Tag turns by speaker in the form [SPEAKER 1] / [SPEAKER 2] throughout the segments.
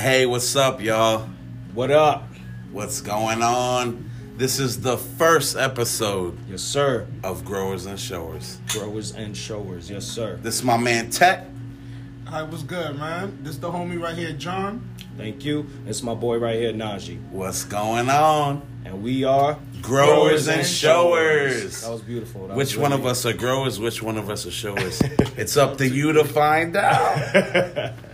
[SPEAKER 1] Hey, what's up, y'all?
[SPEAKER 2] What up?
[SPEAKER 1] What's going on? This is the first episode
[SPEAKER 2] Yes, sir.
[SPEAKER 1] of Growers and Showers.
[SPEAKER 2] Growers and showers. Yes, sir.
[SPEAKER 1] This is my man Tech.
[SPEAKER 3] Hi, what's good, man? This the homie right here, John.
[SPEAKER 2] Thank you. It's my boy right here, Naiji.
[SPEAKER 1] What's going on?
[SPEAKER 2] And we are
[SPEAKER 1] Growers and Showers.
[SPEAKER 2] That was beautiful. That
[SPEAKER 1] Which
[SPEAKER 2] was
[SPEAKER 1] one of us are growers? Which one of us are showers? it's up to you to find out.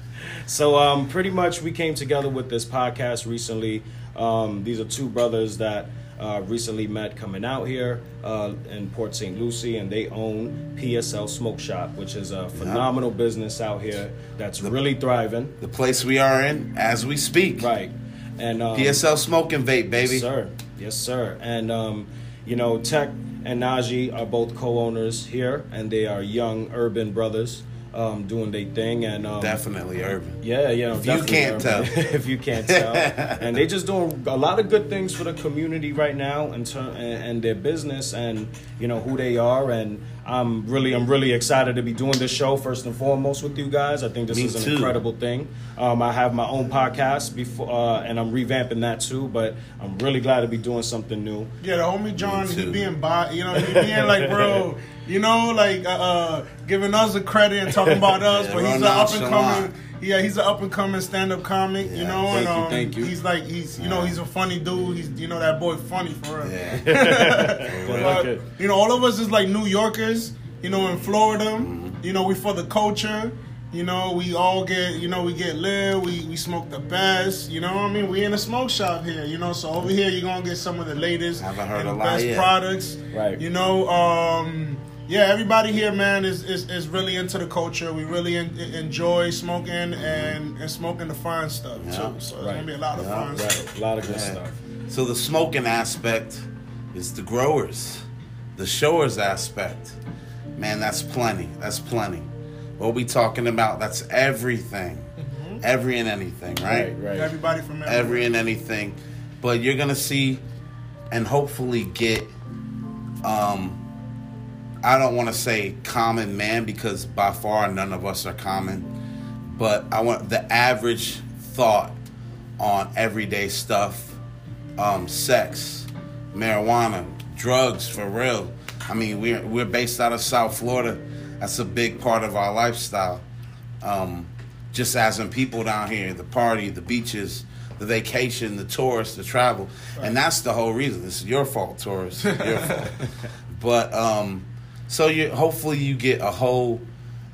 [SPEAKER 2] So, um, pretty much we came together with this podcast recently. Um, these are two brothers that uh, recently met coming out here uh, in Port St. Lucie, and they own PSL Smoke Shop, which is a phenomenal business out here that's really thriving.
[SPEAKER 1] The place we are in as we speak.
[SPEAKER 2] Right. And um,
[SPEAKER 1] PSL Smoke and Vape, baby.
[SPEAKER 2] Yes, sir. Yes, sir. And um, you know, Tech and Naiji are both co-owners here, and they are young urban brothers um, doing their thing. And um,
[SPEAKER 1] Definitely urban.
[SPEAKER 2] yeah, yeah.
[SPEAKER 1] If you can't
[SPEAKER 2] urban.
[SPEAKER 1] tell.
[SPEAKER 2] if you can't tell, and they just doing a lot of good things for the community right now, and ter- and, and their business, and you know who they are, and I'm really, I'm really excited to be doing this show first and foremost with you guys. I think this
[SPEAKER 1] Me
[SPEAKER 2] is an
[SPEAKER 1] too.
[SPEAKER 2] incredible thing. Um, I have my own podcast before, uh, and I'm revamping that too. But I'm really glad to be doing something new.
[SPEAKER 3] Yeah, the homie John,
[SPEAKER 1] Me
[SPEAKER 3] he being bi, you know, he being like, bro, you know, like uh, uh giving us the credit and talking about us,
[SPEAKER 1] Yeah,
[SPEAKER 3] but he's an up and
[SPEAKER 1] nonchalant.
[SPEAKER 3] coming. Yeah, he's an up and coming stand up comic, you know,
[SPEAKER 2] Thank
[SPEAKER 3] and
[SPEAKER 2] you,
[SPEAKER 3] um,
[SPEAKER 2] thank you.
[SPEAKER 3] he's like he's you know he's a funny dude. He's you know that boy funny for real.
[SPEAKER 1] Yeah.
[SPEAKER 3] But,
[SPEAKER 2] Okay.
[SPEAKER 3] you know, all of us is like New Yorkers, you know, in Florida.
[SPEAKER 1] Mm-hmm.
[SPEAKER 3] You know, we for the culture. You know, we all get, you know, we get lit, we, we smoke the best, you know what I mean? We in a smoke shop here, you know, so over here you're gonna get some of the latest
[SPEAKER 1] Haven't heard
[SPEAKER 3] and
[SPEAKER 1] a lot
[SPEAKER 3] best
[SPEAKER 1] yet.
[SPEAKER 3] products.
[SPEAKER 2] Right.
[SPEAKER 3] You know, um, yeah, everybody here, man, is, is, is really into the culture. We really en- enjoy smoking and, and smoking the fun stuff
[SPEAKER 1] Yeah.
[SPEAKER 3] too. So it's
[SPEAKER 2] Right.
[SPEAKER 3] gonna be a lot of
[SPEAKER 1] Yeah.
[SPEAKER 3] fun stuff.
[SPEAKER 2] A lot of good
[SPEAKER 1] Yeah.
[SPEAKER 2] stuff.
[SPEAKER 1] So the smoking aspect is the growers. The showers aspect, man, that's plenty. That's plenty. What we talking about? That's everything. Every and anything, right?
[SPEAKER 2] Right, right.
[SPEAKER 3] Everybody from
[SPEAKER 1] Every and anything. But you're gonna see and hopefully get um I don't want to say common man because by far none of us are common. But I want the average thought on everyday stuff, um, sex, marijuana, drugs for real. I mean, we're we're based out of South Florida. That's a big part of our lifestyle. Um, just as in people down here, the party, the beaches, the vacation, the tourists, the travel, and that's the whole reason. This is your fault, tourists. Your fault. But um, so you hopefully you get a whole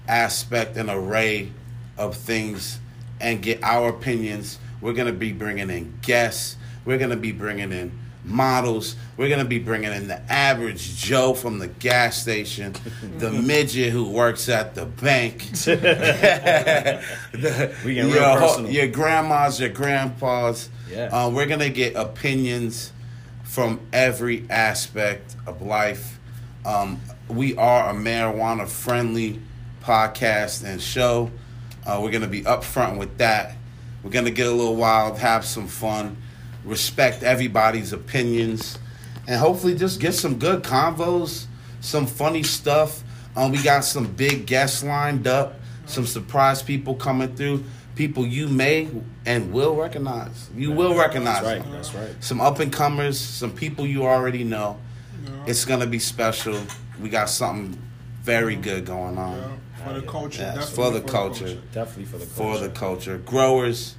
[SPEAKER 1] aspect and array of things and get our opinions. We're gonna be bringing in guests. We're gonna be bringing in models. We're gonna be bringing in the average Joe from the gas station, the midget who works at the bank, the-
[SPEAKER 2] We getting
[SPEAKER 1] your, ho-
[SPEAKER 2] personal.
[SPEAKER 1] your grandmas, your grandpas.
[SPEAKER 2] Yeah.
[SPEAKER 1] Uh, we're gonna get opinions from every aspect of life. Um, we are a marijuana friendly podcast and show. Uh, we're gonna be upfront with that. We're gonna get a little wild, have some fun, respect everybody's opinions, and hopefully just get some good convos, some funny stuff. Um, we got some big guests lined up, some surprise people coming through, people you may and will recognize. You will recognize.
[SPEAKER 2] That's right.
[SPEAKER 1] them
[SPEAKER 2] That's right.
[SPEAKER 1] some up and comers, some people you already know. It's gonna be special. We got something very good going on
[SPEAKER 3] Yeah, for the culture.
[SPEAKER 1] Yes,
[SPEAKER 3] definitely
[SPEAKER 1] for the culture.
[SPEAKER 2] Definitely for the culture.
[SPEAKER 1] for the culture, growers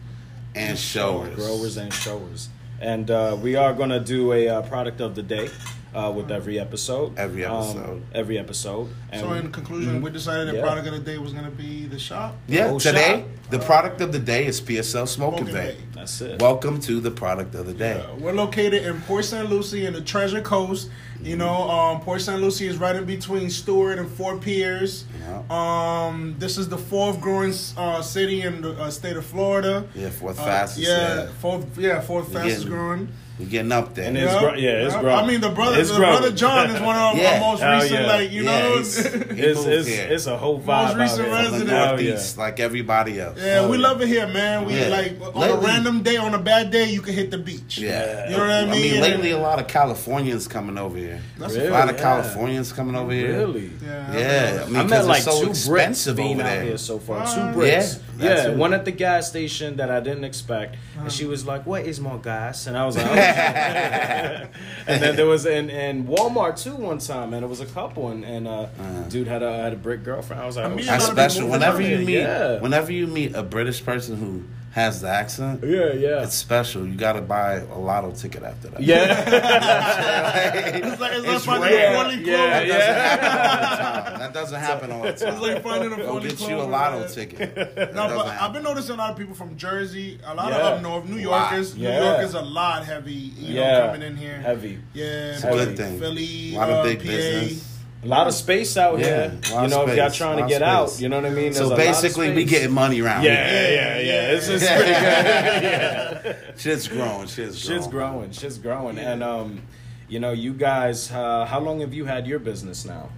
[SPEAKER 1] and showers.
[SPEAKER 2] growers and showers. And uh, we are going to do a uh, product of the day uh, with every episode.
[SPEAKER 1] Every
[SPEAKER 2] Um,
[SPEAKER 1] episode.
[SPEAKER 2] every episode. And
[SPEAKER 3] So in conclusion, we decided the
[SPEAKER 2] Yeah.
[SPEAKER 3] product of the day was gonna be the shop.
[SPEAKER 1] Yeah,
[SPEAKER 2] Oh,
[SPEAKER 1] today
[SPEAKER 2] shot.
[SPEAKER 1] the product of the day is PSL Smoking
[SPEAKER 3] Smoking
[SPEAKER 1] Day.
[SPEAKER 3] Day.
[SPEAKER 2] that's it.
[SPEAKER 1] Welcome to the product of the day.
[SPEAKER 3] Uh, we're located in Port St. Lucie in the Treasure Coast. You know, um, Port St. Lucie is right in between Stuart and Fort Pierce.
[SPEAKER 1] Yeah.
[SPEAKER 3] Um, this is the fourth growing uh, city in the uh, state of Florida.
[SPEAKER 1] Yeah, fourth
[SPEAKER 3] Uh,
[SPEAKER 1] fastest.
[SPEAKER 3] yeah,
[SPEAKER 1] yeah.
[SPEAKER 3] fourth. Yeah, fourth fastest
[SPEAKER 1] getting-
[SPEAKER 3] growing.
[SPEAKER 1] We're getting up there.
[SPEAKER 2] And it's gro- yeah, it's growing.
[SPEAKER 3] I mean, the brother,
[SPEAKER 2] It's
[SPEAKER 3] the
[SPEAKER 2] growing.
[SPEAKER 3] brother John is one of
[SPEAKER 1] Yeah.
[SPEAKER 3] our most
[SPEAKER 2] Hell
[SPEAKER 3] recent,
[SPEAKER 2] yeah.
[SPEAKER 3] like you
[SPEAKER 1] Yeah,
[SPEAKER 3] know.
[SPEAKER 1] he's-
[SPEAKER 2] It's, it's, it's a whole
[SPEAKER 3] Most
[SPEAKER 2] vibe out
[SPEAKER 3] recent
[SPEAKER 2] here.
[SPEAKER 1] The
[SPEAKER 3] resident.
[SPEAKER 2] Hell
[SPEAKER 1] Northeast, like everybody else.
[SPEAKER 3] Yeah, we
[SPEAKER 2] Oh,
[SPEAKER 3] love it here, man. We
[SPEAKER 1] Yeah.
[SPEAKER 3] like on
[SPEAKER 1] Lately-
[SPEAKER 3] a random day on a bad day you can hit the beach.
[SPEAKER 1] Yeah,
[SPEAKER 3] You know what I mean.
[SPEAKER 1] I
[SPEAKER 3] mean?
[SPEAKER 1] mean, lately a lot of Californians coming over here.
[SPEAKER 3] That's
[SPEAKER 2] Really?
[SPEAKER 1] a lot of
[SPEAKER 2] Yeah.
[SPEAKER 1] Californians coming over here.
[SPEAKER 2] Really?
[SPEAKER 3] Yeah.
[SPEAKER 1] Yeah, I mean,
[SPEAKER 2] I
[SPEAKER 1] 'cause
[SPEAKER 2] met
[SPEAKER 1] it's
[SPEAKER 2] like
[SPEAKER 1] so
[SPEAKER 2] two Brits being out
[SPEAKER 1] there.
[SPEAKER 2] here so far.
[SPEAKER 3] Uh,
[SPEAKER 2] two Brits.
[SPEAKER 1] that's
[SPEAKER 2] Yeah, one at the gas station that I didn't expect, and she was like, "What is more gas?" And I was like, oh. and then there was in, in Walmart too one time, and it was a couple, and, and uh, dude had a had a Brit girlfriend. I was like,
[SPEAKER 3] I
[SPEAKER 2] oh,
[SPEAKER 3] mean,
[SPEAKER 2] shit.
[SPEAKER 1] That's
[SPEAKER 3] gotta be
[SPEAKER 1] special. Whenever you meet,
[SPEAKER 2] yeah.
[SPEAKER 1] whenever you meet a British person who has the accent,
[SPEAKER 2] yeah, yeah,
[SPEAKER 1] it's special. You got to buy a lotto ticket after that.
[SPEAKER 2] yeah.
[SPEAKER 3] It's like, it's like
[SPEAKER 1] It's
[SPEAKER 3] finding
[SPEAKER 1] rare.
[SPEAKER 3] a funny
[SPEAKER 2] Yeah,
[SPEAKER 3] clothes.
[SPEAKER 1] That doesn't happen all the time. That doesn't happen all the time.
[SPEAKER 3] It's like finding a
[SPEAKER 1] Go
[SPEAKER 3] funny
[SPEAKER 1] get you a
[SPEAKER 3] clothes,
[SPEAKER 1] lotto
[SPEAKER 3] man.
[SPEAKER 1] ticket. That
[SPEAKER 3] No,
[SPEAKER 1] doesn't
[SPEAKER 3] but I've been noticing a lot of people from Jersey, a lot
[SPEAKER 2] Yeah.
[SPEAKER 3] of up north, New
[SPEAKER 1] Lot.
[SPEAKER 3] Yorkers. New
[SPEAKER 2] Yeah.
[SPEAKER 3] York is a lot heavy, you
[SPEAKER 2] Yeah.
[SPEAKER 3] know, coming in here.
[SPEAKER 2] Heavy.
[SPEAKER 3] Yeah,
[SPEAKER 1] It's a good thing.
[SPEAKER 3] Philly,
[SPEAKER 1] a lot of
[SPEAKER 3] uh,
[SPEAKER 1] big
[SPEAKER 3] PA.
[SPEAKER 1] business.
[SPEAKER 2] A lot of space out
[SPEAKER 1] Yeah,
[SPEAKER 2] here. You know,
[SPEAKER 1] of
[SPEAKER 2] if y'all trying to get out, you know what I mean. There's
[SPEAKER 1] So basically, we
[SPEAKER 2] space.
[SPEAKER 1] getting money around
[SPEAKER 2] Yeah,
[SPEAKER 1] here.
[SPEAKER 2] yeah, yeah. It's just pretty good.
[SPEAKER 1] Shit's growing. Shit's growing.
[SPEAKER 2] Shit's growing. Shit's growing. And um, you know, you guys, uh, how long have you had your business now?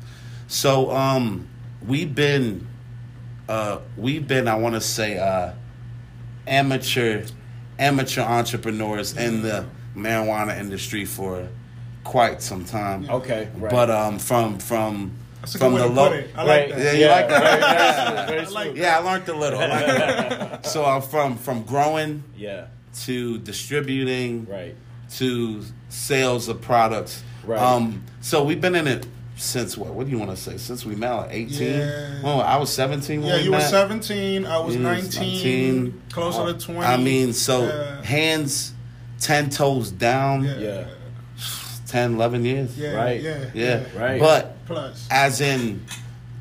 [SPEAKER 1] So um, we've been, uh, we've been. I want to say, uh, amateur, amateur entrepreneurs in the marijuana industry for quite some time.
[SPEAKER 2] Okay, right.
[SPEAKER 1] But um, from from
[SPEAKER 3] That's a
[SPEAKER 1] from
[SPEAKER 3] good way
[SPEAKER 1] the
[SPEAKER 3] to
[SPEAKER 1] low.
[SPEAKER 3] put it.
[SPEAKER 2] Right.
[SPEAKER 3] like
[SPEAKER 1] Yeah,
[SPEAKER 3] that.
[SPEAKER 1] you like that?
[SPEAKER 2] Very, very
[SPEAKER 3] I.
[SPEAKER 1] Yeah, I learned a little. I learned a little. so I'm from from growing
[SPEAKER 2] Yeah,
[SPEAKER 1] to distributing
[SPEAKER 2] right.
[SPEAKER 1] to sales of products.
[SPEAKER 2] Right.
[SPEAKER 1] Um, so we've been in it since what? What do you want to say? Since we met, like 18?
[SPEAKER 3] Yeah.
[SPEAKER 1] Oh, I was 17 when
[SPEAKER 3] Yeah,
[SPEAKER 1] we
[SPEAKER 3] you were 17. I was
[SPEAKER 1] You
[SPEAKER 3] 19, closer to 20.
[SPEAKER 1] I mean, so
[SPEAKER 3] Yeah.
[SPEAKER 1] hands 10 toes down,
[SPEAKER 3] Yeah.
[SPEAKER 2] Yeah,
[SPEAKER 1] 10, 11 years.
[SPEAKER 3] Yeah,
[SPEAKER 2] Right.
[SPEAKER 3] yeah,
[SPEAKER 1] Yeah.
[SPEAKER 2] Right.
[SPEAKER 1] But
[SPEAKER 3] Plus,
[SPEAKER 1] as in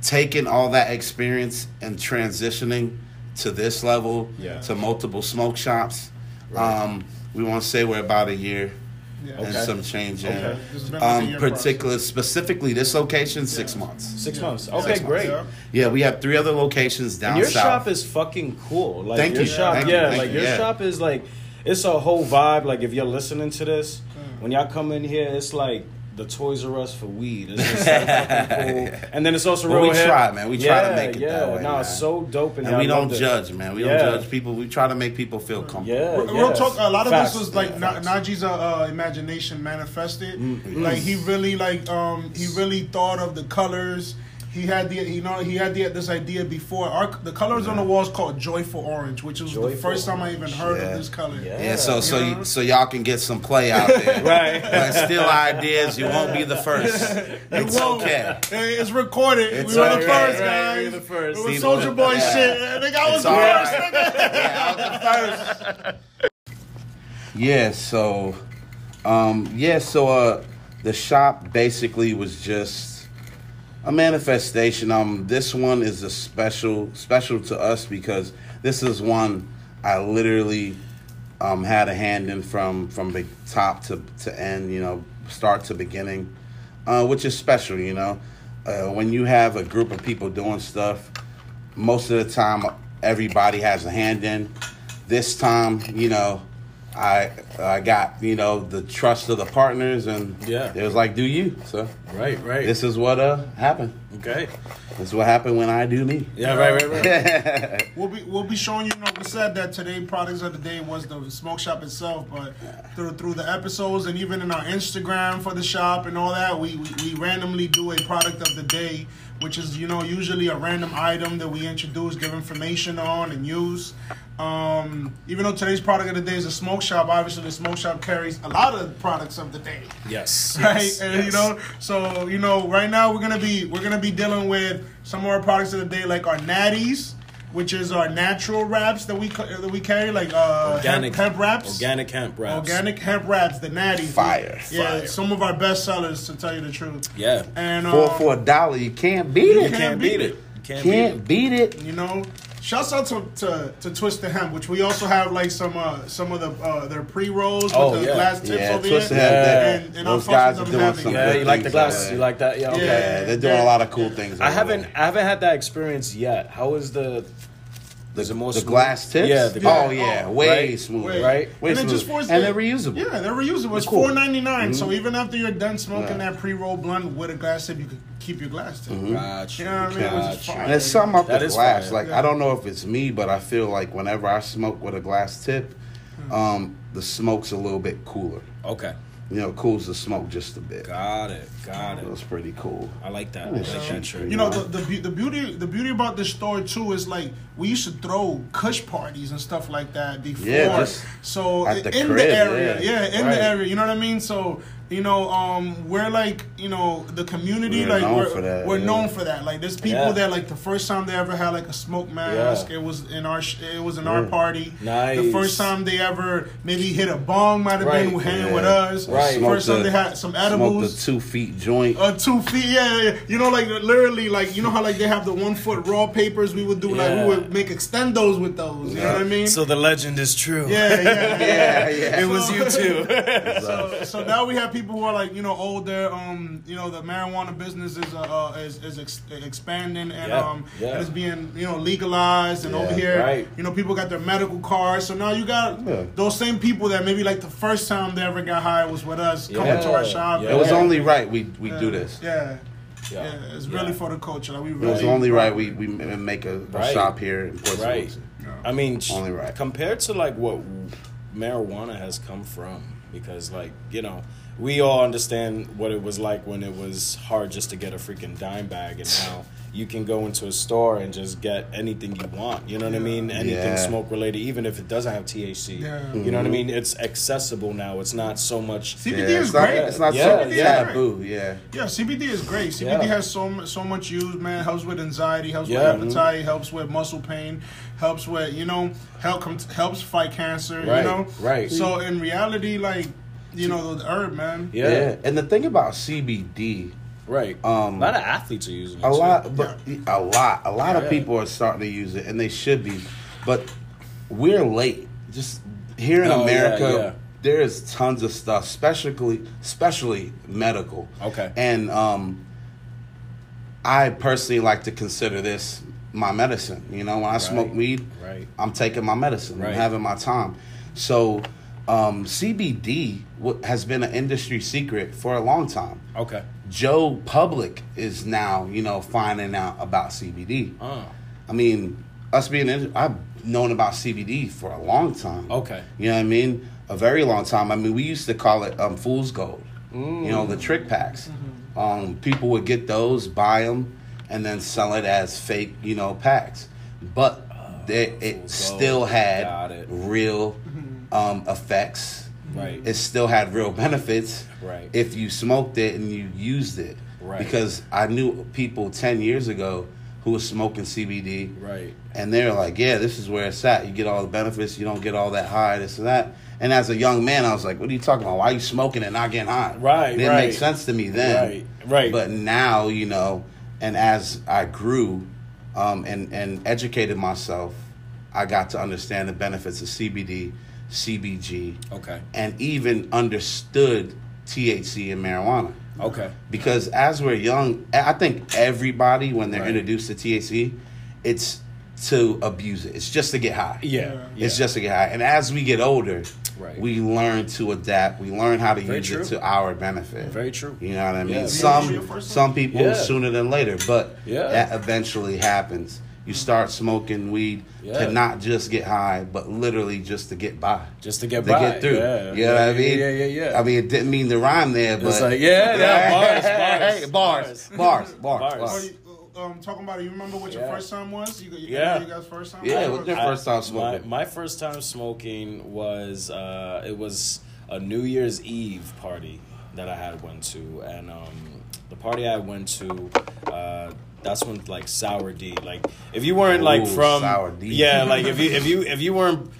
[SPEAKER 1] taking all that experience and transitioning to this level,
[SPEAKER 2] Yeah.
[SPEAKER 1] to multiple smoke shops,
[SPEAKER 2] Right.
[SPEAKER 1] um, we want to say we're about a year
[SPEAKER 3] yeah.
[SPEAKER 1] and
[SPEAKER 2] Okay.
[SPEAKER 1] some change in.
[SPEAKER 2] Okay.
[SPEAKER 3] This has been like a
[SPEAKER 1] Um, particular, specifically this location, six months.
[SPEAKER 2] six
[SPEAKER 3] Yeah.
[SPEAKER 2] months. Okay,
[SPEAKER 3] Six
[SPEAKER 2] great.
[SPEAKER 3] yeah.
[SPEAKER 1] Yeah, we have three other locations down
[SPEAKER 2] And your
[SPEAKER 1] south.
[SPEAKER 2] shop is fucking cool. Like
[SPEAKER 1] Thank
[SPEAKER 2] your
[SPEAKER 1] you.
[SPEAKER 2] shop,
[SPEAKER 1] Thank
[SPEAKER 2] yeah,
[SPEAKER 1] Thank
[SPEAKER 2] like your
[SPEAKER 1] Yeah.
[SPEAKER 2] shop is like it's a whole vibe. Like if you're listening to this. When y'all come in here, it's like the Toys R Us for weed. It's just so fucking cool. And then it's also
[SPEAKER 1] Well,
[SPEAKER 2] real
[SPEAKER 1] we
[SPEAKER 2] hip.
[SPEAKER 1] try, man. We try to make it
[SPEAKER 2] yeah.
[SPEAKER 1] that way,
[SPEAKER 2] No,
[SPEAKER 1] man.
[SPEAKER 2] it's so dope, and,
[SPEAKER 1] and we don't
[SPEAKER 2] love it.
[SPEAKER 1] judge, man. We
[SPEAKER 2] Yeah.
[SPEAKER 1] don't judge people. We try to make people feel comfortable.
[SPEAKER 2] Yeah,
[SPEAKER 3] Real
[SPEAKER 2] yeah.
[SPEAKER 3] talk. A lot of
[SPEAKER 2] Facts.
[SPEAKER 3] this was like
[SPEAKER 1] Yeah,
[SPEAKER 3] Na- Naiji's uh, uh, imagination manifested.
[SPEAKER 2] Mm-hmm.
[SPEAKER 3] Like he really like um he really thought of the colors. He had the you know he had the, this idea before. Our the colors on the walls called joyful orange, which was the
[SPEAKER 2] Joyful
[SPEAKER 3] first time I even heard
[SPEAKER 1] Yeah.
[SPEAKER 3] of this color.
[SPEAKER 2] Yeah.
[SPEAKER 1] Yeah, so so
[SPEAKER 3] Yeah.
[SPEAKER 1] you, so y'all can get some play out there.
[SPEAKER 2] Right.
[SPEAKER 1] Like steal ideas. You won't be the first. It's
[SPEAKER 3] Whoa.
[SPEAKER 1] okay.
[SPEAKER 3] Hey, it's recorded.
[SPEAKER 1] It's
[SPEAKER 3] we were
[SPEAKER 1] okay.
[SPEAKER 3] the first,
[SPEAKER 2] Right,
[SPEAKER 3] guys.
[SPEAKER 2] we were the first.
[SPEAKER 3] It was Soldier Boy
[SPEAKER 1] yeah.
[SPEAKER 3] shit. I think I was
[SPEAKER 1] It's
[SPEAKER 3] the
[SPEAKER 1] all
[SPEAKER 3] first.
[SPEAKER 1] right. Yeah, I was the first. Yeah, so um yeah, so uh the shop basically was just a manifestation. Um this one is a special special to us because this is one I literally um had a hand in from from the top to to end, you know, start to beginning. Uh which is special, you know. Uh, when you have a group of people doing stuff, most of the time everybody has a hand in. This time, you know, I I got you know the trust of the partners, and
[SPEAKER 2] Yeah.
[SPEAKER 1] it was like, do you? So
[SPEAKER 2] Right, right.
[SPEAKER 1] this is what uh happened.
[SPEAKER 2] okay.
[SPEAKER 1] This is what happened when I do me.
[SPEAKER 2] Yeah, right, right, right.
[SPEAKER 3] We'll be we'll be showing you. you know, we said that today products of the day was the smoke shop itself, but through through the episodes and even in our Instagram for the shop and all that, we we, we randomly do a product of the day, which is you know usually a random item that we introduce, give information on, and use. Um, even though today's product of the day is a smoke shop, obviously the smoke shop carries a lot of products of the day
[SPEAKER 2] Yes.
[SPEAKER 3] right?
[SPEAKER 2] yes,
[SPEAKER 3] and you know, so you know, right now we're gonna be we're gonna be dealing with some of our products of the day, like our natties, which is our natural wraps that we that we carry, like uh,
[SPEAKER 2] organic
[SPEAKER 3] hemp, hemp wraps.
[SPEAKER 2] Organic hemp wraps.
[SPEAKER 3] Organic hemp wraps, the natty
[SPEAKER 1] Fire,
[SPEAKER 3] Yeah,
[SPEAKER 2] fire.
[SPEAKER 3] some of our best sellers, to tell you the truth.
[SPEAKER 2] Yeah.
[SPEAKER 3] And
[SPEAKER 1] Four
[SPEAKER 3] um,
[SPEAKER 1] for a dollar, you can't beat it.
[SPEAKER 2] You
[SPEAKER 1] it.
[SPEAKER 2] can't beat it. You can't,
[SPEAKER 1] Can't
[SPEAKER 2] beat
[SPEAKER 1] beat it.
[SPEAKER 3] you know, shouts out to, to to Twisted Hemp, which we also have like some uh, some of the uh, their pre rolls
[SPEAKER 2] Oh,
[SPEAKER 3] with the
[SPEAKER 2] yeah.
[SPEAKER 3] glass tips
[SPEAKER 1] Yeah,
[SPEAKER 3] over
[SPEAKER 1] Twisted
[SPEAKER 3] here.
[SPEAKER 1] Hemp, they-
[SPEAKER 3] And- and
[SPEAKER 1] Those guys are doing
[SPEAKER 3] heavy.
[SPEAKER 1] some
[SPEAKER 2] it. Yeah, you like the
[SPEAKER 1] things
[SPEAKER 2] glasses. You like that? Yeah. Okay.
[SPEAKER 1] Yeah, they're doing a lot of cool things.
[SPEAKER 2] I haven't
[SPEAKER 1] there.
[SPEAKER 2] I haven't had that experience yet. How is the is it more
[SPEAKER 1] the
[SPEAKER 2] smooth?
[SPEAKER 1] glass tips.
[SPEAKER 2] Yeah, the
[SPEAKER 1] oh yeah,
[SPEAKER 3] oh,
[SPEAKER 1] way
[SPEAKER 2] right,
[SPEAKER 1] smooth,
[SPEAKER 3] Wait.
[SPEAKER 2] right?
[SPEAKER 1] Way
[SPEAKER 3] And
[SPEAKER 1] smooth.
[SPEAKER 3] just forced
[SPEAKER 1] and they're reusable.
[SPEAKER 3] Yeah, they're reusable. It's
[SPEAKER 1] cool.
[SPEAKER 3] four So mm-hmm. even after you're done smoking
[SPEAKER 1] Yeah.
[SPEAKER 3] that pre roll blunt with a glass tip, you can keep your glass tip. Mm-hmm.
[SPEAKER 2] Gotcha.
[SPEAKER 3] You know what I mean?
[SPEAKER 2] Gotcha.
[SPEAKER 1] And there's something up
[SPEAKER 2] That
[SPEAKER 1] the glass.
[SPEAKER 2] fire.
[SPEAKER 1] Like
[SPEAKER 3] Yeah.
[SPEAKER 1] I don't know if it's me, but I feel like whenever I smoke with a glass tip, hmm. um, the smoke's a little bit cooler.
[SPEAKER 2] Okay.
[SPEAKER 1] You know, cools the smoke just a bit.
[SPEAKER 2] Got it. Got
[SPEAKER 1] It
[SPEAKER 2] it.
[SPEAKER 1] was pretty cool.
[SPEAKER 2] I like that. I like
[SPEAKER 1] shit.
[SPEAKER 2] that shirt.
[SPEAKER 3] You know the, the beau- the beauty the beauty about this store too is like we used to throw Kush parties and stuff like that before.
[SPEAKER 1] Yeah, just
[SPEAKER 3] so
[SPEAKER 1] at the
[SPEAKER 3] in
[SPEAKER 1] crib,
[SPEAKER 3] the area,
[SPEAKER 1] yeah.
[SPEAKER 3] yeah, in
[SPEAKER 2] Right.
[SPEAKER 3] the area. You know what I mean? So you know, um, we're like you know the community
[SPEAKER 1] We're
[SPEAKER 3] like
[SPEAKER 1] known
[SPEAKER 3] we're,
[SPEAKER 1] for that,
[SPEAKER 3] we're
[SPEAKER 1] yeah.
[SPEAKER 3] known for that. Like there's people
[SPEAKER 2] Yeah.
[SPEAKER 3] that like the first time they ever had like a smoke mask,
[SPEAKER 2] Yeah.
[SPEAKER 3] it was in our sh- it was in our party.
[SPEAKER 2] Nice.
[SPEAKER 3] The first time they ever maybe hit a bong might have been hanging
[SPEAKER 1] Yeah.
[SPEAKER 3] with us.
[SPEAKER 2] Right.
[SPEAKER 3] First time they had some
[SPEAKER 1] Smoked
[SPEAKER 3] edibles.
[SPEAKER 1] the two feet joint.
[SPEAKER 3] Uh, two feet, yeah, yeah, yeah. You know, like literally, like you know how like they have the one foot raw papers. We would do like we would make extendos with those. You know what I mean?
[SPEAKER 2] So the legend is true.
[SPEAKER 3] yeah, yeah,
[SPEAKER 1] yeah, yeah.
[SPEAKER 2] It was you too.
[SPEAKER 3] So, so now we have people who are like you know older. Um, you know the marijuana business is uh, uh is, is ex- expanding and
[SPEAKER 2] Yeah,
[SPEAKER 3] um
[SPEAKER 2] yeah.
[SPEAKER 3] and it's being you know legalized and
[SPEAKER 1] Yeah,
[SPEAKER 3] over here
[SPEAKER 2] right.
[SPEAKER 3] you know people got their medical cards. So now you got
[SPEAKER 1] Yeah.
[SPEAKER 3] those same people that maybe like the first time they ever got high was with us coming to our shop.
[SPEAKER 2] yeah.
[SPEAKER 1] It was
[SPEAKER 2] Yeah.
[SPEAKER 1] only right we we
[SPEAKER 3] Yeah,
[SPEAKER 1] do this.
[SPEAKER 3] Yeah.
[SPEAKER 2] Yeah.
[SPEAKER 3] Yeah, it's really
[SPEAKER 2] Yeah.
[SPEAKER 3] for the culture. Like we
[SPEAKER 1] It was only right we we make a, a
[SPEAKER 2] Right.
[SPEAKER 1] shop here in Port St.
[SPEAKER 2] Right.
[SPEAKER 1] Lucie.
[SPEAKER 2] I mean,
[SPEAKER 1] Only right.
[SPEAKER 2] compared to like what marijuana has come from, because like you know, we all understand what it was like when it was hard just to get a freaking dime bag, and now you can go into a store and just get anything you want. You know what I mean? Anything
[SPEAKER 1] Yeah.
[SPEAKER 2] smoke related, even if it doesn't have THC.
[SPEAKER 3] Yeah.
[SPEAKER 2] You know what I mm-hmm. mean? It's accessible now. It's not so much.
[SPEAKER 3] CBD
[SPEAKER 1] Yeah,
[SPEAKER 3] is
[SPEAKER 1] it's not,
[SPEAKER 3] great.
[SPEAKER 1] it's not
[SPEAKER 2] Yeah,
[SPEAKER 1] so
[SPEAKER 2] yeah.
[SPEAKER 1] taboo. Yeah.
[SPEAKER 3] Yeah, CBD is great. CBD
[SPEAKER 2] Yeah.
[SPEAKER 3] has so so much use, man. Helps with anxiety, helps
[SPEAKER 2] Yeah.
[SPEAKER 3] with appetite, helps with muscle pain, helps with you know help helps fight cancer.
[SPEAKER 2] Right,
[SPEAKER 3] You know,
[SPEAKER 2] right.
[SPEAKER 3] So in reality, like you know the herb, man.
[SPEAKER 2] Yeah.
[SPEAKER 1] And the thing about CBD,
[SPEAKER 2] Right.
[SPEAKER 1] Um,
[SPEAKER 2] a lot of athletes are using it.
[SPEAKER 1] a
[SPEAKER 2] too.
[SPEAKER 1] lot, but a lot, a lot
[SPEAKER 2] Yeah.
[SPEAKER 1] of people are starting to use it, and they should be, but we're late. Just here in
[SPEAKER 2] Oh,
[SPEAKER 1] America,
[SPEAKER 2] yeah.
[SPEAKER 1] there is tons of stuff, especially, especially medical.
[SPEAKER 2] Okay.
[SPEAKER 1] And um, I personally like to consider this my medicine. You know, when I smoke weed,
[SPEAKER 2] Right.
[SPEAKER 1] I'm taking my medicine.
[SPEAKER 2] Right.
[SPEAKER 1] I'm having my time. So, um, CBD w- has been an industry secret for a long time.
[SPEAKER 2] Okay.
[SPEAKER 1] Joe Public is now, you know, finding out about CBD.
[SPEAKER 2] Oh.
[SPEAKER 1] I mean, us being in, I've known about CBD for a long time.
[SPEAKER 2] Okay.
[SPEAKER 1] You know what I mean? A very long time. I mean, we used to call it um, fool's gold. You know, the trick packs. Um, people would get those, buy them, and then sell it as fake, you know, packs. But they, it still had
[SPEAKER 2] it.
[SPEAKER 1] real um, effects.
[SPEAKER 2] Right.
[SPEAKER 1] It still had real benefits
[SPEAKER 2] Right.
[SPEAKER 1] if you smoked it and you used it.
[SPEAKER 2] Right.
[SPEAKER 1] Because I knew people 10 years ago who was smoking CBD.
[SPEAKER 2] Right.
[SPEAKER 1] And they're like, yeah, this is where it's at. You get all the benefits. You don't get all that high, this and that. And as a young man, I was like, what are you talking about? Why are you smoking and not getting high?
[SPEAKER 2] Right,
[SPEAKER 1] It didn't
[SPEAKER 2] right.
[SPEAKER 1] make sense to me then.
[SPEAKER 2] Right, right.
[SPEAKER 1] But now, you know, and as I grew um, and, and educated myself, I got to understand the benefits of CBD, CBG,
[SPEAKER 2] Okay.
[SPEAKER 1] and even understood THC and marijuana.
[SPEAKER 2] Okay.
[SPEAKER 1] Because as we're young, I think everybody, when they're
[SPEAKER 2] Right.
[SPEAKER 1] introduced to THC, it's to abuse it. It's just to get high.
[SPEAKER 2] Yeah.
[SPEAKER 1] It's just to get high. And as we get older,
[SPEAKER 2] Right.
[SPEAKER 1] we learn to adapt. We learn how to
[SPEAKER 2] Very
[SPEAKER 1] use
[SPEAKER 2] true.
[SPEAKER 1] it to our benefit.
[SPEAKER 2] Very true.
[SPEAKER 1] You know what I mean?
[SPEAKER 2] Yeah.
[SPEAKER 1] Some some people
[SPEAKER 2] Yeah.
[SPEAKER 1] sooner than later, but
[SPEAKER 2] Yeah.
[SPEAKER 1] that eventually happens. You start smoking weed
[SPEAKER 2] Yeah.
[SPEAKER 1] to not just get high, but literally just to get by.
[SPEAKER 2] Just to get by
[SPEAKER 1] to
[SPEAKER 2] by.
[SPEAKER 1] get through.
[SPEAKER 2] Yeah.
[SPEAKER 1] You know what I
[SPEAKER 2] Yeah,
[SPEAKER 1] mean?
[SPEAKER 2] Yeah, yeah, yeah.
[SPEAKER 1] I mean, it didn't mean to rhyme there, but
[SPEAKER 2] It's like, yeah, yeah, bars, bars,
[SPEAKER 1] bars, bars, bars,
[SPEAKER 2] Bars.
[SPEAKER 1] bars.
[SPEAKER 3] What Um, talking about it, you remember what your
[SPEAKER 2] Yeah.
[SPEAKER 3] first time was? You, you,
[SPEAKER 2] Yeah.
[SPEAKER 3] you guys' first time?
[SPEAKER 1] Yeah,
[SPEAKER 3] was?
[SPEAKER 1] what's your first time
[SPEAKER 2] My,
[SPEAKER 1] smoking?
[SPEAKER 2] my first time smoking was uh, it was a New Year's Eve party that I had went to, and um, the party I went to. Uh, that's when like sour D. Like if you weren't like
[SPEAKER 1] Ooh,
[SPEAKER 2] from
[SPEAKER 1] Sour D.
[SPEAKER 2] yeah, like if you if you if you weren't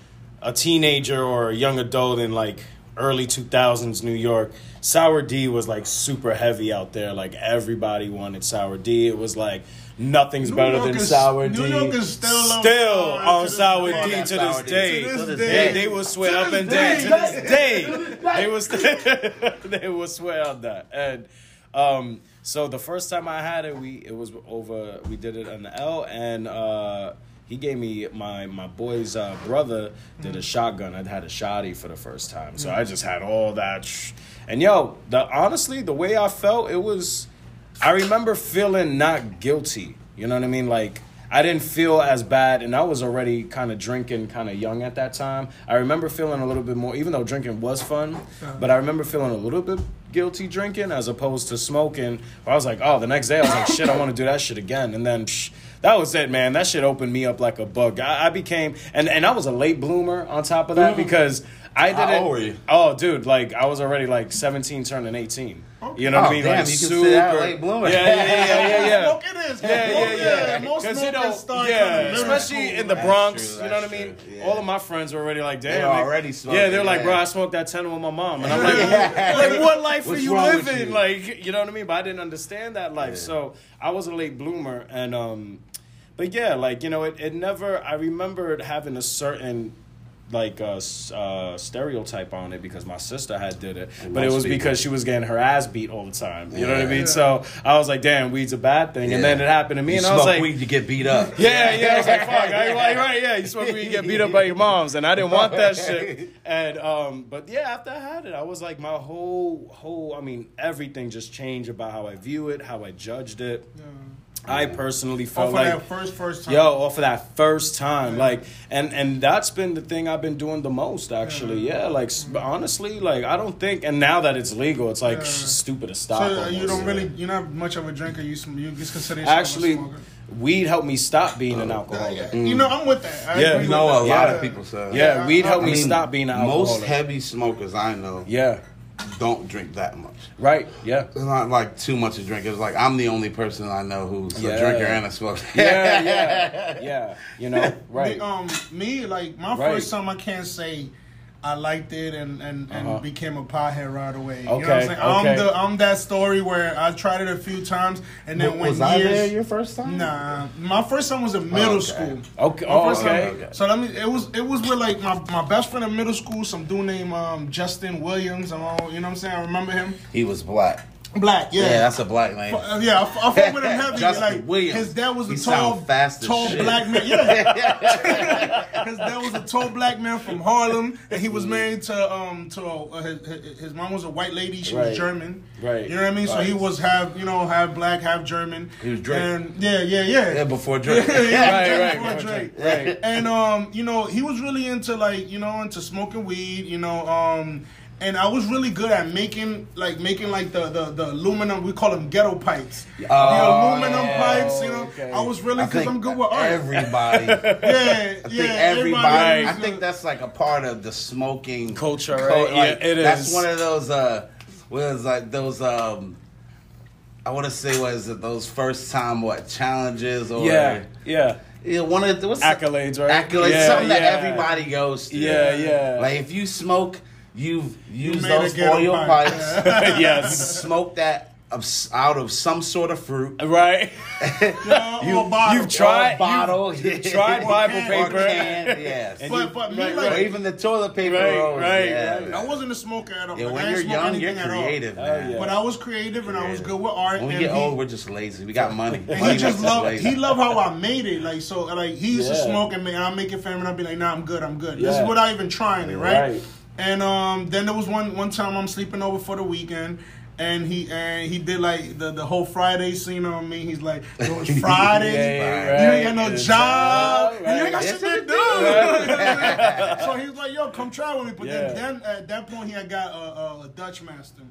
[SPEAKER 2] a teenager or a young adult in like early 2000s New York, sour D was like super heavy out there. Like everybody wanted sour D. It was like nothing's
[SPEAKER 3] New
[SPEAKER 2] better
[SPEAKER 3] York
[SPEAKER 2] than
[SPEAKER 3] is-
[SPEAKER 2] sour
[SPEAKER 3] New
[SPEAKER 2] D.
[SPEAKER 3] York is still on
[SPEAKER 2] still
[SPEAKER 3] sour
[SPEAKER 2] on
[SPEAKER 3] to this
[SPEAKER 2] sour
[SPEAKER 3] day.
[SPEAKER 2] D
[SPEAKER 1] Yeah,
[SPEAKER 2] to
[SPEAKER 1] sour
[SPEAKER 2] this
[SPEAKER 1] D.
[SPEAKER 2] day.
[SPEAKER 3] To
[SPEAKER 2] They, they will swear
[SPEAKER 3] To
[SPEAKER 2] up
[SPEAKER 3] this
[SPEAKER 2] and down
[SPEAKER 3] day.
[SPEAKER 2] to this day. They will st- they will swear on that. And um, so the first time I had it, we it was over. We did it on the L, and uh, he gave me my my boy's uh, brother did a shotgun. I'd had a shotty for the first time, so I just had all that. Sh- and yo, the honestly, the way I felt, it was. I remember feeling not guilty. You know what I mean? Like I didn't feel as bad, and I was already kind of drinking, kind of young at that time. I remember feeling a little bit more, even though drinking was fun, uh-huh. but I remember feeling a little bit guilty drinking as opposed to smoking. Where I was like, oh, the next day I was like, shit, I want to do that shit again, and then. Psh, that was it, man. That shit opened me up like a bug. I, I became, and, and I was a late bloomer on top of that mm-hmm. because I didn't.
[SPEAKER 1] old were you?
[SPEAKER 2] Oh, dude, like I was already like 17 turning 18. You know what
[SPEAKER 1] Oh,
[SPEAKER 2] I mean?
[SPEAKER 1] damn,
[SPEAKER 2] like
[SPEAKER 1] you consider that late bloomer.
[SPEAKER 2] Yeah, yeah, yeah, yeah, yeah.
[SPEAKER 3] Smoke it is.
[SPEAKER 2] Yeah, yeah, yeah.
[SPEAKER 3] Most
[SPEAKER 2] Because
[SPEAKER 3] smokers
[SPEAKER 2] you know,
[SPEAKER 3] start
[SPEAKER 2] yeah, especially
[SPEAKER 3] school.
[SPEAKER 2] in the
[SPEAKER 1] That's
[SPEAKER 2] Bronx.
[SPEAKER 1] true,
[SPEAKER 2] you know what I mean?
[SPEAKER 1] yeah.
[SPEAKER 2] All of my friends were already like, damn,
[SPEAKER 1] They're
[SPEAKER 2] like-
[SPEAKER 1] already smoking,
[SPEAKER 2] Yeah, they're like,
[SPEAKER 1] yeah.
[SPEAKER 2] bro, I smoked that ten with my mom, and I'm like,
[SPEAKER 1] Yeah.
[SPEAKER 2] like what life are you living?
[SPEAKER 1] you?
[SPEAKER 2] Like, you know what I mean? But I didn't understand that life,
[SPEAKER 1] Yeah.
[SPEAKER 2] so I was a late bloomer, and um, but yeah, like you know, it, it never. I remembered having a certain like a, s- uh, stereotype on it because my sister had did it, but it was
[SPEAKER 1] people-
[SPEAKER 2] because she was getting her ass beat all the time. You know what I mean? So I was like, damn, weed's a bad thing, and then it happened to me,
[SPEAKER 1] You
[SPEAKER 2] and I was like,
[SPEAKER 1] weed, you get beat up.
[SPEAKER 2] yeah, yeah. I was like, fuck, I, right, right, yeah. You smoke weed, you get beat up by your moms, and I didn't want that shit. And um, but yeah, after I had it, I was like, my whole, whole, I mean, everything just changed about how I view it, how I judged it. I personally felt
[SPEAKER 3] Off of
[SPEAKER 2] like
[SPEAKER 3] that first first time.
[SPEAKER 2] Yo, off of that first time, like, and and that's been the thing I've been doing the most, actually. Yeah, like s- honestly, like I don't think, and now that it's legal, it's like
[SPEAKER 3] Yeah.
[SPEAKER 2] stupid to
[SPEAKER 3] So
[SPEAKER 2] stop.
[SPEAKER 3] uh, you don't really, you're not much of a drinker. You sm- you just consider yourself
[SPEAKER 2] actually.
[SPEAKER 3] a smoker.
[SPEAKER 2] Weed helped me stop being
[SPEAKER 1] Oh,
[SPEAKER 2] an
[SPEAKER 3] Yeah,
[SPEAKER 2] alcoholic.
[SPEAKER 3] yeah. You know, I'm with that. I
[SPEAKER 2] Yeah.
[SPEAKER 1] You know, a lot
[SPEAKER 3] Yeah.
[SPEAKER 1] of people say.
[SPEAKER 2] Yeah,
[SPEAKER 3] I-
[SPEAKER 2] weed
[SPEAKER 3] I
[SPEAKER 2] helped me
[SPEAKER 1] I mean,
[SPEAKER 2] stop being an
[SPEAKER 1] most heavy smokers I know
[SPEAKER 2] Yeah,
[SPEAKER 1] don't drink that much.
[SPEAKER 2] right. Yeah.
[SPEAKER 1] It's not like too much to drink. It's like I'm the only person I know who's
[SPEAKER 2] Yeah.
[SPEAKER 1] a drinker and a smoker.
[SPEAKER 2] Yeah, yeah, yeah. You know, right.
[SPEAKER 3] Me, um, me like my
[SPEAKER 2] Right.
[SPEAKER 3] first time, I can't say I liked it and and, and
[SPEAKER 2] Uh-huh.
[SPEAKER 3] became a pothead right away. You know what I'm saying? I'm the I'm that story where I tried it a few times and then when
[SPEAKER 1] was I
[SPEAKER 3] years.
[SPEAKER 1] there your first time?
[SPEAKER 3] Nah, my first time was in middle
[SPEAKER 1] okay.
[SPEAKER 3] school.
[SPEAKER 2] Okay. Oh, okay.
[SPEAKER 3] time-
[SPEAKER 1] okay.
[SPEAKER 3] So let me. It was it was with like my, my best friend in middle school, some dude named um, Justin Williams. I'm all, you know what I'm saying? I remember him.
[SPEAKER 1] He was black.
[SPEAKER 3] Black, yeah.
[SPEAKER 1] Yeah, that's a black name.
[SPEAKER 3] Uh, yeah, I, I fuck with him heavy.
[SPEAKER 1] Justin
[SPEAKER 3] like
[SPEAKER 1] Williams.
[SPEAKER 3] his dad was a
[SPEAKER 1] He
[SPEAKER 3] tall,
[SPEAKER 1] fast
[SPEAKER 3] tall
[SPEAKER 1] shit.
[SPEAKER 3] black man. Yeah, his dad was a tall black man from Harlem, and he was married to um to uh, his, his, mom was a white lady. She
[SPEAKER 2] Right.
[SPEAKER 3] was German.
[SPEAKER 2] Right.
[SPEAKER 3] You know what I mean? So he was half you know half black, half German.
[SPEAKER 1] He was Drake.
[SPEAKER 3] And yeah, yeah, yeah.
[SPEAKER 1] Yeah, before Drake.
[SPEAKER 3] Yeah, yeah,
[SPEAKER 2] Right, right, right,
[SPEAKER 3] Drake.
[SPEAKER 2] right.
[SPEAKER 3] And um, you know, he was really into like, you know, into smoking weed, you know, um and I was really good at making like making like the the, the aluminum we call them ghetto pipes. the
[SPEAKER 1] Oh,
[SPEAKER 3] aluminum
[SPEAKER 1] yeah.
[SPEAKER 3] pipes, you know.
[SPEAKER 2] Okay.
[SPEAKER 3] I was really because I'm good with art.
[SPEAKER 1] everybody.
[SPEAKER 3] yeah,
[SPEAKER 1] I
[SPEAKER 3] yeah,
[SPEAKER 1] think everybody.
[SPEAKER 3] everybody
[SPEAKER 1] I think that's like a part of the smoking
[SPEAKER 2] Culture,
[SPEAKER 1] cul-
[SPEAKER 2] right?
[SPEAKER 1] like,
[SPEAKER 2] Yeah, it
[SPEAKER 1] That's
[SPEAKER 2] is.
[SPEAKER 1] one of those. Uh, was like those. Um, I want to say was it? Those first time what challenges or
[SPEAKER 2] Yeah, yeah.
[SPEAKER 1] yeah one of the, what's
[SPEAKER 2] Accolades, right?
[SPEAKER 1] accolades
[SPEAKER 2] Yeah,
[SPEAKER 1] something that everybody goes to.
[SPEAKER 2] Yeah, yeah.
[SPEAKER 1] Like if you smoke, you've used
[SPEAKER 3] made a
[SPEAKER 1] those
[SPEAKER 3] ghetto
[SPEAKER 1] oil
[SPEAKER 3] pipe.
[SPEAKER 1] pipes.
[SPEAKER 2] yes.
[SPEAKER 1] Smoke that of, out of some sort of fruit.
[SPEAKER 2] Right.
[SPEAKER 3] Yeah,
[SPEAKER 1] You-
[SPEAKER 3] or bottle.
[SPEAKER 2] you've tried-
[SPEAKER 1] Or bottle.
[SPEAKER 2] you tried Bible paper.
[SPEAKER 1] can, yes.
[SPEAKER 2] And
[SPEAKER 3] But
[SPEAKER 2] you-
[SPEAKER 3] but me
[SPEAKER 2] right,
[SPEAKER 3] like
[SPEAKER 1] or even the toilet paper
[SPEAKER 2] Right,
[SPEAKER 1] rolls.
[SPEAKER 2] right,
[SPEAKER 1] yeah.
[SPEAKER 2] right.
[SPEAKER 3] I wasn't a smoker at all.
[SPEAKER 1] Yeah, when
[SPEAKER 3] I
[SPEAKER 1] you're young, you're
[SPEAKER 3] anything at all.
[SPEAKER 1] creative,
[SPEAKER 2] Oh,
[SPEAKER 1] man.
[SPEAKER 2] yeah.
[SPEAKER 3] But I was creative and I was good with art.
[SPEAKER 1] When we get
[SPEAKER 3] he,
[SPEAKER 1] old, we're just lazy. We got money.
[SPEAKER 3] And
[SPEAKER 1] Money
[SPEAKER 3] he just
[SPEAKER 1] us
[SPEAKER 3] loved
[SPEAKER 1] lazy.
[SPEAKER 3] he loved how I made it. Like so like he used to smoke and, and I make it for him and I'd be like, nah, I'm good, I'm good. This
[SPEAKER 2] Yeah.
[SPEAKER 3] is without even trying it, right?
[SPEAKER 2] Right.
[SPEAKER 3] And um then there was one one time I'm sleeping over for the weekend and he and he did like the, the whole Friday scene on me. He's like, it was Friday.
[SPEAKER 2] Yeah,
[SPEAKER 3] You ain't got no
[SPEAKER 2] It's
[SPEAKER 3] job.
[SPEAKER 2] all
[SPEAKER 3] and You ain't got shit to do. so he was like, yo, come try with me. But
[SPEAKER 2] Yeah.
[SPEAKER 3] then, then at that point, he had got a, a, a Dutch master.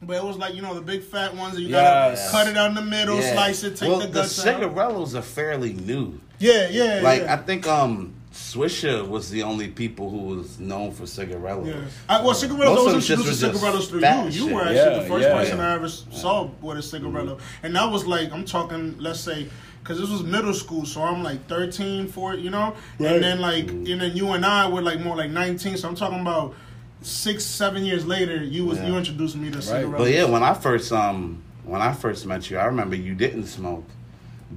[SPEAKER 3] But it was like, you know, the big fat ones that you
[SPEAKER 2] Yes.
[SPEAKER 3] gotta cut it down the middle,
[SPEAKER 1] Yeah.
[SPEAKER 3] slice it, take
[SPEAKER 1] well,
[SPEAKER 3] the
[SPEAKER 1] the
[SPEAKER 3] guts out.
[SPEAKER 1] cigarillos are fairly new.
[SPEAKER 3] Yeah, yeah.
[SPEAKER 1] Like. I think um Swisher was the only people who was known for cigarillos.
[SPEAKER 3] Yeah. I, well, cigarillos
[SPEAKER 1] Most of
[SPEAKER 3] always introduced
[SPEAKER 1] just
[SPEAKER 3] to
[SPEAKER 1] was just
[SPEAKER 3] through
[SPEAKER 1] fat
[SPEAKER 3] you. You were actually
[SPEAKER 2] Yeah,
[SPEAKER 3] the first
[SPEAKER 2] yeah.
[SPEAKER 3] person I ever s- saw with a cigarillo. And that was like, I'm talking, let's say, because this was middle school, so I'm like 13, 14, you know?
[SPEAKER 2] Right.
[SPEAKER 3] And then, like, and then you and I were like more like 19, so I'm talking about six, seven years later, you was
[SPEAKER 1] Yeah.
[SPEAKER 3] you introduced me to cigarillos.
[SPEAKER 1] But yeah, when I first um when I first met you, I remember you didn't smoke,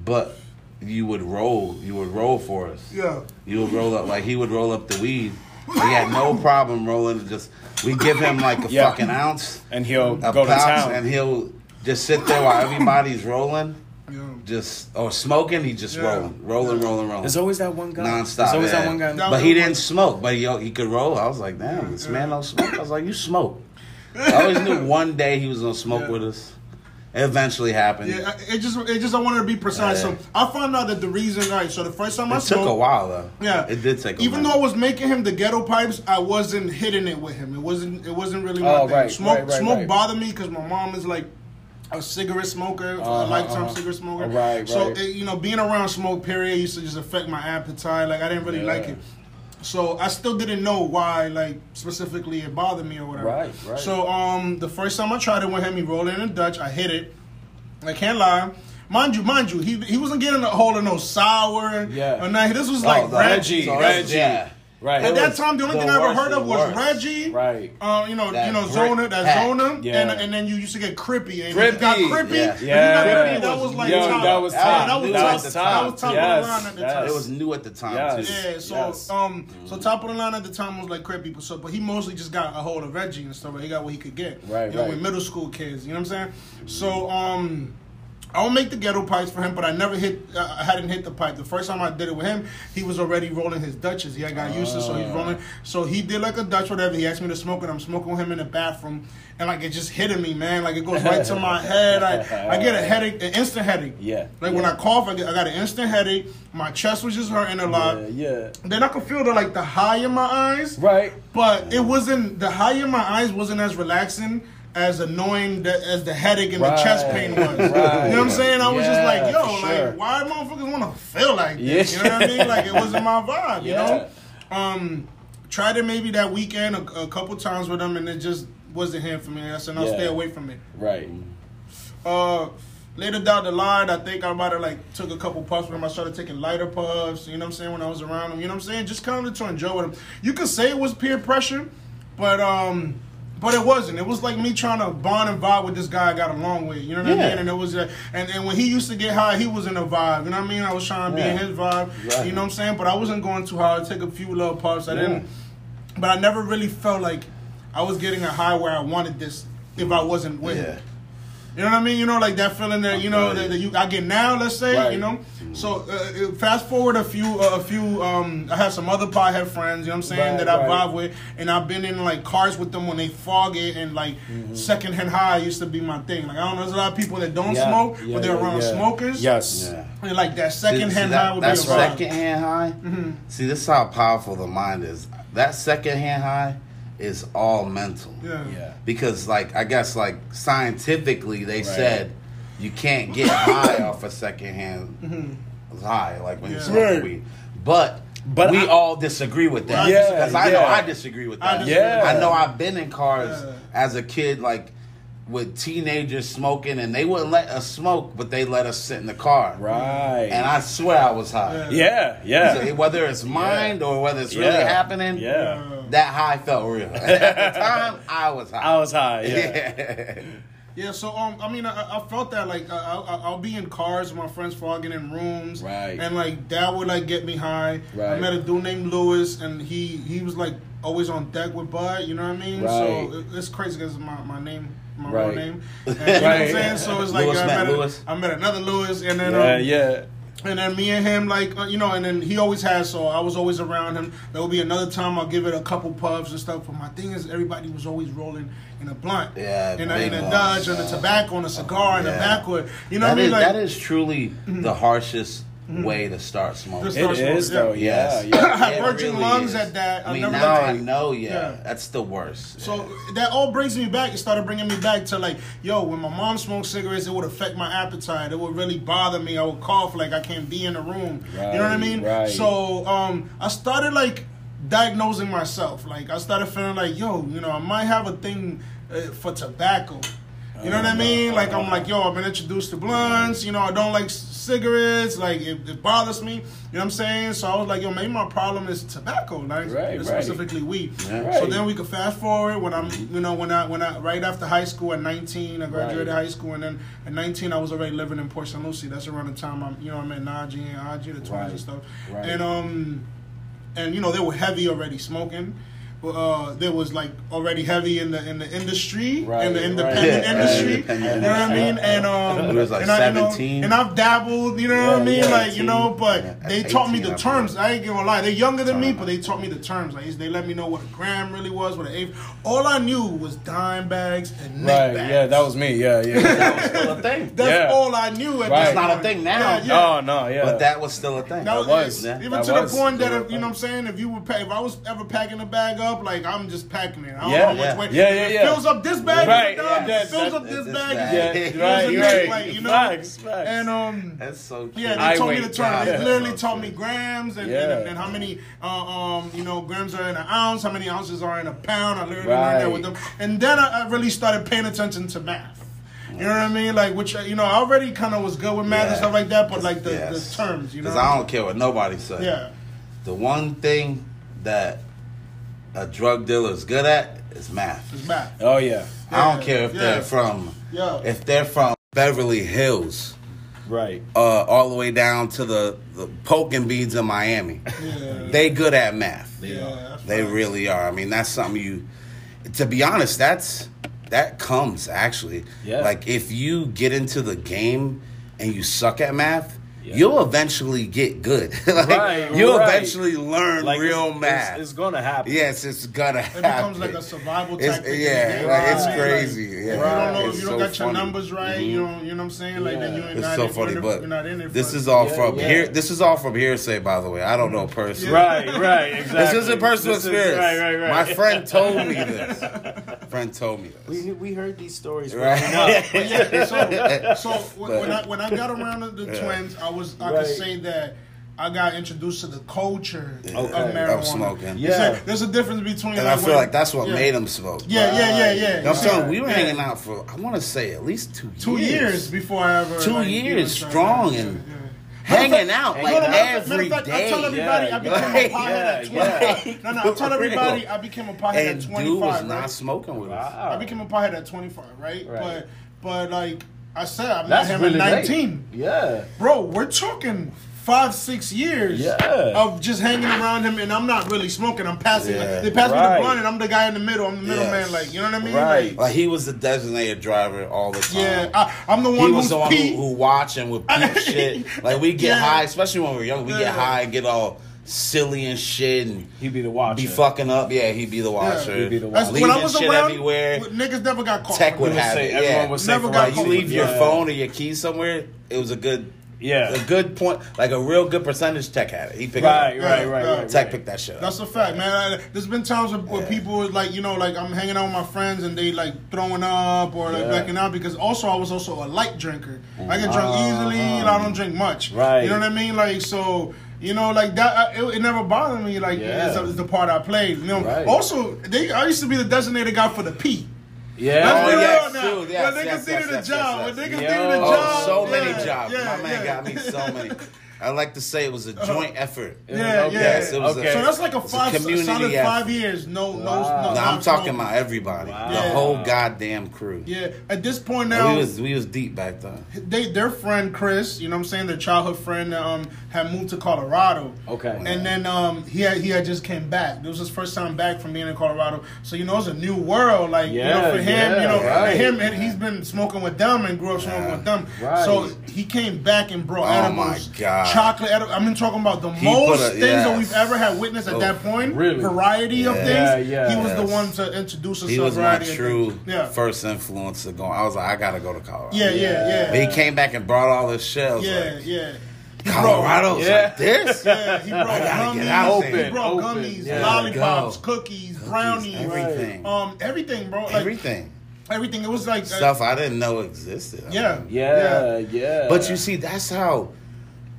[SPEAKER 1] but you would roll. You would roll for us.
[SPEAKER 3] Yeah.
[SPEAKER 1] You would roll up like he would roll up the weed. He had no problem rolling. Just we give him like a
[SPEAKER 2] Yeah.
[SPEAKER 1] fucking ounce,
[SPEAKER 2] And he'll
[SPEAKER 1] a
[SPEAKER 2] go to town.
[SPEAKER 1] and he'll just sit there while everybody's rolling,
[SPEAKER 3] Yeah.
[SPEAKER 1] just or smoking. He just
[SPEAKER 3] Yeah.
[SPEAKER 1] rolling, rolling, rolling, rolling.
[SPEAKER 2] There's always that one guy.
[SPEAKER 1] nonstop.
[SPEAKER 2] There's always
[SPEAKER 1] yeah.
[SPEAKER 2] that one guy.
[SPEAKER 3] That-
[SPEAKER 1] But he didn't smoke, but he he could roll. I was like, damn, this man don't smoke. I was like, you smoke. I always knew one day he was gonna smoke
[SPEAKER 3] Yeah.
[SPEAKER 1] with us. It eventually happened.
[SPEAKER 3] Yeah, it just it just I wanted to be precise.
[SPEAKER 1] Yeah.
[SPEAKER 3] So I found out that the reason, right. So the first time I
[SPEAKER 1] It took
[SPEAKER 3] smoked,
[SPEAKER 1] a while though.
[SPEAKER 3] Yeah,
[SPEAKER 1] it did take. a
[SPEAKER 3] Even
[SPEAKER 1] while.
[SPEAKER 3] though I was making him the ghetto pipes, I wasn't hitting it with him. It wasn't. It wasn't really my
[SPEAKER 2] Oh,
[SPEAKER 3] thing.
[SPEAKER 2] right,
[SPEAKER 3] smoke,
[SPEAKER 2] right, right,
[SPEAKER 3] smoke bothered me because my mom is like a cigarette smoker, a
[SPEAKER 2] Uh-huh,
[SPEAKER 3] lifetime
[SPEAKER 2] uh-huh.
[SPEAKER 3] cigarette smoker.
[SPEAKER 2] Right,
[SPEAKER 3] So
[SPEAKER 2] right.
[SPEAKER 3] it, you know, being around smoke period used to just affect my appetite. Like I didn't really
[SPEAKER 2] Yeah.
[SPEAKER 3] like it. So I still didn't know why, like specifically, it bothered me or whatever.
[SPEAKER 2] Right, right.
[SPEAKER 3] So um, the first time I tried it with him, he rolled it in a Dutch. I hit it. I can't lie. Mind you, mind you, he he wasn't getting a hold of no sour.
[SPEAKER 2] Yeah.
[SPEAKER 3] Or nothing. This was like
[SPEAKER 2] the
[SPEAKER 3] Reggie.
[SPEAKER 2] Reggie,
[SPEAKER 1] So
[SPEAKER 2] Reggie.
[SPEAKER 1] that's- yeah.
[SPEAKER 2] Right.
[SPEAKER 3] At
[SPEAKER 2] it
[SPEAKER 3] that time, the only
[SPEAKER 1] the
[SPEAKER 3] thing I ever heard
[SPEAKER 1] of
[SPEAKER 3] was
[SPEAKER 1] worst.
[SPEAKER 3] Reggie.
[SPEAKER 2] Right.
[SPEAKER 3] Uh, you know,
[SPEAKER 1] That
[SPEAKER 3] you know, Zona, that
[SPEAKER 1] pack.
[SPEAKER 3] Zona,
[SPEAKER 2] Yeah.
[SPEAKER 3] and and then you used to get Crippy, and got
[SPEAKER 2] Crippy.
[SPEAKER 1] Yeah.
[SPEAKER 2] Yeah.
[SPEAKER 3] Crippy, that was like
[SPEAKER 2] Yo,
[SPEAKER 3] top.
[SPEAKER 2] that was top.
[SPEAKER 3] that was
[SPEAKER 1] That
[SPEAKER 3] top. That was top
[SPEAKER 2] Yes,
[SPEAKER 3] of the line at the
[SPEAKER 2] yes.
[SPEAKER 3] time.
[SPEAKER 1] It was new at the time
[SPEAKER 2] Yes.
[SPEAKER 1] too.
[SPEAKER 3] Yeah, so
[SPEAKER 2] Yes.
[SPEAKER 3] um, so top of the line at the time was like Crippy, so but he mostly just got a hold of Reggie and stuff. He got what he could get,
[SPEAKER 2] Right,
[SPEAKER 3] You know,
[SPEAKER 2] right.
[SPEAKER 3] with middle school kids, you know what I'm saying? So um. I would make the ghetto pipes for him, but I never hit. Uh, I hadn't hit the pipe. The first time I did it with him, he was already rolling his Dutches. He had got used to, so he's
[SPEAKER 2] Ah.
[SPEAKER 3] rolling. So he did like a Dutch, whatever. He asked me to smoke and I'm smoking with him in the bathroom, and like it just hitting me, man. Like it goes right to my head. I, I get a headache, an instant headache.
[SPEAKER 2] Yeah.
[SPEAKER 3] Like when I cough, I, get, I got an instant headache. My chest was just hurting a lot.
[SPEAKER 2] Yeah, yeah.
[SPEAKER 3] Then I could feel the like the high in my eyes,
[SPEAKER 2] Right.
[SPEAKER 3] but it wasn't the high in my eyes wasn't as relaxing as annoying the, as the headache and the chest pain was.
[SPEAKER 2] Right,
[SPEAKER 3] You know what I'm saying? I was just like, yo,
[SPEAKER 2] sure.
[SPEAKER 3] like why motherfuckers want to feel like this?
[SPEAKER 2] Yeah.
[SPEAKER 3] You know what I mean? Like it wasn't my vibe. You know. Um, tried it maybe that weekend a, a couple times with them, and it just wasn't him for me. I said, no,
[SPEAKER 2] Yeah.
[SPEAKER 3] stay away from it.
[SPEAKER 2] Right.
[SPEAKER 3] Uh, later down the line, I think I might have like took a couple puffs with him. I started taking lighter puffs. You know what I'm saying? When I was around him, you know what I'm saying? Just kind of to enjoy with him. You could say it was peer pressure, but um, but it wasn't. It was like me trying to bond and vibe with this guy I got along with. You know what I
[SPEAKER 1] Yeah.
[SPEAKER 3] mean? And it was, uh, and and when he used to get high, he was in a vibe. You know what I mean? I was trying to be in his vibe.
[SPEAKER 2] Right.
[SPEAKER 3] You know what I'm saying? But I wasn't going too hard. I take a few little puffs. I didn't, but I never really felt like I was getting a high where I wanted this if I wasn't with him.
[SPEAKER 1] Yeah.
[SPEAKER 3] You know what I mean? You know, like that feeling that you know that, that you I get now. Let's say
[SPEAKER 2] Right.
[SPEAKER 3] you know. So uh, fast forward a few, uh, a few. Um, I have some other pothead friends. You know what I'm saying
[SPEAKER 2] Right,
[SPEAKER 3] that I
[SPEAKER 2] right.
[SPEAKER 3] vibe with, and I've been in like cars with them when they fog it, and like
[SPEAKER 2] Mm-hmm.
[SPEAKER 3] secondhand high used to be my thing. Like I don't know, there's a lot of people that don't
[SPEAKER 2] Yeah,
[SPEAKER 3] smoke,
[SPEAKER 2] yeah,
[SPEAKER 3] but they're
[SPEAKER 2] yeah,
[SPEAKER 3] around
[SPEAKER 2] yeah.
[SPEAKER 3] smokers.
[SPEAKER 2] Yes.
[SPEAKER 1] Yeah.
[SPEAKER 3] and like that
[SPEAKER 1] See-
[SPEAKER 3] secondhand
[SPEAKER 1] see, that,
[SPEAKER 3] high would
[SPEAKER 1] that
[SPEAKER 3] be a vibe.
[SPEAKER 1] second hand high.
[SPEAKER 3] Mm-hmm.
[SPEAKER 1] See, this is how powerful the mind is. That second hand high is all mental.
[SPEAKER 3] Yeah.
[SPEAKER 2] Yeah.
[SPEAKER 1] Because, like, I guess, like scientifically, they
[SPEAKER 2] Right.
[SPEAKER 1] said you can't get high off a second hand mm-hmm. high, like when you smoke
[SPEAKER 2] Right.
[SPEAKER 1] weed. But,
[SPEAKER 2] But
[SPEAKER 1] we
[SPEAKER 2] I-
[SPEAKER 1] all disagree with that.
[SPEAKER 3] Yeah,
[SPEAKER 1] because I know. I disagree with
[SPEAKER 3] I
[SPEAKER 1] that.
[SPEAKER 3] disagree.
[SPEAKER 2] Yeah.
[SPEAKER 1] I know I've been in cars
[SPEAKER 3] Yeah.
[SPEAKER 1] as a kid, like with teenagers smoking, and they wouldn't let us smoke, but they let us sit in the car.
[SPEAKER 2] Right.
[SPEAKER 1] And I swear I was high.
[SPEAKER 2] yeah, yeah.
[SPEAKER 1] So whether it's mind or whether it's really
[SPEAKER 2] Yeah.
[SPEAKER 1] happening,
[SPEAKER 2] Yeah.
[SPEAKER 1] that high felt real. At the time, I was high.
[SPEAKER 2] I was high. Yeah.
[SPEAKER 1] yeah.
[SPEAKER 3] Yeah, so um, I mean, I, I felt that like I, I, I'll be in cars with my friends fogging in rooms,
[SPEAKER 2] Right.
[SPEAKER 3] And like that would like get me high.
[SPEAKER 2] Right.
[SPEAKER 3] I met a dude named Lewis, and he he was like always on deck with Bud. You know what I mean?
[SPEAKER 2] Right.
[SPEAKER 3] So it, it's crazy because my my name. My real
[SPEAKER 2] Right.
[SPEAKER 3] name, and, you know what I'm
[SPEAKER 2] Right.
[SPEAKER 3] saying. So it's like
[SPEAKER 1] Lewis
[SPEAKER 3] I
[SPEAKER 1] met
[SPEAKER 3] met,
[SPEAKER 1] Lewis.
[SPEAKER 3] I met another Lewis, and then
[SPEAKER 2] Yeah,
[SPEAKER 3] um,
[SPEAKER 2] yeah.
[SPEAKER 3] and then me and him, like uh, you know, and then he always has. So I was always around him. There will be another time I'll give it a couple puffs and stuff. But my thing is, everybody was always rolling in a blunt,
[SPEAKER 1] Yeah,
[SPEAKER 3] in a,
[SPEAKER 1] big
[SPEAKER 3] in a
[SPEAKER 1] blunts.
[SPEAKER 3] Dutch, and a tobacco, and a cigar, and a
[SPEAKER 1] Yeah.
[SPEAKER 3] backwood. You know
[SPEAKER 1] That
[SPEAKER 3] what I mean?
[SPEAKER 1] is-
[SPEAKER 3] Like
[SPEAKER 1] that is truly the harshest way to start smoking.
[SPEAKER 3] Just
[SPEAKER 2] It
[SPEAKER 3] Start
[SPEAKER 2] is
[SPEAKER 3] smoking,
[SPEAKER 2] though.
[SPEAKER 1] Yes.
[SPEAKER 2] Yeah,
[SPEAKER 3] I
[SPEAKER 2] yeah.
[SPEAKER 3] had virgin
[SPEAKER 1] really
[SPEAKER 3] lungs
[SPEAKER 1] is.
[SPEAKER 3] at that.
[SPEAKER 1] I
[SPEAKER 3] I've
[SPEAKER 1] mean,
[SPEAKER 3] never
[SPEAKER 1] now I know, yeah,
[SPEAKER 3] Yeah.
[SPEAKER 1] that's the worst.
[SPEAKER 3] So that all brings me back. It started bringing me back to like, yo, when my mom smoked cigarettes, it would affect my appetite. It would really bother me. I would cough like I can't be in the room. you know what I mean?
[SPEAKER 2] right.
[SPEAKER 3] So um, I started like diagnosing myself. Like I started feeling like, yo, you know, I might have a thing uh, for tobacco. You know what I mean? Like I'm like, yo, I've been introduced to blunts. You know, I don't like cigarettes. Like it, it bothers me. You know what I'm saying? So I was like, yo, maybe my problem is tobacco, like
[SPEAKER 2] Right, right.
[SPEAKER 3] specifically weed.
[SPEAKER 1] Yeah.
[SPEAKER 3] So then we could fast forward when I'm, you know, when I when I right after high school at 19, I graduated
[SPEAKER 2] Right.
[SPEAKER 3] high school, and then at 19 I was already living in Port St. Lucie. That's around the time I'm, you know, I met Naiji and Aji, the twins
[SPEAKER 2] Right.
[SPEAKER 3] and stuff.
[SPEAKER 2] Right.
[SPEAKER 3] And um, and you know they were heavy already smoking. Uh, that was like already heavy in the in the industry
[SPEAKER 2] Right,
[SPEAKER 3] in the
[SPEAKER 2] right.
[SPEAKER 3] independent
[SPEAKER 1] Yeah,
[SPEAKER 3] industry.
[SPEAKER 1] independent
[SPEAKER 3] you know what I mean? And um,
[SPEAKER 1] It was like
[SPEAKER 3] and I, you know,
[SPEAKER 1] 17.
[SPEAKER 3] and I've dabbled. You know what I mean?
[SPEAKER 2] yeah,
[SPEAKER 3] like you know, but
[SPEAKER 1] Yeah,
[SPEAKER 3] they
[SPEAKER 1] at
[SPEAKER 3] taught me the
[SPEAKER 1] I
[SPEAKER 3] terms. I ain't gonna lie. They're younger than me, but they taught me the terms. Like they let me know what a gram really was, what an eighth. All I knew was dime bags and neck
[SPEAKER 2] Right.
[SPEAKER 3] bags.
[SPEAKER 2] Yeah, that was me. Yeah, yeah.
[SPEAKER 1] That was still a thing.
[SPEAKER 3] That's
[SPEAKER 2] Yeah.
[SPEAKER 3] all I knew. At
[SPEAKER 2] Right.
[SPEAKER 3] that
[SPEAKER 2] It's
[SPEAKER 1] not a thing now.
[SPEAKER 3] Yeah, yeah.
[SPEAKER 2] No, no, yeah.
[SPEAKER 1] But that was still a thing.
[SPEAKER 3] That was,
[SPEAKER 2] was.
[SPEAKER 1] Yeah.
[SPEAKER 3] even
[SPEAKER 2] That
[SPEAKER 3] to
[SPEAKER 2] was
[SPEAKER 3] the point that if, you know what I'm saying, if you were pa- if I was ever packing a bag up, like I'm just packing it. I don't
[SPEAKER 2] Yeah,
[SPEAKER 3] know which
[SPEAKER 1] yeah.
[SPEAKER 3] way.
[SPEAKER 2] Yeah,
[SPEAKER 3] If
[SPEAKER 2] yeah,
[SPEAKER 3] it
[SPEAKER 2] yeah.
[SPEAKER 3] fills up this bag,
[SPEAKER 2] Right,
[SPEAKER 3] right,
[SPEAKER 2] yeah,
[SPEAKER 3] it
[SPEAKER 2] that-
[SPEAKER 3] fills
[SPEAKER 2] that-
[SPEAKER 3] up this
[SPEAKER 1] this
[SPEAKER 3] bag.
[SPEAKER 1] bag.
[SPEAKER 2] yeah, right, right.
[SPEAKER 3] next, like, you know.
[SPEAKER 2] Facts, facts.
[SPEAKER 3] And um,
[SPEAKER 1] That's so cute.
[SPEAKER 3] yeah,
[SPEAKER 2] I
[SPEAKER 3] they told me
[SPEAKER 2] wait.
[SPEAKER 3] the term. They literally
[SPEAKER 1] So
[SPEAKER 3] taught me grams and,
[SPEAKER 2] Yeah.
[SPEAKER 3] and, and how many uh, um you know grams are in an ounce, how many ounces are in a pound. I literally
[SPEAKER 2] Right.
[SPEAKER 3] learned that with them, and then I, I really started paying attention to math. You know what I mean? Like, which uh, you know, I already kind of was good with math and stuff like that, but like the,
[SPEAKER 1] Yes.
[SPEAKER 3] the terms, you know.
[SPEAKER 1] Because I don't care what nobody says.
[SPEAKER 3] Yeah.
[SPEAKER 1] The one thing that a drug dealer is good at is math.
[SPEAKER 3] It's math.
[SPEAKER 2] Oh yeah.
[SPEAKER 1] I don't care if
[SPEAKER 3] yeah.
[SPEAKER 1] they're from
[SPEAKER 3] Yeah.
[SPEAKER 1] if they're from Beverly Hills,
[SPEAKER 2] Right.
[SPEAKER 1] uh, all the way down to the, the poking beads in Miami.
[SPEAKER 3] Yeah.
[SPEAKER 1] They good at math.
[SPEAKER 3] Yeah, that's
[SPEAKER 1] They
[SPEAKER 3] facts.
[SPEAKER 1] really are. I mean, that's something you. To be honest, that's that comes actually.
[SPEAKER 2] Yeah.
[SPEAKER 1] Like if you get into the game and you suck at math,
[SPEAKER 2] Yeah.
[SPEAKER 1] you'll eventually get good. like
[SPEAKER 2] Right,
[SPEAKER 1] you'll
[SPEAKER 2] right.
[SPEAKER 1] eventually learn
[SPEAKER 2] Like
[SPEAKER 1] real
[SPEAKER 2] it's,
[SPEAKER 1] math.
[SPEAKER 2] It's, it's gonna happen.
[SPEAKER 1] yes, it's gonna happen.
[SPEAKER 3] It becomes like a survival
[SPEAKER 1] It's-
[SPEAKER 3] tactic.
[SPEAKER 1] yeah, like,
[SPEAKER 3] game.
[SPEAKER 1] it's
[SPEAKER 3] Like,
[SPEAKER 1] crazy,
[SPEAKER 3] If
[SPEAKER 1] yeah.
[SPEAKER 3] you don't know,
[SPEAKER 1] It's
[SPEAKER 3] if you don't
[SPEAKER 1] so
[SPEAKER 3] got your
[SPEAKER 1] funny.
[SPEAKER 3] numbers right, mm-hmm. you don't, you know what I'm saying? Like then you ain't
[SPEAKER 1] It's
[SPEAKER 3] not
[SPEAKER 1] so
[SPEAKER 3] in for
[SPEAKER 1] funny, but
[SPEAKER 3] you're not in it.
[SPEAKER 1] this is all
[SPEAKER 2] Yeah,
[SPEAKER 1] from
[SPEAKER 2] yeah.
[SPEAKER 1] here. This is all from hearsay, by the way. I don't know person.
[SPEAKER 2] Right. Right. Exactly.
[SPEAKER 1] This isn't personal
[SPEAKER 2] This is-
[SPEAKER 1] experience.
[SPEAKER 2] right. Right. Right.
[SPEAKER 1] My friend told me this. friend told me this.
[SPEAKER 2] We we heard these stories.
[SPEAKER 1] Right.
[SPEAKER 2] growing up.
[SPEAKER 3] But yeah, so, so when, when I when I got around the, the twins, I was I
[SPEAKER 2] Right.
[SPEAKER 3] could say that I got introduced to the culture
[SPEAKER 1] Yeah.
[SPEAKER 3] of
[SPEAKER 2] Okay.
[SPEAKER 3] marijuana.
[SPEAKER 1] Of smoking.
[SPEAKER 2] Yeah.
[SPEAKER 3] There's a- there's a difference between.
[SPEAKER 1] And I feel
[SPEAKER 3] when-
[SPEAKER 1] like that's what
[SPEAKER 3] yeah.
[SPEAKER 1] made him smoke.
[SPEAKER 3] Yeah, yeah, yeah, yeah.
[SPEAKER 1] You know I'm saying? We were
[SPEAKER 3] Yeah.
[SPEAKER 1] hanging out for I want to say at least two
[SPEAKER 3] two years before I ever
[SPEAKER 1] Two
[SPEAKER 3] like,
[SPEAKER 1] years strong and
[SPEAKER 3] yeah.
[SPEAKER 1] hanging out like
[SPEAKER 2] no, no, matter
[SPEAKER 3] Matter of
[SPEAKER 1] every
[SPEAKER 3] fact, I
[SPEAKER 1] day.
[SPEAKER 3] tell everybody
[SPEAKER 2] Yeah,
[SPEAKER 3] I became
[SPEAKER 1] yeah,
[SPEAKER 3] a pothead at 25.
[SPEAKER 2] yeah.
[SPEAKER 3] No, no, I tell everybody I became a pothead at
[SPEAKER 1] And
[SPEAKER 3] 25.
[SPEAKER 1] dude was
[SPEAKER 3] right?
[SPEAKER 1] not smoking with us.
[SPEAKER 3] I became a pothead at 25, right?
[SPEAKER 2] Right.
[SPEAKER 3] But but like I said, I met
[SPEAKER 2] That's
[SPEAKER 3] him
[SPEAKER 2] really
[SPEAKER 3] at
[SPEAKER 2] late.
[SPEAKER 3] 19.
[SPEAKER 2] Yeah.
[SPEAKER 3] Bro, we're talking five, six years
[SPEAKER 2] Yeah.
[SPEAKER 3] of just hanging around him, and I'm not really smoking. I'm passing.
[SPEAKER 1] Yeah.
[SPEAKER 3] They pass me the blunt, and I'm the guy in the middle. I'm the middleman.
[SPEAKER 1] Yes.
[SPEAKER 3] Like you know what I mean?
[SPEAKER 2] Right.
[SPEAKER 3] Like,
[SPEAKER 1] Like he was the designated driver all the time.
[SPEAKER 3] yeah, I, I'm the
[SPEAKER 1] He
[SPEAKER 3] one
[SPEAKER 1] was
[SPEAKER 3] who's
[SPEAKER 1] the one who, who watch and would peep shit. Like we get
[SPEAKER 3] Yeah.
[SPEAKER 1] high, especially when we're young. We
[SPEAKER 3] Yeah.
[SPEAKER 1] get high and get all silly and shit and
[SPEAKER 2] He'd be the watcher.
[SPEAKER 1] be fucking up. Yeah, he'd be the watcher.
[SPEAKER 2] He'd be the
[SPEAKER 3] That's,
[SPEAKER 2] watcher.
[SPEAKER 3] when I
[SPEAKER 1] Leaving
[SPEAKER 3] was
[SPEAKER 1] shit
[SPEAKER 3] around,
[SPEAKER 1] everywhere.
[SPEAKER 3] niggas never got caught.
[SPEAKER 1] Tech
[SPEAKER 3] for
[SPEAKER 1] would have
[SPEAKER 2] say-
[SPEAKER 1] it.
[SPEAKER 2] everyone
[SPEAKER 1] yeah.
[SPEAKER 2] would say
[SPEAKER 3] Never got
[SPEAKER 2] like,
[SPEAKER 1] you leave
[SPEAKER 3] with
[SPEAKER 1] your
[SPEAKER 2] yeah.
[SPEAKER 1] phone or your keys somewhere, it was a good,
[SPEAKER 2] Yeah.
[SPEAKER 1] a good point. Like a real good percentage. Tech had it. He picked
[SPEAKER 2] Right.
[SPEAKER 1] it
[SPEAKER 2] Right.
[SPEAKER 1] up.
[SPEAKER 2] Right.
[SPEAKER 3] Yeah.
[SPEAKER 2] Right.
[SPEAKER 1] Tech
[SPEAKER 2] right.
[SPEAKER 1] picked that shit up.
[SPEAKER 3] That's a fact, man. I, there's been times where, where
[SPEAKER 1] Yeah.
[SPEAKER 3] people like, you know, like I'm hanging out with my friends and they like throwing up or like
[SPEAKER 2] Yeah.
[SPEAKER 3] blacking out because also I was also a light drinker. I can drink
[SPEAKER 2] Uh-huh.
[SPEAKER 3] easily and I don't drink much.
[SPEAKER 2] Right.
[SPEAKER 3] You know what I mean? Like so. You know, like that. I, it, it never bothered me. Like
[SPEAKER 2] Yeah.
[SPEAKER 3] it's, it's the part I played. You know.
[SPEAKER 2] Right.
[SPEAKER 3] Also, they I used to be the designated guy for the P.
[SPEAKER 2] Yeah.
[SPEAKER 3] Let's
[SPEAKER 1] Oh,
[SPEAKER 3] be real
[SPEAKER 1] yes,
[SPEAKER 3] now.
[SPEAKER 1] too. Yes,
[SPEAKER 3] when niggas
[SPEAKER 1] yes,
[SPEAKER 3] see
[SPEAKER 1] yes,
[SPEAKER 3] the job,
[SPEAKER 1] yes,
[SPEAKER 3] when
[SPEAKER 1] yes.
[SPEAKER 3] niggas
[SPEAKER 2] Yo.
[SPEAKER 3] the
[SPEAKER 2] Oh,
[SPEAKER 3] job,
[SPEAKER 1] so
[SPEAKER 3] yeah,
[SPEAKER 1] many jobs.
[SPEAKER 3] yeah,
[SPEAKER 1] My man
[SPEAKER 3] yeah.
[SPEAKER 1] got me so many. I like to say it was a joint effort.
[SPEAKER 3] Yeah,
[SPEAKER 2] Okay.
[SPEAKER 3] yeah.
[SPEAKER 1] Yes, it was a-
[SPEAKER 3] So that's like a
[SPEAKER 1] It's a
[SPEAKER 3] five,
[SPEAKER 1] community
[SPEAKER 3] solid
[SPEAKER 1] effort.
[SPEAKER 3] five years. No, no,
[SPEAKER 2] Wow.
[SPEAKER 3] no.
[SPEAKER 1] No,
[SPEAKER 3] not
[SPEAKER 1] I'm talking
[SPEAKER 3] smoking.
[SPEAKER 1] about everybody.
[SPEAKER 2] Wow.
[SPEAKER 1] The
[SPEAKER 3] Yeah.
[SPEAKER 1] whole goddamn crew.
[SPEAKER 3] Yeah, at this point
[SPEAKER 1] point
[SPEAKER 3] now,
[SPEAKER 1] we was we was deep back then.
[SPEAKER 3] they their friend Chris, you know what I'm saying, their childhood friend um had moved to Colorado.
[SPEAKER 2] Okay.
[SPEAKER 3] And then um he had he had just came back. It was his first time back from being in Colorado. So you know it's a new world. Like you
[SPEAKER 2] Yeah,
[SPEAKER 3] know for him,
[SPEAKER 2] yeah,
[SPEAKER 3] you know
[SPEAKER 2] right.
[SPEAKER 3] him and he's been smoking with them and grew up smoking
[SPEAKER 1] Yeah.
[SPEAKER 3] with them.
[SPEAKER 2] Right.
[SPEAKER 3] So he came back and brought
[SPEAKER 1] Oh, my God.
[SPEAKER 3] Chocolate. Edi- I mean talking about the
[SPEAKER 1] He
[SPEAKER 3] most
[SPEAKER 1] a-
[SPEAKER 3] things that we've ever had witnessed at
[SPEAKER 1] Oh,
[SPEAKER 3] that point.
[SPEAKER 2] really?
[SPEAKER 3] Variety of things.
[SPEAKER 2] Yeah,
[SPEAKER 3] He was the one to introduce us
[SPEAKER 1] He
[SPEAKER 3] to a
[SPEAKER 1] was my
[SPEAKER 3] variety of
[SPEAKER 1] true.
[SPEAKER 3] Yeah.
[SPEAKER 1] first influencer. going. I was like, I gotta go to Colorado.
[SPEAKER 3] Yeah, yeah, yeah.
[SPEAKER 1] But he came back and brought all this shells.
[SPEAKER 3] Yeah,
[SPEAKER 1] like,
[SPEAKER 3] yeah. He
[SPEAKER 1] Colorado's
[SPEAKER 2] Yeah.
[SPEAKER 1] like this.
[SPEAKER 3] Yeah, he brought gummies.
[SPEAKER 1] get out
[SPEAKER 3] he brought
[SPEAKER 2] Open,
[SPEAKER 3] gummies,
[SPEAKER 2] yeah.
[SPEAKER 3] lollipops,
[SPEAKER 1] Go.
[SPEAKER 3] cookies, brownies,
[SPEAKER 1] everything,
[SPEAKER 3] um, everything, bro. Like,
[SPEAKER 1] everything,
[SPEAKER 3] everything. It was like uh,
[SPEAKER 1] stuff I didn't know existed. I
[SPEAKER 3] Yeah.
[SPEAKER 1] mean,
[SPEAKER 2] Yeah. Yeah.
[SPEAKER 1] But you see, that's how,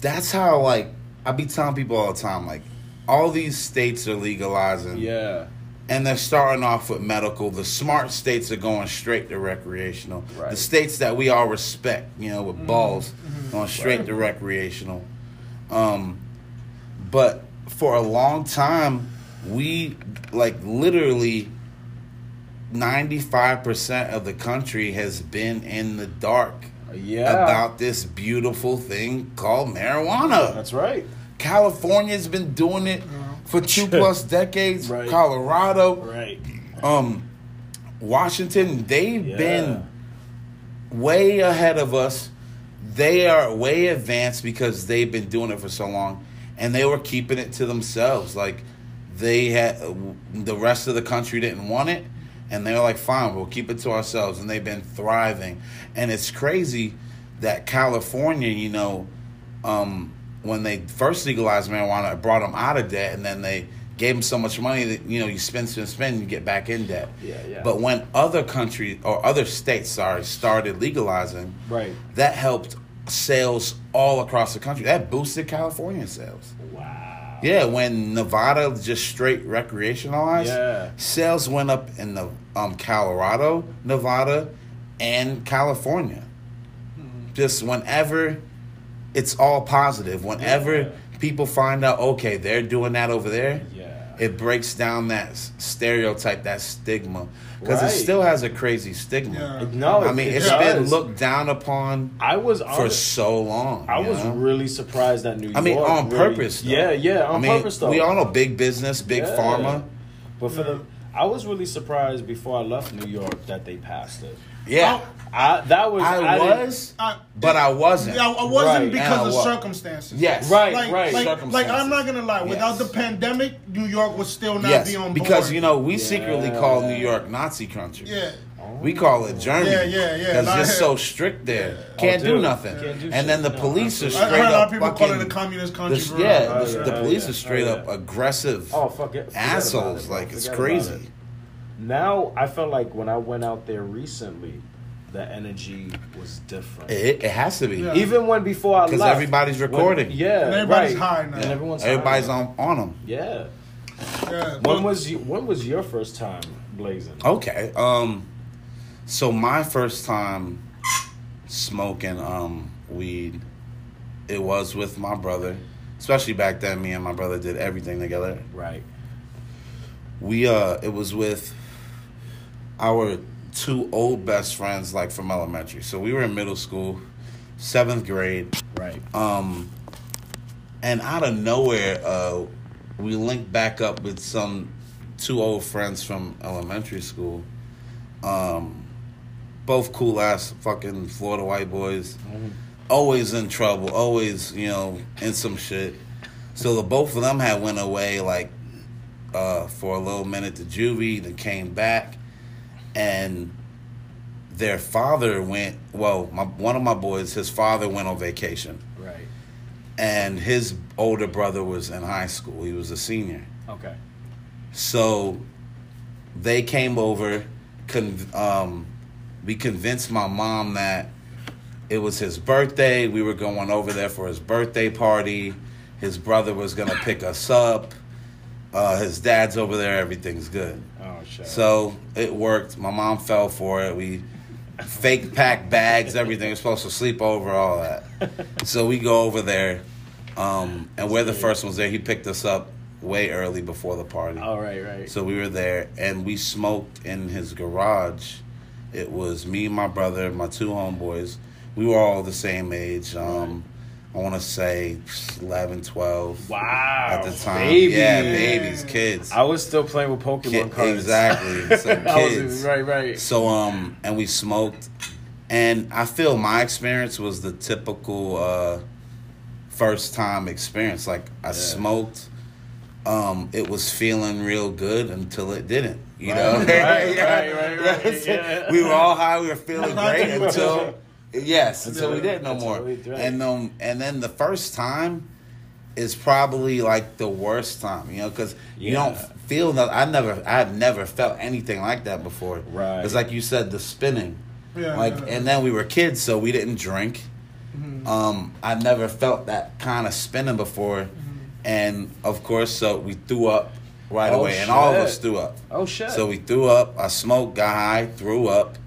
[SPEAKER 1] that's how like I be telling people all the time, like all these states are legalizing,
[SPEAKER 2] Yeah.
[SPEAKER 1] and they're starting off with medical. The smart states are going straight to recreational.
[SPEAKER 2] Right.
[SPEAKER 1] The states that we all respect, you know, with balls, going straight to recreational. Um, but for a long time, we like literally. 95% of the country has been in the dark
[SPEAKER 2] Yeah.
[SPEAKER 1] about this beautiful thing called marijuana.
[SPEAKER 2] That's right.
[SPEAKER 1] California's been doing it for two plus decades.
[SPEAKER 2] Right.
[SPEAKER 1] Colorado,
[SPEAKER 2] Right.
[SPEAKER 1] um, Washington, they've
[SPEAKER 2] Yeah.
[SPEAKER 1] been way ahead of us. They are way advanced because they've been doing it for so long, and they were keeping it to themselves. Like they had, the rest of the country didn't want it, and they're like, "Fine, we'll keep it to ourselves." And they've been thriving, and it's crazy that California, you know, um, when they first legalized marijuana, it brought them out of debt, and then they gave them so much money that you know you spend, spend, spend, you get back in debt.
[SPEAKER 2] Yeah, yeah.
[SPEAKER 1] But when other countries or other states, sorry, started legalizing,
[SPEAKER 2] Right.
[SPEAKER 1] that helped sales all across the country. That boosted California sales. Yeah, when Nevada just straight recreationalized,
[SPEAKER 2] Yeah.
[SPEAKER 1] sales went up in the um, Colorado, Nevada, and California. Just whenever it's all positive, whenever
[SPEAKER 2] Yeah.
[SPEAKER 1] people find out, okay, they're doing that over there. It breaks down that stereotype, that stigma, because
[SPEAKER 2] Right.
[SPEAKER 1] it still has a crazy stigma.
[SPEAKER 3] Yeah.
[SPEAKER 2] No,
[SPEAKER 1] I mean,
[SPEAKER 2] it
[SPEAKER 1] it's been looked down upon
[SPEAKER 2] I was
[SPEAKER 1] for so long.
[SPEAKER 2] I was
[SPEAKER 1] know?
[SPEAKER 2] really surprised that New York.
[SPEAKER 1] I mean, on
[SPEAKER 2] really-
[SPEAKER 1] purpose. Though.
[SPEAKER 2] Yeah, yeah, on
[SPEAKER 1] I mean,
[SPEAKER 2] purpose though.
[SPEAKER 1] We all know big business, big
[SPEAKER 2] Yeah.
[SPEAKER 1] pharma.
[SPEAKER 2] But for the, I was really surprised before I left New York that they passed it.
[SPEAKER 1] Yeah,
[SPEAKER 2] I that was
[SPEAKER 1] I,
[SPEAKER 2] didn't-
[SPEAKER 1] was,
[SPEAKER 3] I-
[SPEAKER 1] but I wasn't.
[SPEAKER 3] Yeah, I wasn't
[SPEAKER 2] Right.
[SPEAKER 3] Because
[SPEAKER 1] I
[SPEAKER 3] of
[SPEAKER 1] wa-
[SPEAKER 3] circumstances.
[SPEAKER 1] Yes,
[SPEAKER 2] Right,
[SPEAKER 3] Like,
[SPEAKER 2] right.
[SPEAKER 3] like, like, I'm not gonna lie. Without
[SPEAKER 1] Yes.
[SPEAKER 3] the pandemic, New York would still not
[SPEAKER 1] yes,
[SPEAKER 3] be on board.
[SPEAKER 1] because you know we
[SPEAKER 2] Yeah.
[SPEAKER 1] secretly call New York Nazi country.
[SPEAKER 3] Yeah.
[SPEAKER 1] We call it Germany.
[SPEAKER 3] Yeah, yeah, yeah.
[SPEAKER 1] Because it's
[SPEAKER 3] yeah.
[SPEAKER 1] so strict there. Can't
[SPEAKER 2] Oh,
[SPEAKER 1] do
[SPEAKER 2] dude.
[SPEAKER 1] nothing.
[SPEAKER 2] Can't do
[SPEAKER 1] and then the
[SPEAKER 2] No,
[SPEAKER 1] police are
[SPEAKER 2] absolutely.
[SPEAKER 3] I
[SPEAKER 1] straight
[SPEAKER 3] heard a lot of people
[SPEAKER 1] fucking,
[SPEAKER 3] call it a communist country.
[SPEAKER 1] the- yeah,
[SPEAKER 2] Oh,
[SPEAKER 1] the,
[SPEAKER 2] yeah,
[SPEAKER 1] the police
[SPEAKER 2] yeah.
[SPEAKER 1] are straight
[SPEAKER 2] Oh,
[SPEAKER 1] up
[SPEAKER 2] yeah.
[SPEAKER 1] aggressive
[SPEAKER 2] Oh fuck it, forget
[SPEAKER 1] assholes.
[SPEAKER 2] it,
[SPEAKER 1] like it's
[SPEAKER 2] Forget about
[SPEAKER 1] crazy.
[SPEAKER 2] it. Now I felt like when I went out there recently, the energy was different.
[SPEAKER 1] It, it has to be.
[SPEAKER 3] Yeah.
[SPEAKER 2] Even when before I left, because
[SPEAKER 1] everybody's
[SPEAKER 2] when-
[SPEAKER 1] recording.
[SPEAKER 2] yeah,
[SPEAKER 3] And everybody's
[SPEAKER 2] right.
[SPEAKER 3] high now.
[SPEAKER 2] And everyone's
[SPEAKER 1] Everybody's
[SPEAKER 2] high.
[SPEAKER 1] on on them.
[SPEAKER 2] Yeah.
[SPEAKER 3] Yeah,
[SPEAKER 2] When was you, when was your first time blazing?
[SPEAKER 1] Okay. Um so my first time smoking um weed it was with my brother. Especially back then me and my brother did everything together.
[SPEAKER 2] Right.
[SPEAKER 1] We uh it was with our two old best friends like from elementary. So we were in middle school, 7th grade.
[SPEAKER 2] Right.
[SPEAKER 1] Um and out of nowhere uh we linked back up with some two old friends from elementary school. Um, both cool ass fucking Florida white boys. Always in trouble. Always, you know, in some shit. So the both of them had went away like uh, for a little minute to juvie, then came back, and their father went. Well, my one of my boys, his father went on vacation,
[SPEAKER 2] Right.
[SPEAKER 1] and his older brother was in high school. He was a senior.
[SPEAKER 2] Okay.
[SPEAKER 1] So they came over. Con- um, we convinced my mom that it was his birthday. We were going over there for his birthday party. His brother was gonna pick us up. Uh, his dad's over there. Everything's good.
[SPEAKER 2] Oh shit.
[SPEAKER 1] So it worked. My mom fell for it. We fake packed bags, everything. We're supposed to sleep over, all that. So we go over there, um, and we're the first ones there. He picked us up way early before the party.
[SPEAKER 2] All right. Right.
[SPEAKER 1] So we were there, and we smoked in his garage. It was me, my brother, my two homeboys. We were all the same age. Um, I want to say 11, 12
[SPEAKER 2] wow.
[SPEAKER 1] at the time.
[SPEAKER 2] Baby.
[SPEAKER 1] Yeah, babies, kids.
[SPEAKER 2] I was still playing with Pokemon
[SPEAKER 1] Kid-
[SPEAKER 2] cards.
[SPEAKER 1] exactly.
[SPEAKER 2] Was-
[SPEAKER 1] kids.
[SPEAKER 2] right. Right.
[SPEAKER 1] So um, and we smoked, and I feel my experience was the typical uh, first time experience. Like I smoked, um, it was feeling real good until it didn't. You know,
[SPEAKER 2] Right, right, right, right, right, yeah.
[SPEAKER 1] we were all high. We were feeling great until yes, until we didn't no more.
[SPEAKER 2] right.
[SPEAKER 1] And um, and then the first time is probably like the worst time. You know, because you don't feel that. I never, I've never felt anything like that before.
[SPEAKER 2] Right.
[SPEAKER 1] It's like you said, the spinning.
[SPEAKER 3] Yeah,
[SPEAKER 1] like,
[SPEAKER 3] yeah.
[SPEAKER 1] and then we were kids, so we didn't drink.
[SPEAKER 2] Mm-hmm.
[SPEAKER 1] Um, I never felt that kind of spinning before,
[SPEAKER 2] Mm-hmm.
[SPEAKER 1] and of course, so we threw up right
[SPEAKER 2] Oh,
[SPEAKER 1] away, and all of us threw up.
[SPEAKER 2] Oh shit.
[SPEAKER 1] So we threw up. I smoked, got high, threw up,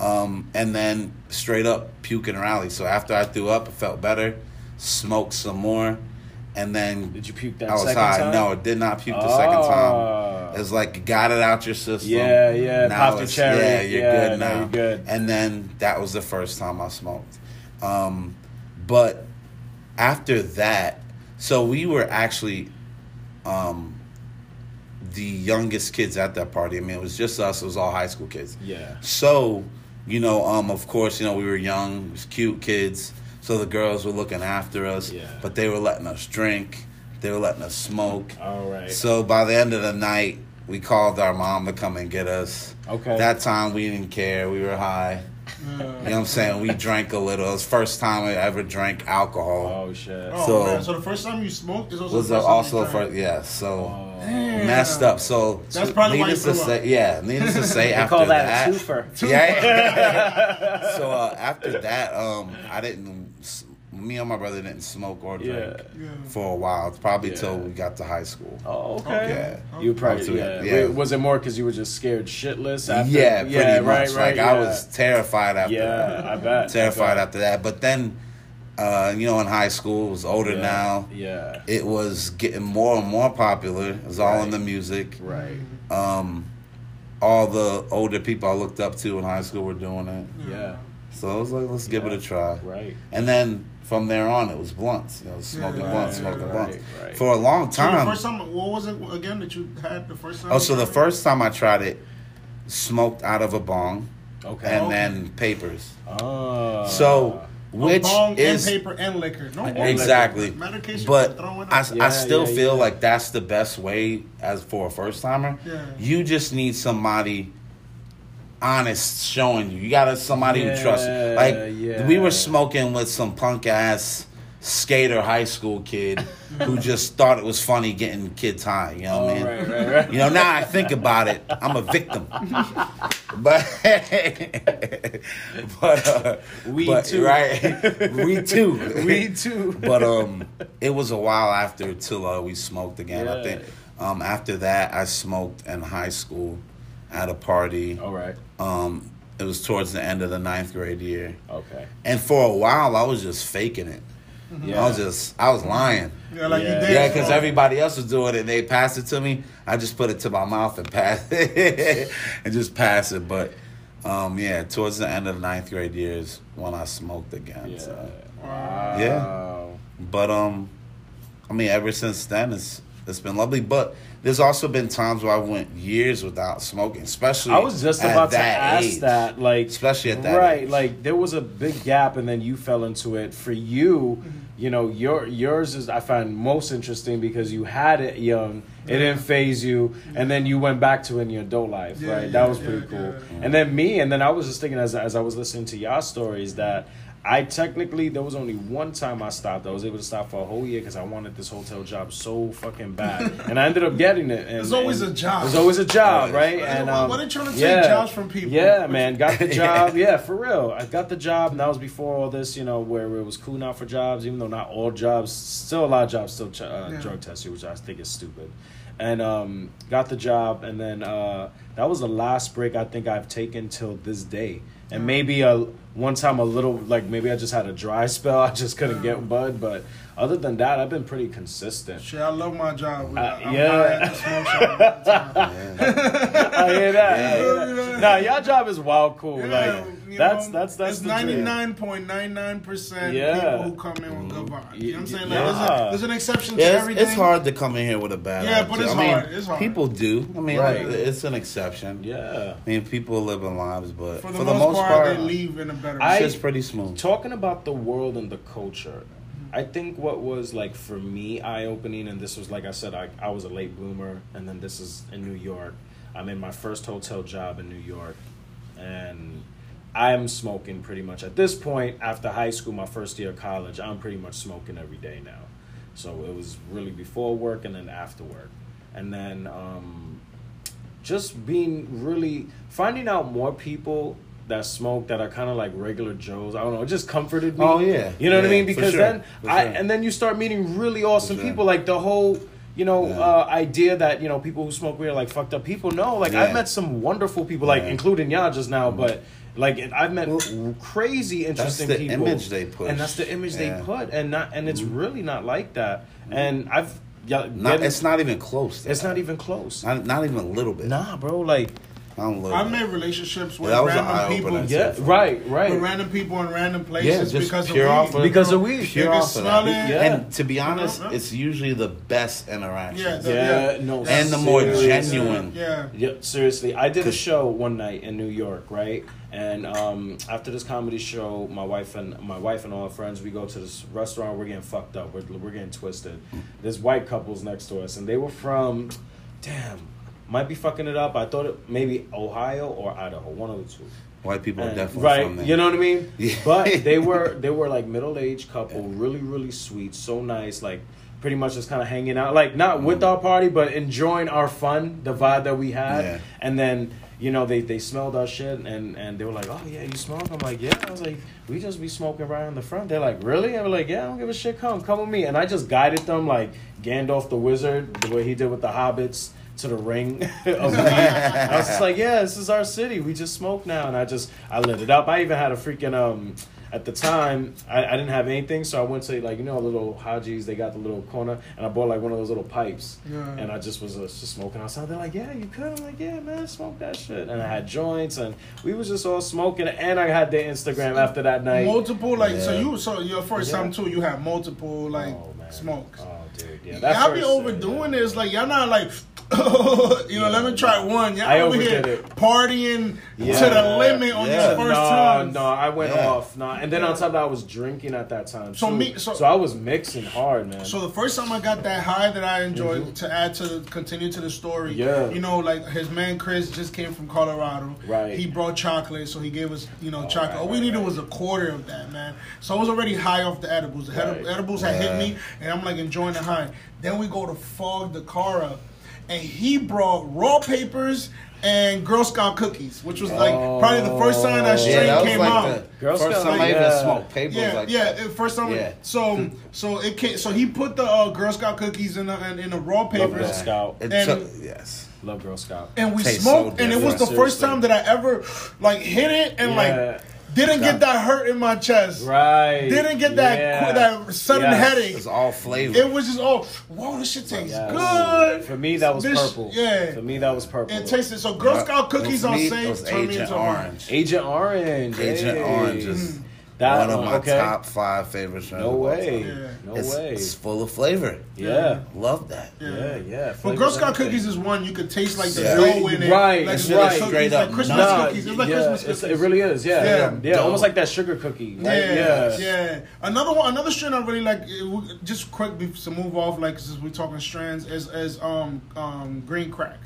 [SPEAKER 1] um, and then straight up puke and rally. So after I threw up, it felt better. Smoked some more, and then
[SPEAKER 2] Did you puke that
[SPEAKER 1] I was
[SPEAKER 2] second
[SPEAKER 1] high.
[SPEAKER 2] time?
[SPEAKER 1] No, it did not puke the second time.
[SPEAKER 2] Ah.
[SPEAKER 1] It's like you got it out your system.
[SPEAKER 2] Yeah, yeah,
[SPEAKER 1] Now
[SPEAKER 2] popped cherry.
[SPEAKER 1] Yeah, you're
[SPEAKER 2] Yeah,
[SPEAKER 1] good
[SPEAKER 2] now
[SPEAKER 1] now.
[SPEAKER 2] you're good.
[SPEAKER 1] And then that was the first time I smoked. Um, but after that, so we were actually um, the youngest kids at that party. I mean, it was just us. It was all high school kids.
[SPEAKER 2] Yeah.
[SPEAKER 1] So, you know, um, of course, you know, we were young, it was cute kids. So the girls were looking after us,
[SPEAKER 2] Yeah.
[SPEAKER 1] but they were letting us drink. They were letting us smoke.
[SPEAKER 2] All right.
[SPEAKER 1] So by the end of the night, we called our mom to come and get us.
[SPEAKER 2] Okay.
[SPEAKER 1] That time we didn't care. We were high. You know what I'm saying? We drank a little. It was the first time I ever drank alcohol.
[SPEAKER 2] oh shit.
[SPEAKER 3] Oh
[SPEAKER 1] So-
[SPEAKER 3] man! So the first time you smoked is also
[SPEAKER 1] was
[SPEAKER 3] the first time
[SPEAKER 1] also
[SPEAKER 3] you
[SPEAKER 1] for
[SPEAKER 3] drank.
[SPEAKER 1] yeah. So
[SPEAKER 3] Damn.
[SPEAKER 1] messed up. So
[SPEAKER 3] That's probably
[SPEAKER 1] needless to say,
[SPEAKER 3] up.
[SPEAKER 1] yeah. Needless to say,
[SPEAKER 4] They
[SPEAKER 1] after
[SPEAKER 4] call that,
[SPEAKER 1] that,
[SPEAKER 4] a twofer.
[SPEAKER 1] yeah. so uh, after that, um, I didn't. Me and my brother didn't smoke or drink
[SPEAKER 2] Yeah.
[SPEAKER 3] Yeah.
[SPEAKER 1] for a while. Probably
[SPEAKER 2] Yeah.
[SPEAKER 1] till we got to high school.
[SPEAKER 2] Oh, okay.
[SPEAKER 1] Yeah.
[SPEAKER 2] You probably
[SPEAKER 1] Up
[SPEAKER 2] yeah.
[SPEAKER 1] yeah.
[SPEAKER 2] Wait, was it more because you were just scared shitless? After?
[SPEAKER 1] yeah, pretty
[SPEAKER 2] yeah,
[SPEAKER 1] much.
[SPEAKER 2] Right, right,
[SPEAKER 1] like I was terrified after
[SPEAKER 2] Yeah,
[SPEAKER 1] that.
[SPEAKER 2] I bet.
[SPEAKER 1] Terrified
[SPEAKER 2] I
[SPEAKER 1] after that. But then, uh, you know, in high school, it was older
[SPEAKER 2] Yeah,
[SPEAKER 1] now.
[SPEAKER 2] Yeah.
[SPEAKER 1] It was getting more and more popular. It was all in the music.
[SPEAKER 2] Right.
[SPEAKER 1] Um, all the older people I looked up to in high school were doing it.
[SPEAKER 2] Yeah.
[SPEAKER 1] So I was like, let's give it a try.
[SPEAKER 2] Right.
[SPEAKER 1] And then from there on, it was blunts. You know, smoking
[SPEAKER 3] Yeah,
[SPEAKER 1] blunts, smoking
[SPEAKER 2] right,
[SPEAKER 1] blunts.
[SPEAKER 2] right.
[SPEAKER 1] For a long
[SPEAKER 3] So the
[SPEAKER 1] time.
[SPEAKER 3] first time, what was it again that you had the first time?
[SPEAKER 1] oh, so the
[SPEAKER 3] it?
[SPEAKER 1] first time I tried it, smoked out of a bong
[SPEAKER 2] Okay.
[SPEAKER 1] and
[SPEAKER 3] Okay.
[SPEAKER 1] then papers.
[SPEAKER 2] Ah.
[SPEAKER 1] So,
[SPEAKER 3] Oh,
[SPEAKER 1] which
[SPEAKER 3] bong
[SPEAKER 1] is
[SPEAKER 3] and paper and liquor. No wonder.
[SPEAKER 1] exactly,
[SPEAKER 3] Medication
[SPEAKER 1] but. I,
[SPEAKER 2] Yeah,
[SPEAKER 1] I still
[SPEAKER 2] yeah,
[SPEAKER 1] feel
[SPEAKER 2] yeah.
[SPEAKER 1] like that's the best way as for a first timer.
[SPEAKER 3] Yeah.
[SPEAKER 1] You just need somebody honest showing you. You got to somebody who trusts you. Like
[SPEAKER 2] yeah.
[SPEAKER 1] we were smoking with some punk ass skater high school kid who just thought it was funny getting kids high. You know what I
[SPEAKER 2] Oh,
[SPEAKER 1] mean?
[SPEAKER 2] right, right, right.
[SPEAKER 1] You know, now I think about it, I'm a victim. But, but uh,
[SPEAKER 2] We
[SPEAKER 1] but,
[SPEAKER 2] too.
[SPEAKER 1] right? We too.
[SPEAKER 2] We too.
[SPEAKER 1] But um, it was a while after till uh, we smoked again. I think um after that I smoked in high school at a party.
[SPEAKER 2] All right.
[SPEAKER 1] Um, it was towards the end of the ninth grade year,
[SPEAKER 2] Okay.
[SPEAKER 1] and for a while I was just faking it.
[SPEAKER 2] Yeah.
[SPEAKER 1] I was just I was lying.
[SPEAKER 3] yeah, like
[SPEAKER 2] Yeah.
[SPEAKER 3] you did.
[SPEAKER 1] Yeah, because everybody else was doing it and they passed it to me. I just put it to my mouth and pass it and just pass it. But um, yeah, towards the end of the ninth grade years when I smoked again.
[SPEAKER 2] Yeah.
[SPEAKER 1] So.
[SPEAKER 2] Wow.
[SPEAKER 1] Yeah. But um, I mean, ever since then it's it's been lovely. But there's also been times where I went years without smoking, especially.
[SPEAKER 2] I was just about to ask
[SPEAKER 1] age.
[SPEAKER 2] that, like,
[SPEAKER 1] Especially at that
[SPEAKER 2] right?
[SPEAKER 1] age.
[SPEAKER 2] Like, there was a big gap, and then you fell into it. For you, mm-hmm. you know, your yours is I find most interesting because you had it young, it didn't phase you, and then you went back to it in your adult life,
[SPEAKER 3] Yeah,
[SPEAKER 2] right?
[SPEAKER 3] yeah,
[SPEAKER 2] that was
[SPEAKER 3] yeah,
[SPEAKER 2] pretty cool.
[SPEAKER 3] yeah.
[SPEAKER 2] And then me, and then I was just thinking as as I was listening to y'all stories that. I technically there was only one time I stopped. I was able to stop for a whole year because I wanted this hotel job so fucking bad, and I ended up getting it. And,
[SPEAKER 3] There's always a job.
[SPEAKER 2] There's always a job, right? And um,
[SPEAKER 3] why they trying to take
[SPEAKER 2] yeah,
[SPEAKER 3] jobs from people?
[SPEAKER 2] Yeah, man, got the job. yeah, for real. I got the job, and that was before all this, you know, where it was cool now for jobs. Even though not all jobs, still a lot of jobs still ch- uh,
[SPEAKER 3] Yeah.
[SPEAKER 2] drug test you, which I think is stupid. And um, got the job, and then uh, that was the last break I think I've taken till this day. And maybe a one time a little like maybe I just had a dry spell. I just couldn't get mm. bud, but other than that, I've been pretty consistent.
[SPEAKER 3] Shit, I love my job.
[SPEAKER 2] Uh,
[SPEAKER 3] I'm
[SPEAKER 2] yeah.
[SPEAKER 3] high at the smoke shop all the time.
[SPEAKER 2] I hear that. I hear that. Nah, your job is wild cool.
[SPEAKER 3] Yeah,
[SPEAKER 2] like that's
[SPEAKER 3] know,
[SPEAKER 2] that's that's
[SPEAKER 3] it's
[SPEAKER 2] the
[SPEAKER 3] ninety
[SPEAKER 2] dream.
[SPEAKER 3] nine point nine nine percent people who come in with good vibes. You know what I'm saying? Like,
[SPEAKER 2] Yeah.
[SPEAKER 3] there's, a, there's an exception to
[SPEAKER 1] it's,
[SPEAKER 3] everything.
[SPEAKER 1] it's hard to come in here with a bad
[SPEAKER 3] Yeah,
[SPEAKER 1] attitude.
[SPEAKER 3] but it's
[SPEAKER 1] I mean,
[SPEAKER 3] hard. It's hard.
[SPEAKER 1] People do. I mean,
[SPEAKER 2] Right.
[SPEAKER 1] it's an exception.
[SPEAKER 2] Yeah.
[SPEAKER 1] I mean, people living lives, but
[SPEAKER 3] For the, most, part, they leave in a better.
[SPEAKER 2] I-
[SPEAKER 1] it's just pretty smooth.
[SPEAKER 2] Talking about the world and the culture, I think what was like for me eye opening, and this was like I said, I, I was a late bloomer, and then this is in New York. I'm in my first hotel job in New York, and I'm smoking pretty much at this point after high school, my first year of college. I'm pretty much smoking every day now. So it was really before work and then after work, and then um, just being really finding out more people that smoke that are kind of like regular Joes. I don't know. It just comforted me.
[SPEAKER 1] Oh, yeah.
[SPEAKER 2] you know what I mean? Because
[SPEAKER 1] sure.
[SPEAKER 2] then
[SPEAKER 1] For
[SPEAKER 2] I
[SPEAKER 1] sure.
[SPEAKER 2] and then you start meeting really awesome
[SPEAKER 1] sure.
[SPEAKER 2] people. Like the whole. You know,
[SPEAKER 1] Yeah.
[SPEAKER 2] uh, idea that you know people who smoke weed are like fucked up people. No, like I've met some wonderful people, like
[SPEAKER 1] Yeah.
[SPEAKER 2] including y'all just now. But like I've met crazy interesting that's
[SPEAKER 1] the
[SPEAKER 2] people,
[SPEAKER 1] image they push.
[SPEAKER 2] and that's the image
[SPEAKER 1] Yeah.
[SPEAKER 2] they put, and not and it's really not like that. And I've yeah,
[SPEAKER 1] Not,
[SPEAKER 2] getting-
[SPEAKER 1] it's not even close.
[SPEAKER 2] it's
[SPEAKER 1] that.
[SPEAKER 2] not even close.
[SPEAKER 1] Not, not even a little bit.
[SPEAKER 2] Nah, bro. Like,
[SPEAKER 1] I'm little.
[SPEAKER 3] I've made relationships with
[SPEAKER 1] that was an
[SPEAKER 3] random people.
[SPEAKER 1] eye-opener,
[SPEAKER 2] Yeah,
[SPEAKER 1] too.
[SPEAKER 2] right,
[SPEAKER 3] With
[SPEAKER 2] right.
[SPEAKER 3] random people in random
[SPEAKER 1] yeah,
[SPEAKER 3] places
[SPEAKER 1] just
[SPEAKER 3] because
[SPEAKER 1] pure
[SPEAKER 3] of
[SPEAKER 1] off
[SPEAKER 3] weed.
[SPEAKER 1] of
[SPEAKER 2] Because of weed.
[SPEAKER 1] Pure
[SPEAKER 3] They can
[SPEAKER 1] off of that.
[SPEAKER 2] Yeah.
[SPEAKER 1] And to be honest, it's usually the best interaction.
[SPEAKER 3] Yeah, the-
[SPEAKER 2] Yeah,
[SPEAKER 3] yeah.
[SPEAKER 2] no,
[SPEAKER 1] and the more
[SPEAKER 2] seriously.
[SPEAKER 1] genuine.
[SPEAKER 3] Yeah.
[SPEAKER 2] Yeah, seriously. I did a show one night in New York, right? And um, after this comedy show, my wife and my wife and all her friends, we go to this restaurant. We're getting fucked up. We're, we're getting twisted. There's white couples next to us, and they were from, damn, might be fucking it up. I thought it maybe Ohio or Idaho, one of the two.
[SPEAKER 1] White people are definitely
[SPEAKER 2] right,
[SPEAKER 1] from there.
[SPEAKER 2] you know what I mean.
[SPEAKER 1] Yeah.
[SPEAKER 2] But they were they were like middle aged couple, really really sweet, so nice, like pretty much just kind of hanging out, like not with our party, but enjoying our fun, the vibe that we had,
[SPEAKER 1] Yeah.
[SPEAKER 2] and then. You know, they, they smelled our shit and, and they were like, Oh yeah, you smoke? I'm like, Yeah. I was like, We just be smoking right in the front. They're like, Really? And I'm like, Yeah, I don't give a shit, come, come with me. And I just guided them like Gandalf the wizard, the way he did with the hobbits to the ring of weed. I was just like, yeah, this is our city. We just smoke now, and I just I lit it up. I even had a freaking um. At the time, I, I didn't have anything, so I went to like you know little Hajis. They got the little corner, and I bought like one of those little pipes,
[SPEAKER 3] Yeah.
[SPEAKER 2] and I just was uh, just smoking outside. They're like, "Yeah, you could." I'm like, "Yeah, man, smoke that shit." And I had joints, and we was just all smoking. And I had their Instagram after that night.
[SPEAKER 3] Multiple like so you so your first
[SPEAKER 2] Yeah.
[SPEAKER 3] time too. You have multiple like
[SPEAKER 2] Oh, man.
[SPEAKER 3] smokes.
[SPEAKER 2] Oh, dude, yeah. that
[SPEAKER 3] Y'all be
[SPEAKER 2] first-
[SPEAKER 3] overdoing this. Like y'all not like, you know. Let me try one. Y'all
[SPEAKER 2] I
[SPEAKER 3] over here
[SPEAKER 2] it.
[SPEAKER 3] partying
[SPEAKER 2] Yeah.
[SPEAKER 3] to the limit on
[SPEAKER 1] Yeah.
[SPEAKER 3] your first
[SPEAKER 2] no,
[SPEAKER 3] time.
[SPEAKER 2] no, I went
[SPEAKER 1] Yeah.
[SPEAKER 2] off. No, and then on top of that, I was drinking at that time.
[SPEAKER 3] So
[SPEAKER 2] too.
[SPEAKER 3] me- so-
[SPEAKER 2] I was mixing hard, man.
[SPEAKER 3] So the first time I got that high that I enjoyed to add to continue to the story,
[SPEAKER 2] Mm-hmm. Yeah.
[SPEAKER 3] you know, like his man Chris just came from Colorado.
[SPEAKER 2] Right.
[SPEAKER 3] He brought chocolate, so he gave us, you know, chocolate.
[SPEAKER 2] right,
[SPEAKER 3] All we
[SPEAKER 2] right,
[SPEAKER 3] needed
[SPEAKER 2] right.
[SPEAKER 3] was a quarter of that, man. So I was already high off the edibles. The
[SPEAKER 2] Right.
[SPEAKER 3] edibles had hit me, and I'm like enjoying the high. Then we go to fog the car up, and he brought raw papers and Girl Scout cookies, which was like probably the first time that
[SPEAKER 2] Oh.
[SPEAKER 3] strain
[SPEAKER 1] Yeah, that
[SPEAKER 3] came
[SPEAKER 1] like
[SPEAKER 3] out.
[SPEAKER 1] the
[SPEAKER 2] Girl
[SPEAKER 1] first
[SPEAKER 2] Scout,
[SPEAKER 1] time I even
[SPEAKER 2] yeah.
[SPEAKER 1] smoked papers
[SPEAKER 3] Yeah,
[SPEAKER 1] like
[SPEAKER 3] yeah.
[SPEAKER 1] that.
[SPEAKER 3] it- First time,
[SPEAKER 1] Yeah.
[SPEAKER 3] so so it came, so he put the uh, Girl Scout cookies in the in, in the raw
[SPEAKER 2] Love Girl Scout.
[SPEAKER 3] And-
[SPEAKER 1] took, yes.
[SPEAKER 2] Love Girl Scout.
[SPEAKER 3] and we
[SPEAKER 1] Tastes
[SPEAKER 3] smoked,
[SPEAKER 1] so
[SPEAKER 3] and it was the
[SPEAKER 2] different.
[SPEAKER 3] first time that I ever like hit it and
[SPEAKER 2] Yeah.
[SPEAKER 3] like didn't get that hurt in my chest.
[SPEAKER 2] Right.
[SPEAKER 3] Didn't get that
[SPEAKER 2] Yeah.
[SPEAKER 3] that sudden
[SPEAKER 2] Yes.
[SPEAKER 3] headache.
[SPEAKER 1] It's all flavor.
[SPEAKER 3] It was just all whoa, this shit tastes
[SPEAKER 2] Yes.
[SPEAKER 3] good.
[SPEAKER 2] For me, that was
[SPEAKER 3] This-
[SPEAKER 2] purple.
[SPEAKER 3] yeah.
[SPEAKER 2] For me, that was purple.
[SPEAKER 3] It tasted so. Girl Scout cookies on
[SPEAKER 1] me, it
[SPEAKER 3] sale
[SPEAKER 1] was
[SPEAKER 3] turned me
[SPEAKER 1] Agent
[SPEAKER 3] into
[SPEAKER 1] Orange.
[SPEAKER 2] Agent Orange.
[SPEAKER 1] Agent
[SPEAKER 2] hey.
[SPEAKER 1] Orange is mm.
[SPEAKER 2] That
[SPEAKER 1] one of my
[SPEAKER 2] okay.
[SPEAKER 1] top five favorite strains.
[SPEAKER 2] No way.
[SPEAKER 1] time.
[SPEAKER 3] Yeah.
[SPEAKER 2] No
[SPEAKER 1] it's,
[SPEAKER 2] way.
[SPEAKER 1] it's full of flavor.
[SPEAKER 2] yeah.
[SPEAKER 1] Love that.
[SPEAKER 2] Yeah, yeah.
[SPEAKER 3] But
[SPEAKER 2] Flavors
[SPEAKER 3] Girl Scout cookies is one you could taste like the
[SPEAKER 1] Yeah.
[SPEAKER 3] dough in it,
[SPEAKER 2] Right,
[SPEAKER 3] Like,
[SPEAKER 2] it's
[SPEAKER 3] like
[SPEAKER 2] right.
[SPEAKER 3] cookies,
[SPEAKER 1] Straight
[SPEAKER 3] like
[SPEAKER 1] up
[SPEAKER 3] Christmas
[SPEAKER 1] nut.
[SPEAKER 3] cookies. It's like
[SPEAKER 2] yeah,
[SPEAKER 3] Christmas
[SPEAKER 2] it's-
[SPEAKER 3] cookies.
[SPEAKER 2] It really is. Yeah,
[SPEAKER 3] Yeah.
[SPEAKER 2] yeah, yeah. Almost like that sugar cookie. Right?
[SPEAKER 3] Yeah,
[SPEAKER 2] Yeah,
[SPEAKER 3] yeah, Another one, another strand I really like. uh, Just quick to move off, like since we're talking strands, is is um um green crack.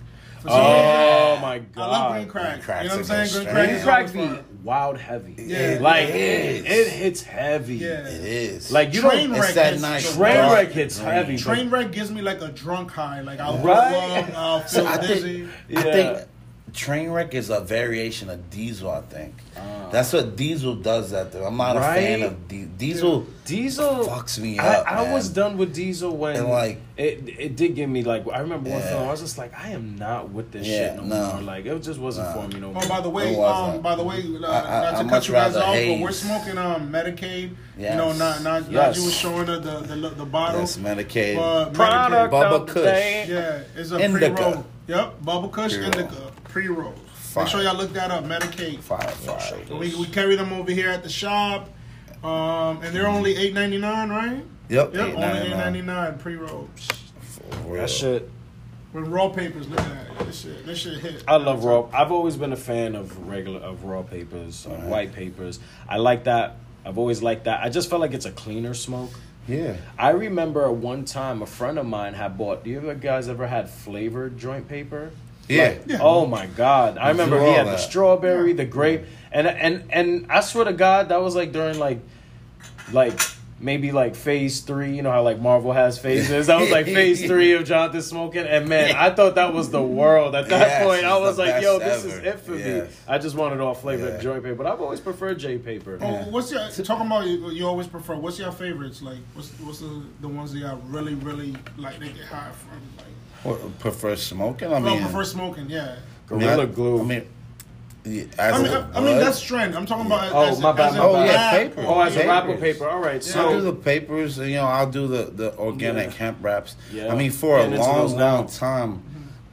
[SPEAKER 3] For some
[SPEAKER 2] Oh
[SPEAKER 3] reason,
[SPEAKER 2] my
[SPEAKER 3] I
[SPEAKER 2] god.
[SPEAKER 3] love green crack.
[SPEAKER 1] Green crack's
[SPEAKER 3] you know what I'm saying? Green
[SPEAKER 1] strand.
[SPEAKER 3] crack
[SPEAKER 2] Green
[SPEAKER 3] is
[SPEAKER 2] be wild heavy.
[SPEAKER 3] Yeah.
[SPEAKER 2] like
[SPEAKER 1] It
[SPEAKER 2] it,
[SPEAKER 1] is.
[SPEAKER 2] it hits heavy.
[SPEAKER 3] Yeah.
[SPEAKER 1] It is.
[SPEAKER 2] Like you
[SPEAKER 3] Train
[SPEAKER 2] don't.
[SPEAKER 3] wreck
[SPEAKER 1] it's that
[SPEAKER 3] hits-
[SPEAKER 1] nice
[SPEAKER 2] Train
[SPEAKER 1] dark
[SPEAKER 2] wreck hits
[SPEAKER 1] green.
[SPEAKER 2] heavy. but-
[SPEAKER 3] Train wreck gives me like a drunk high. Like I'll throw
[SPEAKER 2] Right.
[SPEAKER 3] up, I'll feel
[SPEAKER 1] So I
[SPEAKER 3] dizzy.
[SPEAKER 1] think, I
[SPEAKER 2] Yeah.
[SPEAKER 1] think Trainwreck is a variation of Diesel. I think that's what Diesel does. That though. I'm not a fan of Di- Diesel.
[SPEAKER 2] Diesel
[SPEAKER 1] Fucks me
[SPEAKER 2] I,
[SPEAKER 1] up,
[SPEAKER 2] I
[SPEAKER 1] man.
[SPEAKER 2] was done with Diesel when
[SPEAKER 1] And, like-
[SPEAKER 2] it it did give me like I remember one
[SPEAKER 1] Yeah.
[SPEAKER 2] film I was just like I am not with this
[SPEAKER 1] Yeah,
[SPEAKER 2] shit no,
[SPEAKER 1] no.
[SPEAKER 2] more like it just wasn't
[SPEAKER 1] No.
[SPEAKER 2] for me no more.
[SPEAKER 3] Oh, by the way, um, by the way, uh,
[SPEAKER 1] I- I-
[SPEAKER 3] not
[SPEAKER 1] I
[SPEAKER 3] to
[SPEAKER 1] much
[SPEAKER 3] cut you guys
[SPEAKER 1] rather
[SPEAKER 3] off, but we're smoking um Medicaid. You know, not not
[SPEAKER 2] Yes.
[SPEAKER 3] Naiji was showing her the the, the bottle.
[SPEAKER 1] Yes, Medicaid.
[SPEAKER 3] But
[SPEAKER 2] Product
[SPEAKER 1] Bubba
[SPEAKER 2] of the
[SPEAKER 1] Kush.
[SPEAKER 2] day.
[SPEAKER 3] Yeah, it's a
[SPEAKER 1] Indica.
[SPEAKER 3] pre-roll. Yep, Bubba Kush
[SPEAKER 1] Pre-roll.
[SPEAKER 3] Indica pre-roll.
[SPEAKER 1] Fire.
[SPEAKER 3] Make sure y'all look that up. Medicaid.
[SPEAKER 1] Fire, fire.
[SPEAKER 3] So we, we carry them over here at the shop, um, and they're only eight ninety nine, right?
[SPEAKER 1] Yep,
[SPEAKER 3] Yep, only eight ninety
[SPEAKER 1] $8.99.
[SPEAKER 3] nine
[SPEAKER 1] pre rolls.
[SPEAKER 2] That shit
[SPEAKER 3] With raw papers, look at that. This shit, this shit hit.
[SPEAKER 2] I love raw. I've always been a fan of regular of raw papers, of white papers. I like that. I've always liked that. I just felt like it's a cleaner smoke.
[SPEAKER 1] Yeah.
[SPEAKER 2] I remember one time a friend of mine had bought. Do you guys ever had flavored joint paper?
[SPEAKER 1] Yeah.
[SPEAKER 3] Yeah.
[SPEAKER 2] Oh my god! I remember he
[SPEAKER 1] all
[SPEAKER 2] had the
[SPEAKER 1] that.
[SPEAKER 2] strawberry, the grape, and and and I swear to God, that was like during like, like maybe like phase three. You know how like Marvel has phases. That was like phase three of Jonathan smoking, and man, I thought that was the world at that
[SPEAKER 1] Yes,
[SPEAKER 2] point. I was like, yo,
[SPEAKER 1] best
[SPEAKER 2] this is it for me. I just wanted all flavored
[SPEAKER 1] Yeah.
[SPEAKER 2] joint paper, but I've always preferred J paper.
[SPEAKER 3] Oh, what's your talking about? You, you always prefer. What's your favorites? Like, what's what's the the ones that y'all really really like? They get high from. Like,
[SPEAKER 1] What, prefer smoking? I
[SPEAKER 3] I
[SPEAKER 1] mean,
[SPEAKER 3] prefer smoking. Yeah.
[SPEAKER 1] I mean,
[SPEAKER 2] Gorilla
[SPEAKER 1] I-
[SPEAKER 2] Glue.
[SPEAKER 1] I mean, yeah, as
[SPEAKER 3] I mean,
[SPEAKER 1] a
[SPEAKER 3] I, I mean that's trend. I'm talking about.
[SPEAKER 2] Oh,
[SPEAKER 3] as,
[SPEAKER 2] my bad,
[SPEAKER 3] as
[SPEAKER 2] my
[SPEAKER 3] a
[SPEAKER 2] bad.
[SPEAKER 1] Oh, yeah,
[SPEAKER 3] lab-
[SPEAKER 1] paper.
[SPEAKER 2] Oh, as a
[SPEAKER 1] Papers.
[SPEAKER 2] wrapper paper. All right,
[SPEAKER 1] I do the papers, And, you know. I'll do the, the organic
[SPEAKER 2] Yeah.
[SPEAKER 1] hemp wraps.
[SPEAKER 2] Yeah.
[SPEAKER 1] I mean, for a
[SPEAKER 2] Getting
[SPEAKER 1] long,
[SPEAKER 2] now.
[SPEAKER 1] long time,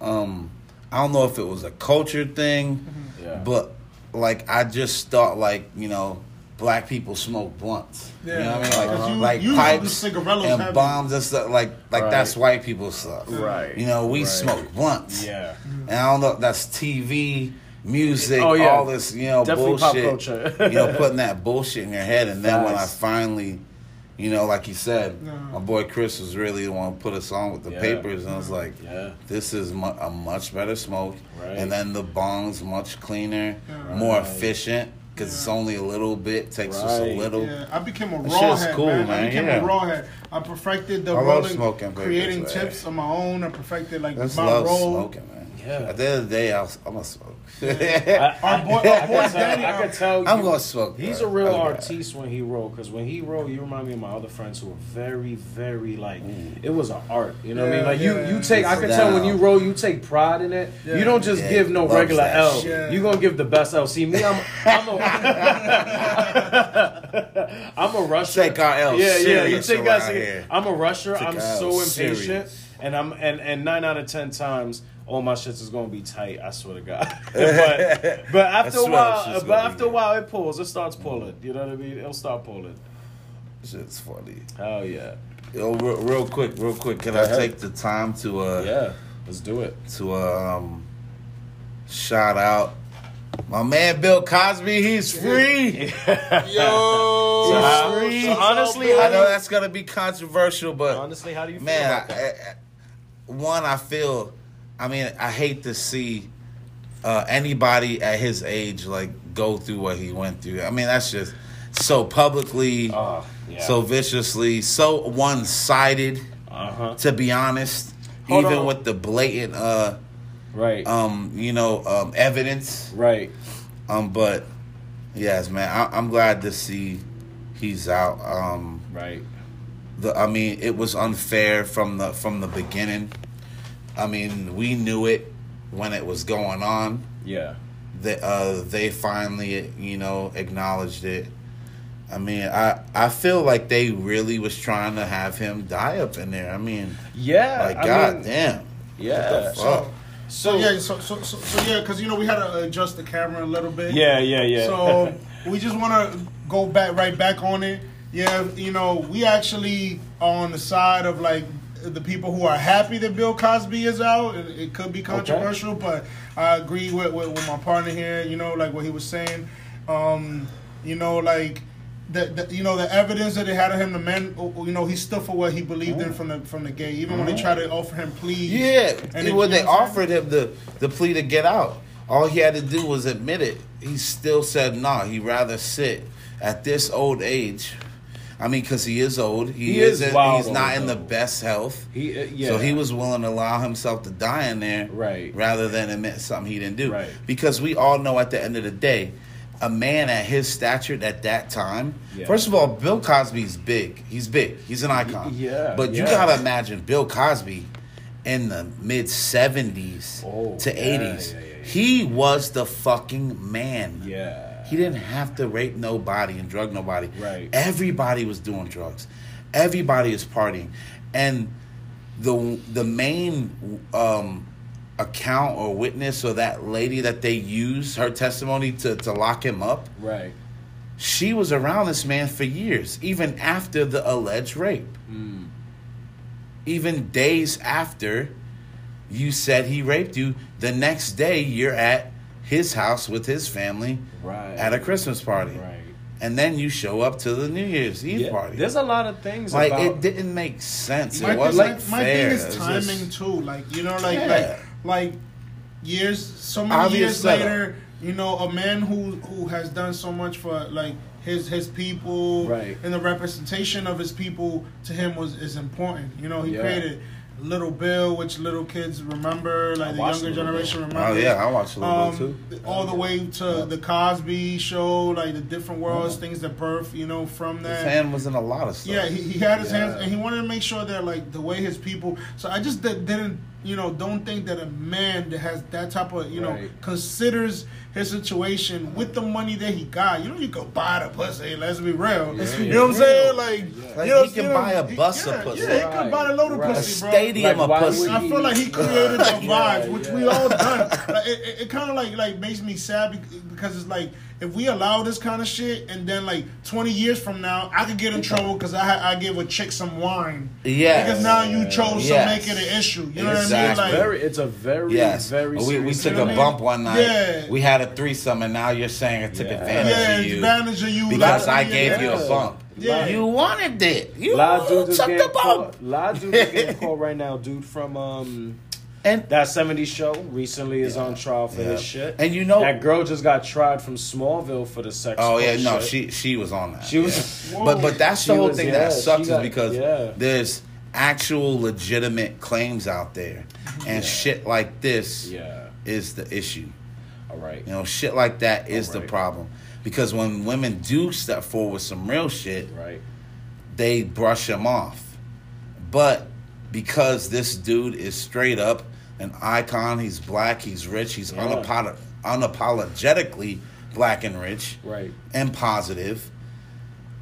[SPEAKER 1] um, I don't know if it was a culture thing,
[SPEAKER 2] Yeah.
[SPEAKER 1] but like I just thought like you know black people smoke blunts. You know what I mean? Like,
[SPEAKER 3] you-
[SPEAKER 1] like
[SPEAKER 3] usually
[SPEAKER 1] pipes
[SPEAKER 3] the
[SPEAKER 1] and
[SPEAKER 3] have-
[SPEAKER 1] bongs and stuff. Like like
[SPEAKER 2] Right.
[SPEAKER 1] that's white people stuff.
[SPEAKER 2] Right.
[SPEAKER 1] You know, we
[SPEAKER 2] Right.
[SPEAKER 1] smoke blunts.
[SPEAKER 2] Yeah.
[SPEAKER 1] And I don't know. That's TV, music,
[SPEAKER 2] Oh, yeah.
[SPEAKER 1] all this. You know,
[SPEAKER 2] Definitely
[SPEAKER 1] bullshit.
[SPEAKER 2] culture.
[SPEAKER 1] you know, putting that bullshit in your head, and then when I finally, you know, like you said,
[SPEAKER 3] Yeah.
[SPEAKER 1] my boy Chris was really the one who put us on with the
[SPEAKER 2] Yeah.
[SPEAKER 1] papers, and I was like,
[SPEAKER 2] Yeah.
[SPEAKER 1] this is mu- a much better smoke,
[SPEAKER 2] Right.
[SPEAKER 1] and then the bongs much cleaner,
[SPEAKER 3] Yeah.
[SPEAKER 1] more efficient because it's only a little bit, takes us a little.
[SPEAKER 3] Yeah, I became a
[SPEAKER 1] That
[SPEAKER 3] raw
[SPEAKER 1] shit's
[SPEAKER 3] head,
[SPEAKER 1] cool,
[SPEAKER 3] man. I became
[SPEAKER 1] yeah.
[SPEAKER 3] a raw head. I perfected the
[SPEAKER 1] I love
[SPEAKER 3] rolling,
[SPEAKER 1] smoking papers,
[SPEAKER 3] creating
[SPEAKER 1] man.
[SPEAKER 3] tips of my own. I perfected like
[SPEAKER 1] Let's
[SPEAKER 3] my
[SPEAKER 1] love
[SPEAKER 3] roll.
[SPEAKER 1] smoking, man.
[SPEAKER 2] Yeah.
[SPEAKER 1] At the end of the day, I'll, I'm gonna smoke.
[SPEAKER 2] I,
[SPEAKER 3] Our
[SPEAKER 2] I,
[SPEAKER 3] boy- our
[SPEAKER 2] I,
[SPEAKER 3] boy
[SPEAKER 2] could
[SPEAKER 3] Danny,
[SPEAKER 2] tell, I could tell
[SPEAKER 1] I'm gonna smoke.
[SPEAKER 2] He's
[SPEAKER 1] bro.
[SPEAKER 2] a real
[SPEAKER 1] Okay.
[SPEAKER 2] artiste when he wrote, because when he wrote, you remind me of my other friends who were very, very like mm. it was an art. You know what I mean? Like you,
[SPEAKER 3] yeah.
[SPEAKER 2] you take. I
[SPEAKER 1] can
[SPEAKER 2] could tell when you wrote, you take pride in it.
[SPEAKER 3] Yeah.
[SPEAKER 2] You don't just
[SPEAKER 1] Yeah,
[SPEAKER 2] give no regular L.
[SPEAKER 3] shit.
[SPEAKER 2] You gonna give the best L. See me, I'm, I'm a, I'm a rusher.
[SPEAKER 1] Take our L
[SPEAKER 2] Yeah, yeah. You
[SPEAKER 1] serious
[SPEAKER 2] take
[SPEAKER 1] around
[SPEAKER 2] us. I'm a rusher.
[SPEAKER 1] Take
[SPEAKER 2] I'm so impatient,
[SPEAKER 1] serious.
[SPEAKER 2] and I'm and and nine out of ten times. All my shits is gonna be tight. I swear to God. but but after a while, but after a while, it pulls. It starts pulling. You know what I mean? It'll start pulling.
[SPEAKER 1] Shit's funny.
[SPEAKER 2] Hell yeah.
[SPEAKER 1] Yo, real, real quick, real quick. Can
[SPEAKER 2] Go
[SPEAKER 1] I
[SPEAKER 2] ahead.
[SPEAKER 1] take the time to uh
[SPEAKER 2] Yeah. Let's do it.
[SPEAKER 1] to uh, um shout out my man Bill Cosby? He's free.
[SPEAKER 3] Yo,
[SPEAKER 2] So,
[SPEAKER 1] free.
[SPEAKER 2] so honestly,
[SPEAKER 1] I know that's gonna be controversial, but
[SPEAKER 2] honestly, how do you feel
[SPEAKER 1] man,
[SPEAKER 2] about that?
[SPEAKER 1] I, I- one I feel. I mean, I hate to see uh, anybody at his age like go through what he went through. I mean, that's just so publicly,
[SPEAKER 2] Oh, yeah.
[SPEAKER 1] so viciously, so one sided.
[SPEAKER 2] uh huh.
[SPEAKER 1] To be honest,
[SPEAKER 2] Hold
[SPEAKER 1] even
[SPEAKER 2] on.
[SPEAKER 1] with the blatant, uh,
[SPEAKER 2] Right.
[SPEAKER 1] um, you know, um, evidence.
[SPEAKER 2] right.
[SPEAKER 1] Um, but yes, man, I, I'm glad to see he's out. Um,
[SPEAKER 2] Right.
[SPEAKER 1] the I mean, it was unfair from the from the beginning. I mean, we knew it when it was going on.
[SPEAKER 2] Yeah.
[SPEAKER 1] That uh, they finally, you know, acknowledged it. I mean, I I feel like they really was trying to have him die up in there. I mean,
[SPEAKER 2] Yeah.
[SPEAKER 1] like
[SPEAKER 2] I
[SPEAKER 1] god damn.
[SPEAKER 2] Yeah.
[SPEAKER 1] What the fuck?
[SPEAKER 3] So yeah, so so so, so yeah, because you know we had to adjust the camera a little bit.
[SPEAKER 2] Yeah. Yeah. Yeah.
[SPEAKER 3] So we just want to go back right back on it. Yeah, you know, we actually are on the side of like the people who are happy that Bill Cosby is out. It, it could be controversial, but I agree with, with with my partner here. You know, like what he was saying. Um, you know, like. The, the, you know the evidence that they had of him, the man, you know, he stood for what he believed in from the from the gay. Even when they tried to offer him pleas,
[SPEAKER 1] Yeah,
[SPEAKER 3] And it-
[SPEAKER 1] when they
[SPEAKER 3] know what I'm
[SPEAKER 1] offered him the the plea to get out, all he had to do was admit it. He still said no. Nah, he'd rather sit at this old age. I mean, because he is old. He,
[SPEAKER 2] He is
[SPEAKER 1] isn't.
[SPEAKER 2] wild
[SPEAKER 1] He's not in the best health.
[SPEAKER 2] He. Uh, yeah.
[SPEAKER 1] So he was willing to allow himself to die in there,
[SPEAKER 2] Right.
[SPEAKER 1] Rather than admit something he didn't do,
[SPEAKER 2] Right.
[SPEAKER 1] Because we all know at the end of the day, a man at his stature at that time.
[SPEAKER 2] Yeah.
[SPEAKER 1] First of all, Bill Cosby's big. He's big. He's an icon.
[SPEAKER 2] yeah,
[SPEAKER 1] But you gotta imagine Bill Cosby in the mid seventies
[SPEAKER 2] Oh,
[SPEAKER 1] to
[SPEAKER 2] yeah,
[SPEAKER 1] eighties.
[SPEAKER 2] yeah, yeah, yeah.
[SPEAKER 1] He was the fucking man.
[SPEAKER 2] Yeah.
[SPEAKER 1] He didn't have to rape nobody and drug nobody.
[SPEAKER 2] Right.
[SPEAKER 1] Everybody was doing drugs. Everybody is partying. And the the main um, account or witness or that lady that they used her testimony to, to lock him up,
[SPEAKER 2] Right.
[SPEAKER 1] she was around this man for years, even after the alleged rape.
[SPEAKER 2] Mm.
[SPEAKER 1] Even days after you said he raped you, the next day you're at his house with his family
[SPEAKER 2] Right.
[SPEAKER 1] at a Christmas party.
[SPEAKER 2] Right.
[SPEAKER 1] And then you show up to the New Year's Eve
[SPEAKER 2] Yeah.
[SPEAKER 1] party.
[SPEAKER 2] There's a lot of things
[SPEAKER 1] like
[SPEAKER 2] about.
[SPEAKER 1] it didn't make sense.
[SPEAKER 3] my,
[SPEAKER 1] it was
[SPEAKER 3] my,
[SPEAKER 1] like
[SPEAKER 3] my
[SPEAKER 1] fair.
[SPEAKER 3] thing is timing
[SPEAKER 1] just-
[SPEAKER 3] too. Like you know, like
[SPEAKER 1] Yeah.
[SPEAKER 3] like like years, so many
[SPEAKER 1] Obvious
[SPEAKER 3] years
[SPEAKER 1] setup.
[SPEAKER 3] later, you know, a man who who has done so much for like his his people,
[SPEAKER 2] Right.
[SPEAKER 3] and the representation of his people to him was is important. You know, he
[SPEAKER 2] Yeah.
[SPEAKER 3] created Little Bill, which little kids remember, like
[SPEAKER 2] I
[SPEAKER 3] the younger
[SPEAKER 2] Little
[SPEAKER 3] generation
[SPEAKER 2] Bill.
[SPEAKER 3] remember.
[SPEAKER 1] Oh yeah, I watched little
[SPEAKER 3] Um,
[SPEAKER 1] bit too.
[SPEAKER 3] all the way to the Cosby Show, like the different worlds, things that birth, you know, from
[SPEAKER 1] The
[SPEAKER 3] that.
[SPEAKER 1] fan was in a lot of stuff.
[SPEAKER 3] Yeah, he, he had his
[SPEAKER 2] Yeah.
[SPEAKER 3] hands, and he wanted to make sure that like the way his people. So I just did, didn't you know, don't think that a man that has that type of, you know, considers his situation with the money that he got. You know, you could buy the pussy. Let's be real.
[SPEAKER 2] Let's
[SPEAKER 3] you
[SPEAKER 2] be
[SPEAKER 3] know what I'm saying? Like,
[SPEAKER 1] Like,
[SPEAKER 3] you know,
[SPEAKER 1] he can
[SPEAKER 3] you know,
[SPEAKER 1] buy a
[SPEAKER 3] he-
[SPEAKER 1] bus of
[SPEAKER 3] yeah,
[SPEAKER 1] pussy.
[SPEAKER 3] Yeah, he
[SPEAKER 2] Right,
[SPEAKER 3] could buy a load of
[SPEAKER 2] right.
[SPEAKER 1] a
[SPEAKER 3] pussy, bro.
[SPEAKER 1] stadium
[SPEAKER 2] Like,
[SPEAKER 1] of pussy.
[SPEAKER 3] I feel like he created the
[SPEAKER 2] Yeah,
[SPEAKER 3] vibes, which
[SPEAKER 2] yeah.
[SPEAKER 3] we all done. Like, it it, it kind of like like makes me sad because it's like if we allow this kind of shit, and then like twenty years from now, I could get in trouble because I ha- I gave a chick some wine.
[SPEAKER 1] Yes.
[SPEAKER 3] Because now you chose
[SPEAKER 1] Yes.
[SPEAKER 3] to make it an issue. You know
[SPEAKER 1] Exactly.
[SPEAKER 3] what I mean? Like,
[SPEAKER 2] very, it's a very,
[SPEAKER 1] Yes.
[SPEAKER 2] very.
[SPEAKER 1] we, we took a
[SPEAKER 3] what
[SPEAKER 1] bump one night.
[SPEAKER 3] Yeah.
[SPEAKER 1] We had a threesome, and now you're saying I took
[SPEAKER 2] Yeah.
[SPEAKER 1] advantage
[SPEAKER 3] yeah,
[SPEAKER 1] of you Yeah,
[SPEAKER 3] advantage of you
[SPEAKER 1] because
[SPEAKER 3] like,
[SPEAKER 1] I
[SPEAKER 3] yeah,
[SPEAKER 1] gave you a bump.
[SPEAKER 3] Yeah.
[SPEAKER 1] You wanted it. You
[SPEAKER 2] A lot of is
[SPEAKER 1] took
[SPEAKER 2] getting
[SPEAKER 1] the bump.
[SPEAKER 2] caught. A lot of dudes getting caught right now. Dude from um
[SPEAKER 1] And
[SPEAKER 2] that '70s show recently is on trial for
[SPEAKER 1] Yeah.
[SPEAKER 2] his shit.
[SPEAKER 1] And you know-
[SPEAKER 2] that girl just got tried from Smallville for the sex.
[SPEAKER 1] Oh yeah, no,
[SPEAKER 2] shit.
[SPEAKER 1] she she was on that.
[SPEAKER 2] She was-
[SPEAKER 1] yeah. but but that's the
[SPEAKER 2] She
[SPEAKER 1] whole
[SPEAKER 2] was-
[SPEAKER 1] thing
[SPEAKER 2] yeah,
[SPEAKER 1] that sucks
[SPEAKER 2] got-
[SPEAKER 1] is because
[SPEAKER 2] yeah.
[SPEAKER 1] there's actual legitimate claims out there, and shit like this
[SPEAKER 2] Yeah.
[SPEAKER 1] is the issue.
[SPEAKER 2] All right.
[SPEAKER 1] You know, shit like that is the problem because when women do step forward with some real shit,
[SPEAKER 2] Right.
[SPEAKER 1] they brush them off. But because this dude is straight up an icon, he's black, he's rich, he's
[SPEAKER 2] Yeah.
[SPEAKER 1] unapolo- unapologetically black and rich
[SPEAKER 2] Right.
[SPEAKER 1] and positive.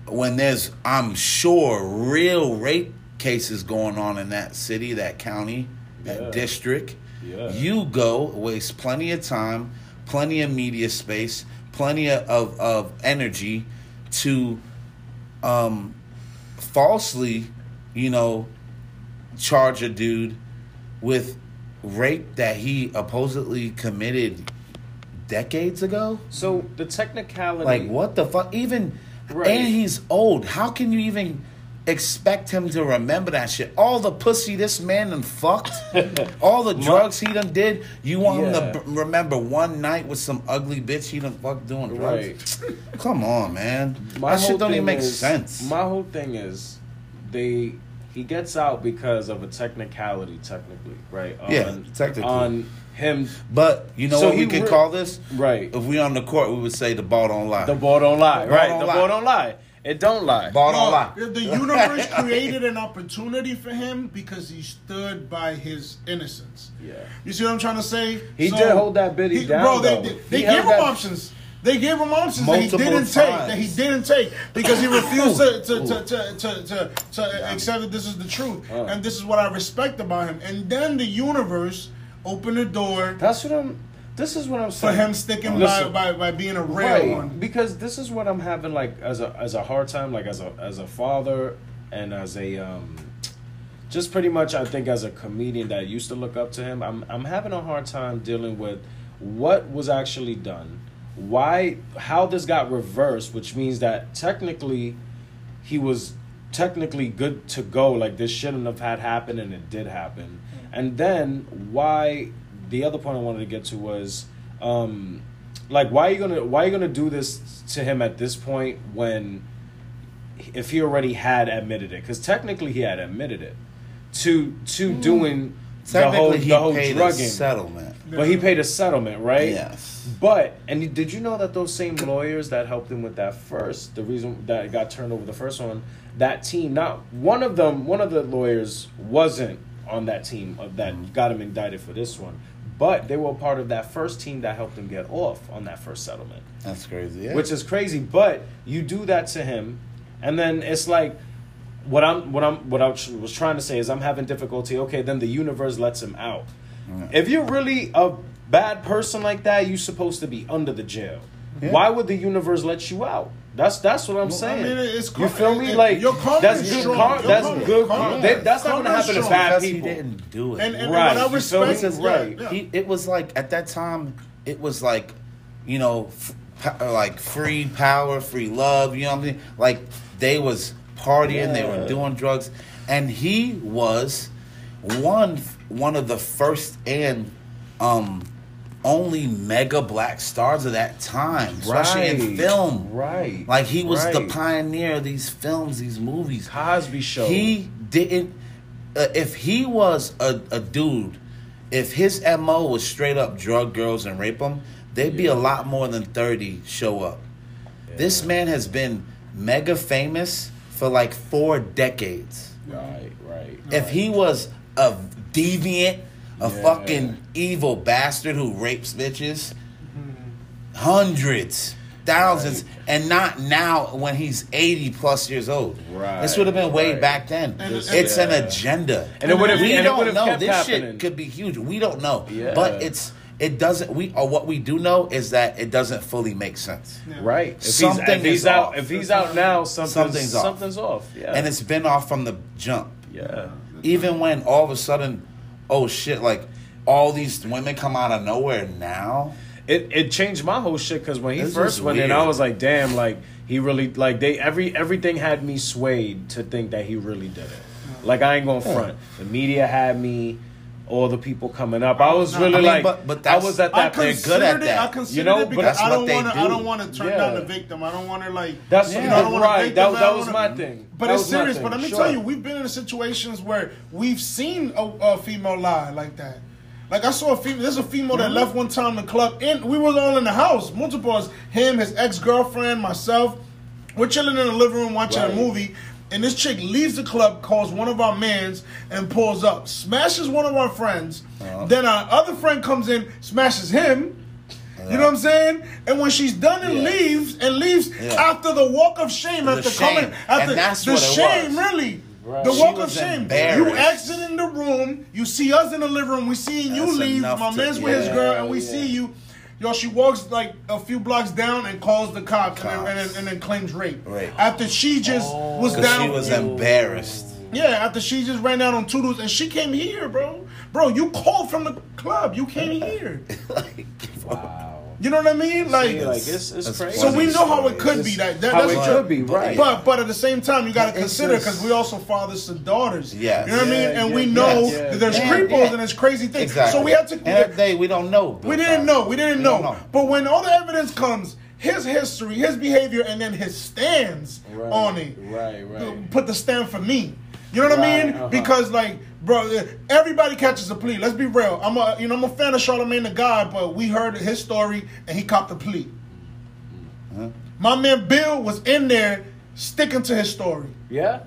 [SPEAKER 1] When there's, I'm sure, real rape cases going on in that city, that county, that
[SPEAKER 2] Yeah.
[SPEAKER 1] district,
[SPEAKER 2] Yeah.
[SPEAKER 1] you go waste plenty of time, plenty of media space, plenty of, of, of energy to um, falsely, you know, charge a dude with rape that he supposedly committed decades ago.
[SPEAKER 2] So the technicality.
[SPEAKER 1] Like what the fuck? Even
[SPEAKER 2] Right.
[SPEAKER 1] and he's old. How can you even expect him to remember that shit? All the pussy this man done fucked, all the drugs he done did. You want him to b- remember one night with some ugly bitch he done fucked doing drugs? Come on, man.
[SPEAKER 2] My
[SPEAKER 1] that shit don't even make
[SPEAKER 2] is-
[SPEAKER 1] sense.
[SPEAKER 2] My whole thing is they he gets out because of a technicality, technically, right?
[SPEAKER 1] Yeah, technically.
[SPEAKER 2] on him.
[SPEAKER 1] but you know
[SPEAKER 2] So
[SPEAKER 1] what we
[SPEAKER 2] he
[SPEAKER 1] could
[SPEAKER 2] re-
[SPEAKER 1] call this?
[SPEAKER 2] Right.
[SPEAKER 1] If we on the court, we would say the ball don't lie.
[SPEAKER 2] The ball don't lie,
[SPEAKER 1] The
[SPEAKER 2] right?
[SPEAKER 1] don't
[SPEAKER 2] the
[SPEAKER 1] lie.
[SPEAKER 2] ball don't lie. It don't lie.
[SPEAKER 1] ball don't lie.
[SPEAKER 3] the- The universe created an opportunity for him because he stood by his innocence.
[SPEAKER 2] Yeah.
[SPEAKER 3] You see what I'm trying to say?
[SPEAKER 2] He did hold that biddy down,
[SPEAKER 3] Bro, they,
[SPEAKER 2] though.
[SPEAKER 3] they, they
[SPEAKER 2] He
[SPEAKER 3] gave him
[SPEAKER 2] that-
[SPEAKER 3] options. They gave him options that he didn't take. That he didn't take because he refused to to, to, to, to, to, to accept that this is the truth.
[SPEAKER 2] Uh.
[SPEAKER 3] And this is what I respect about him. And then the universe opened the door
[SPEAKER 2] That's what I'm. This is what I'm saying.
[SPEAKER 3] for him sticking by,
[SPEAKER 2] Listen.
[SPEAKER 3] by, by being a real
[SPEAKER 2] right
[SPEAKER 3] one.
[SPEAKER 2] because this is what i'm having like as a as a hard time like as a as a father and as a um just pretty much i think as a comedian that used to look up to him i'm i'm having a hard time dealing with what was actually done why how this got reversed which means that technically he was technically good to go. Like this shouldn't have had happened and it did happen. And then why the other point i wanted to get to was um like why are you gonna why are you gonna do this to him at this point when if he already had admitted it? Because technically he had admitted it. To to doing the whole,
[SPEAKER 1] Technically, he
[SPEAKER 2] the whole
[SPEAKER 1] paid a settlement.
[SPEAKER 2] but he paid a settlement right
[SPEAKER 1] Yes.
[SPEAKER 2] but and did you know that those same lawyers that helped him with that first, the reason that it got turned over the first one, that team, not one of them, one of the lawyers wasn't on that team of that mm-hmm. got him indicted for this one, but they were part of that first team that helped him get off on that first settlement,
[SPEAKER 1] That's crazy. Yeah.
[SPEAKER 2] which is crazy. But you do that to him, and then it's like. What I'm what I'm what I was trying to say is I'm having difficulty. Okay, then the universe lets him out. Mm. If you're really a bad person like that, you're supposed to be under the jail.
[SPEAKER 1] Yeah.
[SPEAKER 2] Why would the universe let you out? That's that's what I'm
[SPEAKER 3] Well, I
[SPEAKER 2] saying.
[SPEAKER 3] mean, it's
[SPEAKER 2] you feel me? like
[SPEAKER 3] your karma
[SPEAKER 2] that's good.
[SPEAKER 3] strong.
[SPEAKER 2] Karma,
[SPEAKER 3] Your
[SPEAKER 2] that's
[SPEAKER 3] karma-
[SPEAKER 2] good.
[SPEAKER 3] karma-
[SPEAKER 2] They- that's not gonna happen to
[SPEAKER 3] strong.
[SPEAKER 2] bad
[SPEAKER 1] because
[SPEAKER 2] people.
[SPEAKER 1] he didn't do it.
[SPEAKER 3] And, and
[SPEAKER 2] Right,
[SPEAKER 3] what I
[SPEAKER 2] you
[SPEAKER 3] respect,
[SPEAKER 2] Because,
[SPEAKER 3] yeah,
[SPEAKER 2] right.
[SPEAKER 3] yeah.
[SPEAKER 1] he, it was like at that time it was like you know f- like free power free love you know what i mean like they was partying they were doing drugs and he was one one of the first and um only mega black stars of that time especially in film
[SPEAKER 2] Right.
[SPEAKER 1] like he was the pioneer of these films these movies
[SPEAKER 2] Cosby Show.
[SPEAKER 1] he didn't. Uh, if he was a, a dude, if his mo was straight up drug girls and rape them, they'd be a lot more than thirty show up. This man has been mega famous for like four decades.
[SPEAKER 2] Right, right.
[SPEAKER 1] If he was a deviant, a
[SPEAKER 2] Yeah.
[SPEAKER 1] fucking evil bastard who rapes bitches, hundreds, thousands, and not now when he's eighty plus years old.
[SPEAKER 2] Right,
[SPEAKER 1] This would have been way
[SPEAKER 2] right.
[SPEAKER 1] back then.
[SPEAKER 3] And-
[SPEAKER 1] it's
[SPEAKER 2] and-
[SPEAKER 1] an agenda,
[SPEAKER 2] And it would've-
[SPEAKER 1] we don't know. This
[SPEAKER 2] happening.
[SPEAKER 1] shit could be huge. We don't know,
[SPEAKER 2] Yeah.
[SPEAKER 1] but it's. It doesn't. We or what we do know is that it doesn't fully make sense.
[SPEAKER 3] Yeah.
[SPEAKER 2] Right. If
[SPEAKER 1] Something
[SPEAKER 2] he's, if he's
[SPEAKER 1] is
[SPEAKER 2] out,
[SPEAKER 1] off.
[SPEAKER 2] if he's out now, something's
[SPEAKER 1] Something's
[SPEAKER 2] something's
[SPEAKER 1] off.
[SPEAKER 2] off. Yeah.
[SPEAKER 1] and it's been off from the jump.
[SPEAKER 2] yeah.
[SPEAKER 1] Even when all of a sudden, oh shit, like all these women come out of nowhere now.
[SPEAKER 2] It it changed my whole shit because when he
[SPEAKER 1] This
[SPEAKER 2] first
[SPEAKER 1] is
[SPEAKER 2] went in. I was like, damn, like he really like they every everything had me swayed to think that he really did it. Like I ain't gonna front. The media had me. All the people coming up, I was
[SPEAKER 3] No,
[SPEAKER 2] really
[SPEAKER 1] I mean,
[SPEAKER 2] like,
[SPEAKER 1] but- but
[SPEAKER 2] I was at
[SPEAKER 3] I
[SPEAKER 2] that.
[SPEAKER 1] they're good at
[SPEAKER 3] considered it.
[SPEAKER 1] that.
[SPEAKER 3] I
[SPEAKER 2] You know,
[SPEAKER 3] because
[SPEAKER 1] that's
[SPEAKER 3] I don't want to. I
[SPEAKER 1] do.
[SPEAKER 3] don't want to turn
[SPEAKER 2] Yeah.
[SPEAKER 3] down the victim. I don't want to like.
[SPEAKER 2] That's
[SPEAKER 1] Yeah.
[SPEAKER 3] you know, I don't
[SPEAKER 2] right. That, that was
[SPEAKER 3] wanna-
[SPEAKER 2] my thing.
[SPEAKER 3] But
[SPEAKER 2] That
[SPEAKER 3] it's serious. But let me
[SPEAKER 2] Sure.
[SPEAKER 3] tell you, we've been in situations where we've seen a, a female lie like that. Like I saw a female. There's a female
[SPEAKER 2] Mm-hmm.
[SPEAKER 3] that left one time the club, and we were all in the house. Multiple us, him, his ex girlfriend, myself. We're chilling in the living room watching
[SPEAKER 2] Right.
[SPEAKER 3] a movie, and this chick leaves the club, calls one of our mans, and pulls up, smashes one of our friends.
[SPEAKER 1] Uh-huh.
[SPEAKER 3] Then our other friend comes in, smashes him. You know what I'm saying? And when she's done and
[SPEAKER 1] Yeah.
[SPEAKER 3] leaves and leaves
[SPEAKER 1] Yeah.
[SPEAKER 3] after the walk of shame,
[SPEAKER 1] The
[SPEAKER 3] after
[SPEAKER 1] shame.
[SPEAKER 3] coming, after the shame,
[SPEAKER 1] was.
[SPEAKER 3] really.
[SPEAKER 2] Right.
[SPEAKER 3] The walk of shame. You exit in the room, you see us in the living room, we seeing you leave. My
[SPEAKER 1] to-
[SPEAKER 3] man's with his girl, and we
[SPEAKER 2] yeah.
[SPEAKER 3] see you. Yo, she walks like a few blocks down and calls the cops, and, then,
[SPEAKER 1] Cops.
[SPEAKER 3] and, then, and then claims rape.
[SPEAKER 1] Rape.
[SPEAKER 3] After she just oh.
[SPEAKER 1] was
[SPEAKER 3] down.
[SPEAKER 1] she was embarrassed.
[SPEAKER 3] Yeah, after she just ran down on Toodles and she came here, bro. Bro, you called from the club. You came here.
[SPEAKER 1] like,
[SPEAKER 2] Wow.
[SPEAKER 3] You know what I mean? Like,
[SPEAKER 2] See, like it's, it's crazy.
[SPEAKER 3] so we know how it
[SPEAKER 1] story.
[SPEAKER 3] could be. That, that
[SPEAKER 2] how
[SPEAKER 3] that's
[SPEAKER 2] it
[SPEAKER 3] what-
[SPEAKER 2] could be, right?
[SPEAKER 3] But but at the same time, you got to consider because we also fathers to daughters.
[SPEAKER 1] Yeah,
[SPEAKER 3] you know what I mean. And
[SPEAKER 2] yeah,
[SPEAKER 3] we know
[SPEAKER 2] yeah.
[SPEAKER 3] that there's
[SPEAKER 1] Yeah,
[SPEAKER 3] creepos
[SPEAKER 1] yeah.
[SPEAKER 3] and there's crazy things.
[SPEAKER 1] Exactly.
[SPEAKER 3] So we have to.
[SPEAKER 1] And that day we don't know.
[SPEAKER 3] we didn't know. We didn't
[SPEAKER 1] We
[SPEAKER 3] know.
[SPEAKER 1] know.
[SPEAKER 3] But when all the evidence comes, his history, his behavior, and then his stands
[SPEAKER 2] Right,
[SPEAKER 3] on it.
[SPEAKER 2] right, right.
[SPEAKER 3] Put the stand for me. You know what I mean?
[SPEAKER 2] uh-huh.
[SPEAKER 3] Because like, bro, everybody catches a plea. Let's be real. I'm a, you know, I'm a fan of Charlamagne the God, but we heard his story and he copped the plea. My man Bill was in there sticking to his story,
[SPEAKER 2] Yeah.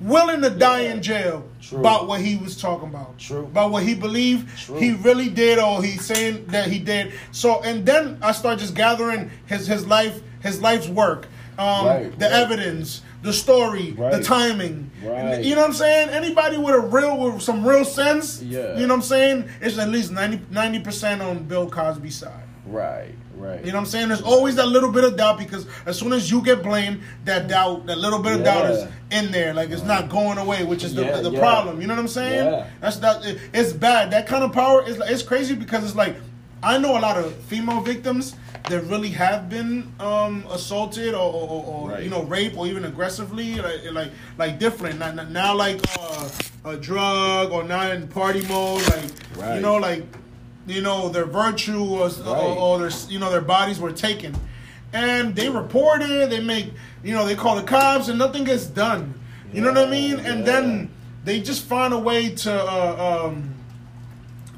[SPEAKER 3] willing to die in jail
[SPEAKER 2] True.
[SPEAKER 3] about what he was talking about,
[SPEAKER 2] True.
[SPEAKER 3] about what he believed
[SPEAKER 2] True.
[SPEAKER 3] he really did or he's saying that he did. So, and then I start just gathering his his life, his life's work, um,
[SPEAKER 2] Right,
[SPEAKER 3] the
[SPEAKER 2] right.
[SPEAKER 3] evidence, the story, the timing.
[SPEAKER 2] Right.
[SPEAKER 3] You know what I'm saying? Anybody with a real, with some real sense,
[SPEAKER 2] Yeah.
[SPEAKER 3] you know what I'm saying? It's at least 90 percent on Bill Cosby's side.
[SPEAKER 2] Right. Right.
[SPEAKER 3] You know what I'm saying? There's always that little bit of doubt because as soon as you get blamed, that doubt, that little bit of doubt is in there. Like it's not going away, which is the,
[SPEAKER 2] Yeah,
[SPEAKER 3] the
[SPEAKER 2] yeah.
[SPEAKER 3] problem. You know what I'm saying?
[SPEAKER 2] Yeah.
[SPEAKER 3] That's that. it- It's bad. That kind of power is it's crazy because it's like I know a lot of female victims that really have been um, assaulted or, or, or,
[SPEAKER 2] Right.
[SPEAKER 3] you know raped or even aggressively like like, like different. Now, now like uh, a drug or not in party mode. Like you know like you know their virtue or,
[SPEAKER 2] Right.
[SPEAKER 3] or, or their you know their bodies were taken and they report it they make you know they call the cops and nothing gets done you know what i mean and
[SPEAKER 2] Yeah.
[SPEAKER 3] then they just find a way to uh, um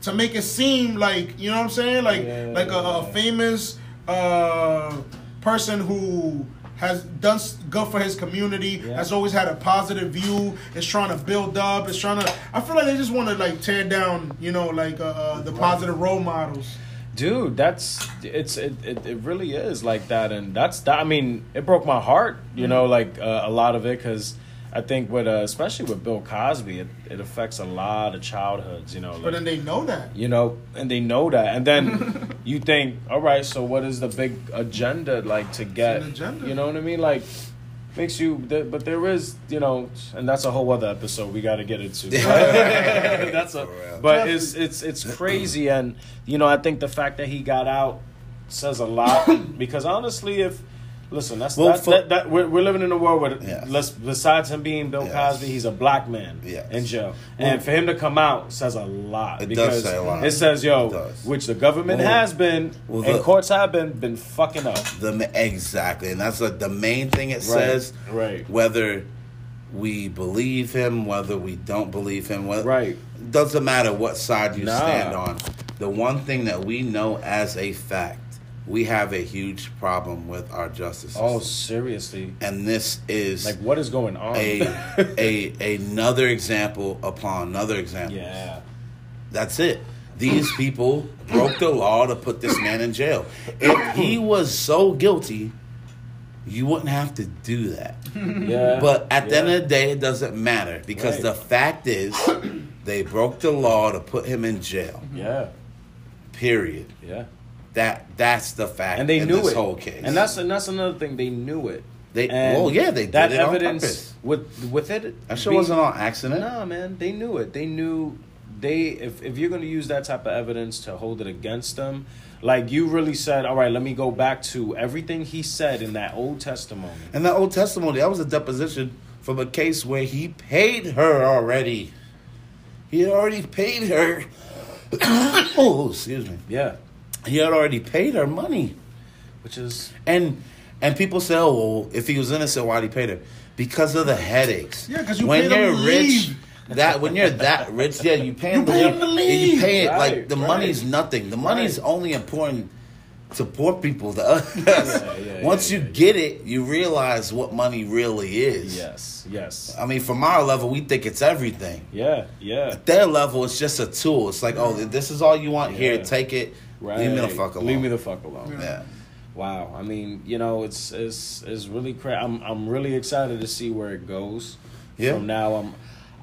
[SPEAKER 3] to make it seem like you know what i'm saying like
[SPEAKER 2] Yeah.
[SPEAKER 3] like a, a famous uh person who has done good for his community
[SPEAKER 2] Yeah.
[SPEAKER 3] has always had a positive view is trying to build up is trying to i feel like they just want to like tear down you know like uh, uh the positive role models
[SPEAKER 2] dude that's it's it, it, it really is like that and that's that i mean it broke my heart you know like uh, a lot of it because i think with uh, especially with bill cosby it, it affects a lot of childhoods you know
[SPEAKER 3] but then they know that.
[SPEAKER 2] You know and they know that. And then you think all right so what is the big agenda like to get
[SPEAKER 3] an agenda.
[SPEAKER 2] you know what i mean? Like makes you but there is you know and that's a whole other episode we got to get into that's a
[SPEAKER 1] For real.
[SPEAKER 2] but it's it's it's crazy. And you know i think the fact that he got out says a lot. Because honestly if listen that's
[SPEAKER 1] Well,
[SPEAKER 2] that,
[SPEAKER 1] for-
[SPEAKER 2] that, that we're, we're living in a world where
[SPEAKER 1] Yes.
[SPEAKER 2] let's besides him being bill
[SPEAKER 1] Yes.
[SPEAKER 2] cosby he's a black man
[SPEAKER 1] Yes.
[SPEAKER 2] in jail
[SPEAKER 1] Well-
[SPEAKER 2] and for him to come out says a lot
[SPEAKER 1] It does say a lot.
[SPEAKER 2] it says yo
[SPEAKER 1] It
[SPEAKER 2] which the government
[SPEAKER 1] Well,
[SPEAKER 2] has been
[SPEAKER 1] well,
[SPEAKER 2] and
[SPEAKER 1] the-
[SPEAKER 2] courts have been been fucking up
[SPEAKER 1] The exactly, and that's like the main thing it says.
[SPEAKER 2] right.
[SPEAKER 1] Whether we believe him, whether we don't believe him, whether,
[SPEAKER 2] Right.
[SPEAKER 1] doesn't matter what side you
[SPEAKER 2] Nah.
[SPEAKER 1] stand on. The one thing that we know as a fact, we have a huge problem with our justice system,
[SPEAKER 2] oh seriously
[SPEAKER 1] and this is
[SPEAKER 2] like what is going on
[SPEAKER 1] a a another example upon another example.
[SPEAKER 2] yeah
[SPEAKER 1] That's it. these people broke the law to put this man in jail. If he was so guilty, you wouldn't have to do that.
[SPEAKER 2] Yeah.
[SPEAKER 1] But at the end of the day, it doesn't matter because
[SPEAKER 2] Right.
[SPEAKER 1] the fact is, they broke the law to put him in jail.
[SPEAKER 2] Yeah.
[SPEAKER 1] Period.
[SPEAKER 2] Yeah.
[SPEAKER 1] That that's the fact.
[SPEAKER 2] And they knew
[SPEAKER 1] this
[SPEAKER 2] it.
[SPEAKER 1] whole case.
[SPEAKER 2] And that's and that's another thing. They knew it.
[SPEAKER 1] They-
[SPEAKER 2] And
[SPEAKER 1] well, yeah, they did
[SPEAKER 2] that
[SPEAKER 1] it on
[SPEAKER 2] evidence
[SPEAKER 1] purpose.
[SPEAKER 2] with with it.
[SPEAKER 1] that shit
[SPEAKER 2] being-
[SPEAKER 1] wasn't on accident.
[SPEAKER 2] Nah, man, they knew it. They knew they if if you're going to use that type of evidence to hold it against them, like you really said, all right, let me go back to everything he said in that old testimony.
[SPEAKER 1] And that old testimony, that was a deposition from a case where he paid her already. He had already paid her. oh, excuse me.
[SPEAKER 2] Yeah,
[SPEAKER 1] He had already paid her money.
[SPEAKER 2] which is
[SPEAKER 1] And and people say, oh, well, if he was innocent, why'd he pay her? Because of the headaches.
[SPEAKER 3] Yeah, 'cause you
[SPEAKER 1] when you're rich,
[SPEAKER 3] leave.
[SPEAKER 1] that when you're that rich, yeah, you pay him
[SPEAKER 3] You pay him to
[SPEAKER 1] You pay it like the
[SPEAKER 2] right.
[SPEAKER 1] money's nothing. The money's
[SPEAKER 2] Right.
[SPEAKER 1] only important to poor people. To us.
[SPEAKER 2] yeah,
[SPEAKER 1] Once
[SPEAKER 2] yeah,
[SPEAKER 1] you
[SPEAKER 2] yeah,
[SPEAKER 1] get it, you realize what money really is.
[SPEAKER 2] yes, yes,
[SPEAKER 1] I mean, from our level, we think it's everything.
[SPEAKER 2] yeah, yeah.
[SPEAKER 1] Their level, it's just a tool. It's like, oh, this is all you want here. Take it.
[SPEAKER 2] Right.
[SPEAKER 1] Leave me the fuck alone.
[SPEAKER 2] Leave me the fuck alone.
[SPEAKER 1] yeah.
[SPEAKER 2] Wow. I mean, you know, it's it's it's really cra I'm I'm really excited to see where it goes.
[SPEAKER 1] Yeah.
[SPEAKER 2] From now, I'm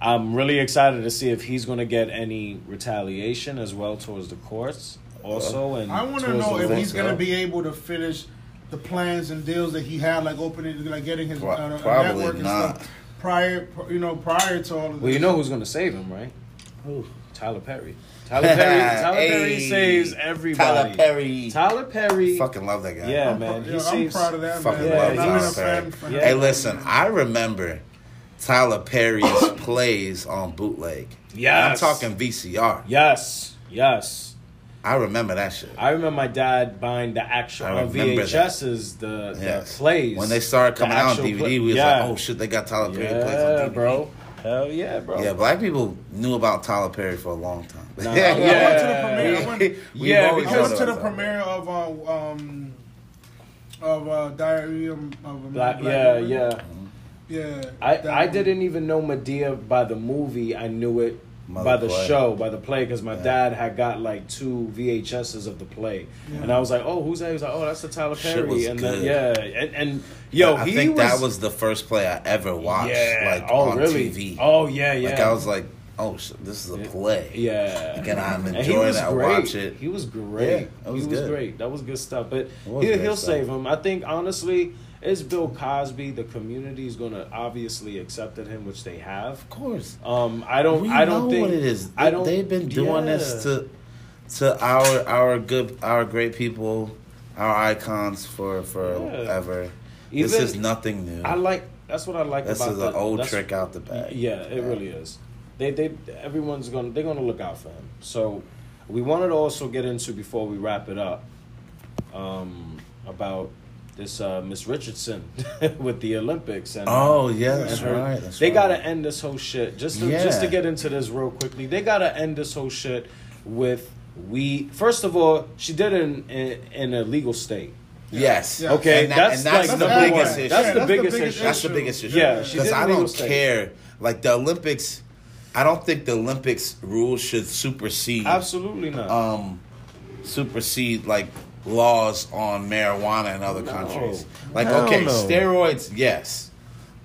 [SPEAKER 2] I'm really excited to see if he's going to get any retaliation as well towards the courts. Also, and
[SPEAKER 3] I want to know if he's gonna be able to finish the plans and deals that he had, like opening, like getting his
[SPEAKER 1] Pro-
[SPEAKER 3] uh,
[SPEAKER 1] probably
[SPEAKER 3] network and
[SPEAKER 1] not.
[SPEAKER 3] stuff prior, you know, prior to all of this.
[SPEAKER 2] Well, you know who's going to save him, right? Tyler Perry. Tyler Perry. Tyler Perry
[SPEAKER 1] Hey.
[SPEAKER 2] saves everybody.
[SPEAKER 1] Tyler Perry.
[SPEAKER 2] Tyler Perry.
[SPEAKER 1] Fucking love that guy.
[SPEAKER 2] Yeah,
[SPEAKER 3] I'm,
[SPEAKER 2] man.
[SPEAKER 3] pro-
[SPEAKER 2] He
[SPEAKER 3] yeah, I'm
[SPEAKER 2] saves-
[SPEAKER 3] proud of that
[SPEAKER 1] Fucking
[SPEAKER 3] man.
[SPEAKER 2] Yeah,
[SPEAKER 1] love
[SPEAKER 3] I've
[SPEAKER 2] Tyler
[SPEAKER 3] been
[SPEAKER 1] Tyler Perry.
[SPEAKER 3] fan for
[SPEAKER 2] Yeah.
[SPEAKER 1] Hey, listen, I remember Tyler Perry's plays on bootleg.
[SPEAKER 2] Yes.
[SPEAKER 1] I'm talking VCR.
[SPEAKER 2] Yes. Yes.
[SPEAKER 1] I remember that shit.
[SPEAKER 2] I remember my dad buying the actual
[SPEAKER 1] I
[SPEAKER 2] on
[SPEAKER 1] remember
[SPEAKER 2] VHSs, the,
[SPEAKER 1] Yes.
[SPEAKER 2] the plays.
[SPEAKER 1] When they started
[SPEAKER 2] The
[SPEAKER 1] coming out on
[SPEAKER 2] actual
[SPEAKER 1] DVD,
[SPEAKER 2] play-
[SPEAKER 1] we was
[SPEAKER 2] yeah.
[SPEAKER 1] like, oh shit, they got Tyler Perry plays on
[SPEAKER 2] Yeah,
[SPEAKER 1] DVD.
[SPEAKER 2] bro. Hell yeah, bro.
[SPEAKER 1] Yeah, black people knew about Tyler Perry for a long time.
[SPEAKER 2] Nah,
[SPEAKER 3] I went to the
[SPEAKER 2] Yeah.
[SPEAKER 3] premiere. I went,
[SPEAKER 1] We've
[SPEAKER 2] Yeah,
[SPEAKER 1] always
[SPEAKER 3] I went to the premiere of uh, um of uh, Diary of a
[SPEAKER 2] Black,
[SPEAKER 3] Black
[SPEAKER 2] yeah,
[SPEAKER 3] Woman.
[SPEAKER 2] yeah.
[SPEAKER 3] yeah.
[SPEAKER 2] I, I didn't even know Madea by the movie. I knew it
[SPEAKER 1] By
[SPEAKER 2] by
[SPEAKER 1] the play.
[SPEAKER 2] show, by the play, because my
[SPEAKER 1] Yeah.
[SPEAKER 2] dad had got like two VHSs of the play,
[SPEAKER 3] Yeah.
[SPEAKER 2] and I was like, "Oh, who's that?" He was like, "Oh, that's the Tyler Perry." and then yeah, and, and yo,
[SPEAKER 1] I
[SPEAKER 2] he
[SPEAKER 1] think
[SPEAKER 2] was,
[SPEAKER 1] that was the first play I ever watched,
[SPEAKER 2] yeah.
[SPEAKER 1] like
[SPEAKER 2] oh,
[SPEAKER 1] on
[SPEAKER 2] really?
[SPEAKER 1] TV.
[SPEAKER 2] Oh yeah, yeah.
[SPEAKER 1] Like I was like, oh, this is a play.
[SPEAKER 2] Yeah.
[SPEAKER 1] And I'm
[SPEAKER 2] he
[SPEAKER 1] enjoying.
[SPEAKER 2] Great.
[SPEAKER 1] watch it.
[SPEAKER 2] He was great.
[SPEAKER 1] Yeah, was
[SPEAKER 2] he was
[SPEAKER 1] good.
[SPEAKER 2] great. That was good stuff. But he'll, he'll
[SPEAKER 1] stuff.
[SPEAKER 2] save him. I think honestly, it's Bill Cosby. The community is going to obviously accepted him, which they have.
[SPEAKER 1] Of course.
[SPEAKER 2] Um, I don't.
[SPEAKER 1] we
[SPEAKER 2] I don't
[SPEAKER 1] know
[SPEAKER 2] think
[SPEAKER 1] what it is.
[SPEAKER 2] I don't.
[SPEAKER 1] They've been doing this to to our our good our great people, our icons for forever. this
[SPEAKER 2] Even-
[SPEAKER 1] is nothing new.
[SPEAKER 2] I like. That's what I like
[SPEAKER 1] this
[SPEAKER 2] about
[SPEAKER 1] is an
[SPEAKER 2] the-
[SPEAKER 1] old trick out the bag.
[SPEAKER 2] Yeah, it really is. They they everyone's gonna they're gonna look out for him. So we wanted to also get into before we wrap it up um, about this uh, Miss Richardson with the Olympics and
[SPEAKER 1] Oh yeah,
[SPEAKER 2] and
[SPEAKER 1] that's
[SPEAKER 2] her-
[SPEAKER 1] right. That's
[SPEAKER 2] they
[SPEAKER 1] right.
[SPEAKER 2] gotta end this whole shit. Just to, just to get into this real quickly, they gotta end this whole shit with we. First of all, she did it in in, in a legal state.
[SPEAKER 1] Yes.
[SPEAKER 3] Yeah.
[SPEAKER 2] Okay,
[SPEAKER 1] And that-
[SPEAKER 2] that's,
[SPEAKER 1] and that's
[SPEAKER 2] like
[SPEAKER 1] the biggest
[SPEAKER 2] one.
[SPEAKER 1] issue.
[SPEAKER 2] That's
[SPEAKER 3] Yeah,
[SPEAKER 2] the
[SPEAKER 3] that's the
[SPEAKER 2] biggest
[SPEAKER 3] biggest
[SPEAKER 2] issue.
[SPEAKER 1] That's the biggest issue.
[SPEAKER 2] Yeah,
[SPEAKER 1] because I don't
[SPEAKER 2] state.
[SPEAKER 1] care. Like the Olympics, I don't think the Olympics rules should supersede
[SPEAKER 2] Absolutely not.
[SPEAKER 1] um supersede like laws on marijuana in other
[SPEAKER 2] No.
[SPEAKER 1] countries. Like
[SPEAKER 2] Hell
[SPEAKER 1] okay,
[SPEAKER 2] no.
[SPEAKER 1] steroids, yes.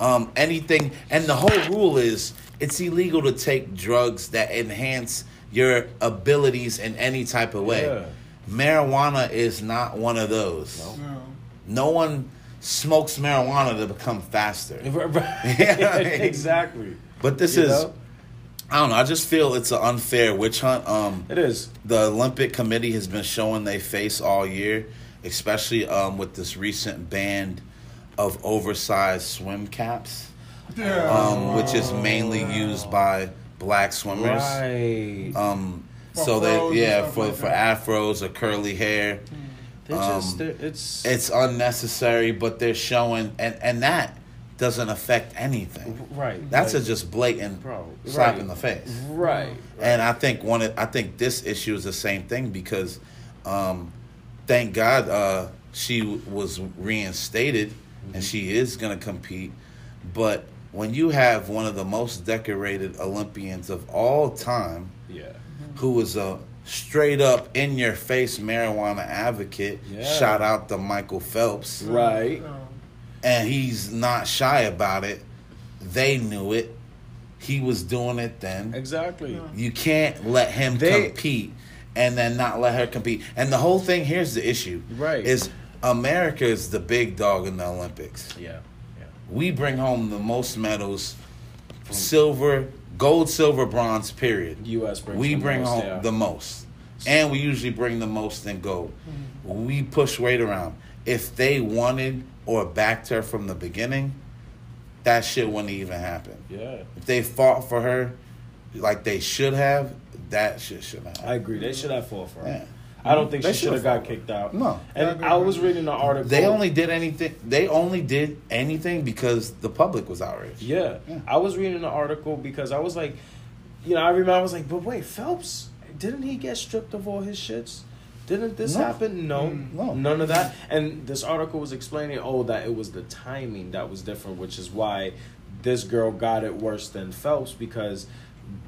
[SPEAKER 1] Um anything and the whole rule is it's illegal to take drugs that enhance your abilities in any type of way.
[SPEAKER 2] Yeah.
[SPEAKER 1] Marijuana is not one of those.
[SPEAKER 2] No.
[SPEAKER 3] No.
[SPEAKER 1] No one smokes marijuana to become faster.
[SPEAKER 2] Yeah, exactly.
[SPEAKER 1] But this
[SPEAKER 2] You
[SPEAKER 1] is
[SPEAKER 2] know?
[SPEAKER 1] I don't know, I just feel it's an unfair witch hunt. Um
[SPEAKER 2] It is.
[SPEAKER 1] the Olympic Committee has been showing they face all year, especially um, with this recent ban of oversized swim caps,
[SPEAKER 3] Yeah.
[SPEAKER 1] um, which is mainly used by black swimmers.
[SPEAKER 2] Right.
[SPEAKER 1] Um,
[SPEAKER 3] For
[SPEAKER 1] so they yeah for
[SPEAKER 3] like
[SPEAKER 1] for afros or curly hair.
[SPEAKER 2] They're
[SPEAKER 1] um,
[SPEAKER 2] just, they're, it's,
[SPEAKER 1] It's unnecessary, but they're showing and and that doesn't affect anything.
[SPEAKER 2] right.
[SPEAKER 1] That's
[SPEAKER 2] like,
[SPEAKER 1] a just blatant
[SPEAKER 2] Bro,
[SPEAKER 1] slap
[SPEAKER 2] right.
[SPEAKER 1] in the face.
[SPEAKER 2] right.
[SPEAKER 1] And I think one, of, I think this issue is the same thing because, um, thank God, uh, she w- was reinstated and she is going to compete. But when you have one of the most decorated Olympians of all time,
[SPEAKER 2] Yeah.
[SPEAKER 1] who was a straight up in your face marijuana advocate.
[SPEAKER 2] Yeah.
[SPEAKER 1] Shout out to Michael Phelps.
[SPEAKER 2] Right.
[SPEAKER 1] And he's not shy about it. They knew it. He was doing it then.
[SPEAKER 2] Exactly.
[SPEAKER 1] You can't let him
[SPEAKER 2] They-
[SPEAKER 1] compete and then not let her compete. And the whole thing here's the issue.
[SPEAKER 2] Right.
[SPEAKER 1] Is America is the big dog in the Olympics.
[SPEAKER 2] Yeah. Yeah.
[SPEAKER 1] We bring home the most medals, silver, gold, silver, bronze, period.
[SPEAKER 2] U.S. brings
[SPEAKER 1] we
[SPEAKER 2] the
[SPEAKER 1] bring
[SPEAKER 2] most,
[SPEAKER 1] home
[SPEAKER 2] yeah.
[SPEAKER 1] the most. And we usually bring the most in gold. We push weight around. If they wanted or backed her from the beginning, that shit wouldn't even happen.
[SPEAKER 2] Yeah.
[SPEAKER 1] If they fought for her like they should have, that shit should have.
[SPEAKER 2] I agree. They should have fought for her.
[SPEAKER 1] Yeah.
[SPEAKER 2] I don't think
[SPEAKER 1] They
[SPEAKER 2] she should have got kicked out.
[SPEAKER 1] No.
[SPEAKER 2] And I was reading the article.
[SPEAKER 1] They only did anything. They only did anything because the public was outraged.
[SPEAKER 2] Yeah.
[SPEAKER 1] Yeah.
[SPEAKER 2] I was reading the article because I was like, you know, I remember I was like, but wait, Phelps, didn't he get stripped of all his shits? Didn't this
[SPEAKER 1] No.
[SPEAKER 2] happen? No, mm,
[SPEAKER 1] no.
[SPEAKER 2] none of that. And this article was explaining, oh, that it was the timing that was different, which is why this girl got it worse than Phelps because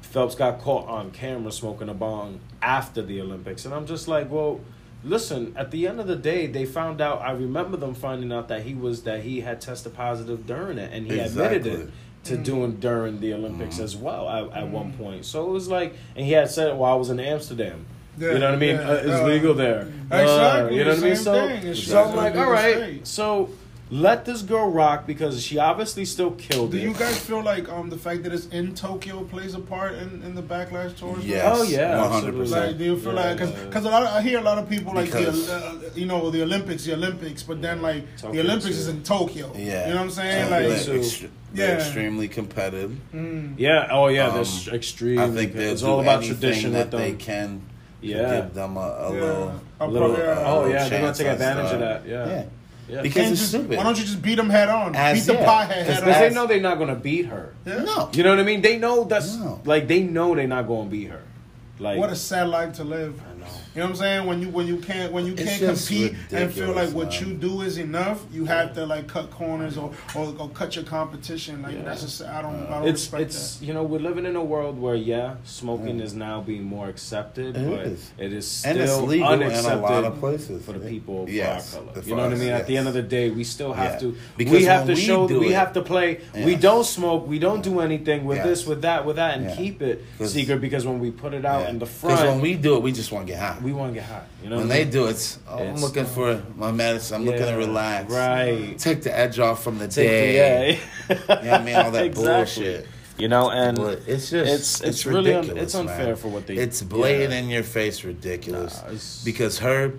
[SPEAKER 2] Phelps got caught on camera smoking a bong after the Olympics. And I'm just like, well, listen, at the end of the day, they found out, I remember them finding out that he was, that he had tested positive during it and he admitted it to mm. doing during the Olympics mm. as well at, at one point. So it was like, and he had said it while I was in Amsterdam.
[SPEAKER 3] Yeah,
[SPEAKER 2] you know what I mean?
[SPEAKER 3] yeah,
[SPEAKER 2] uh, it's
[SPEAKER 3] uh,
[SPEAKER 2] legal there.
[SPEAKER 3] exactly,
[SPEAKER 2] Uh, you know what I mean? So,
[SPEAKER 3] thing.
[SPEAKER 2] So I'm like, all right.
[SPEAKER 3] all state.
[SPEAKER 2] So let this girl rock because she obviously still killed
[SPEAKER 3] Do
[SPEAKER 2] it.
[SPEAKER 3] Do you guys feel like um the fact that it's in Tokyo plays a part in, in the backlash towards it?
[SPEAKER 1] Yes.
[SPEAKER 2] Oh yeah,
[SPEAKER 1] one hundred
[SPEAKER 2] absolutely.
[SPEAKER 3] Like,
[SPEAKER 1] percent.
[SPEAKER 3] do you feel
[SPEAKER 2] Yeah,
[SPEAKER 3] like because
[SPEAKER 2] yeah.
[SPEAKER 3] because a lot I hear a lot of people like
[SPEAKER 1] Because-
[SPEAKER 3] the uh, you know the Olympics the Olympics but then like
[SPEAKER 2] Tokyo
[SPEAKER 3] the Olympics
[SPEAKER 2] too.
[SPEAKER 3] is in Tokyo
[SPEAKER 1] Yeah,
[SPEAKER 3] you know what I'm saying
[SPEAKER 2] Tokyo
[SPEAKER 3] like
[SPEAKER 2] too.
[SPEAKER 1] they're, extre-
[SPEAKER 3] Yeah.
[SPEAKER 1] extremely competitive.
[SPEAKER 3] mm,
[SPEAKER 2] Yeah. Oh yeah.
[SPEAKER 1] Um,
[SPEAKER 2] This extreme.
[SPEAKER 1] I think they'll
[SPEAKER 2] it's
[SPEAKER 1] do
[SPEAKER 2] all about
[SPEAKER 1] anything
[SPEAKER 2] tradition
[SPEAKER 1] that
[SPEAKER 2] with
[SPEAKER 1] they can. To
[SPEAKER 2] Yeah.
[SPEAKER 1] give them a, a
[SPEAKER 3] yeah.
[SPEAKER 1] little.
[SPEAKER 3] A
[SPEAKER 2] Little,
[SPEAKER 3] yeah.
[SPEAKER 2] Uh, oh
[SPEAKER 1] little
[SPEAKER 2] yeah, they're gonna take advantage of that. Yeah.
[SPEAKER 1] Yeah.
[SPEAKER 2] Yeah.
[SPEAKER 1] Because it's
[SPEAKER 3] just-
[SPEAKER 1] stupid.
[SPEAKER 3] Why don't you just beat them head on?
[SPEAKER 1] As-
[SPEAKER 3] beat the
[SPEAKER 1] yeah.
[SPEAKER 3] pie head
[SPEAKER 2] Because they know they're not gonna beat her.
[SPEAKER 3] Yeah.
[SPEAKER 1] No.
[SPEAKER 2] You know what I mean? They know that's
[SPEAKER 1] No.
[SPEAKER 2] like they know they're not gonna beat her. Like
[SPEAKER 3] What a sad life to live.
[SPEAKER 2] I know.
[SPEAKER 3] You know what I'm saying? When you when you can't when you
[SPEAKER 1] It's
[SPEAKER 3] can't compete and feel like
[SPEAKER 1] ridiculous,
[SPEAKER 3] what
[SPEAKER 1] man.
[SPEAKER 3] you do is enough, you have to like cut corners or, or, or cut your competition. Like
[SPEAKER 2] Yeah.
[SPEAKER 3] that's just I don't I don't
[SPEAKER 2] it's
[SPEAKER 3] respect
[SPEAKER 2] it's you know we're living in a world where yeah smoking is now being more accepted
[SPEAKER 1] It
[SPEAKER 2] but
[SPEAKER 1] is.
[SPEAKER 2] it is still
[SPEAKER 1] and it's legal in
[SPEAKER 2] unaccepted
[SPEAKER 1] a lot of places
[SPEAKER 2] for the people of
[SPEAKER 1] Yes,
[SPEAKER 2] our color. You know what I
[SPEAKER 1] us,
[SPEAKER 2] mean? At the end of the day, we still have
[SPEAKER 1] Yeah.
[SPEAKER 2] to.
[SPEAKER 1] Because
[SPEAKER 2] we have to
[SPEAKER 1] we
[SPEAKER 2] show.
[SPEAKER 1] do
[SPEAKER 2] we
[SPEAKER 1] it-
[SPEAKER 2] have to play. We don't smoke. We don't do anything with
[SPEAKER 1] Yes.
[SPEAKER 2] this, with that, with that, and keep it secret. Because when we put it out in the front,
[SPEAKER 1] when we do it, we just want to get high.
[SPEAKER 2] we want to get hot. You know
[SPEAKER 1] when they
[SPEAKER 2] mean?
[SPEAKER 1] do it, oh, I'm
[SPEAKER 2] It's-
[SPEAKER 1] looking for my medicine. I'm looking to relax.
[SPEAKER 2] Right.
[SPEAKER 1] Take the edge off from the
[SPEAKER 2] Take
[SPEAKER 1] day.
[SPEAKER 2] the- yeah.
[SPEAKER 1] You know what I mean? All that
[SPEAKER 2] Exactly.
[SPEAKER 1] bullshit.
[SPEAKER 2] You know, and
[SPEAKER 1] But it's just
[SPEAKER 2] it's- it's really un-
[SPEAKER 1] ridiculous,
[SPEAKER 2] it's unfair
[SPEAKER 1] man.
[SPEAKER 2] for what they-
[SPEAKER 1] It's blatant
[SPEAKER 2] yeah.
[SPEAKER 1] in your face ridiculous
[SPEAKER 2] Nah,
[SPEAKER 1] because her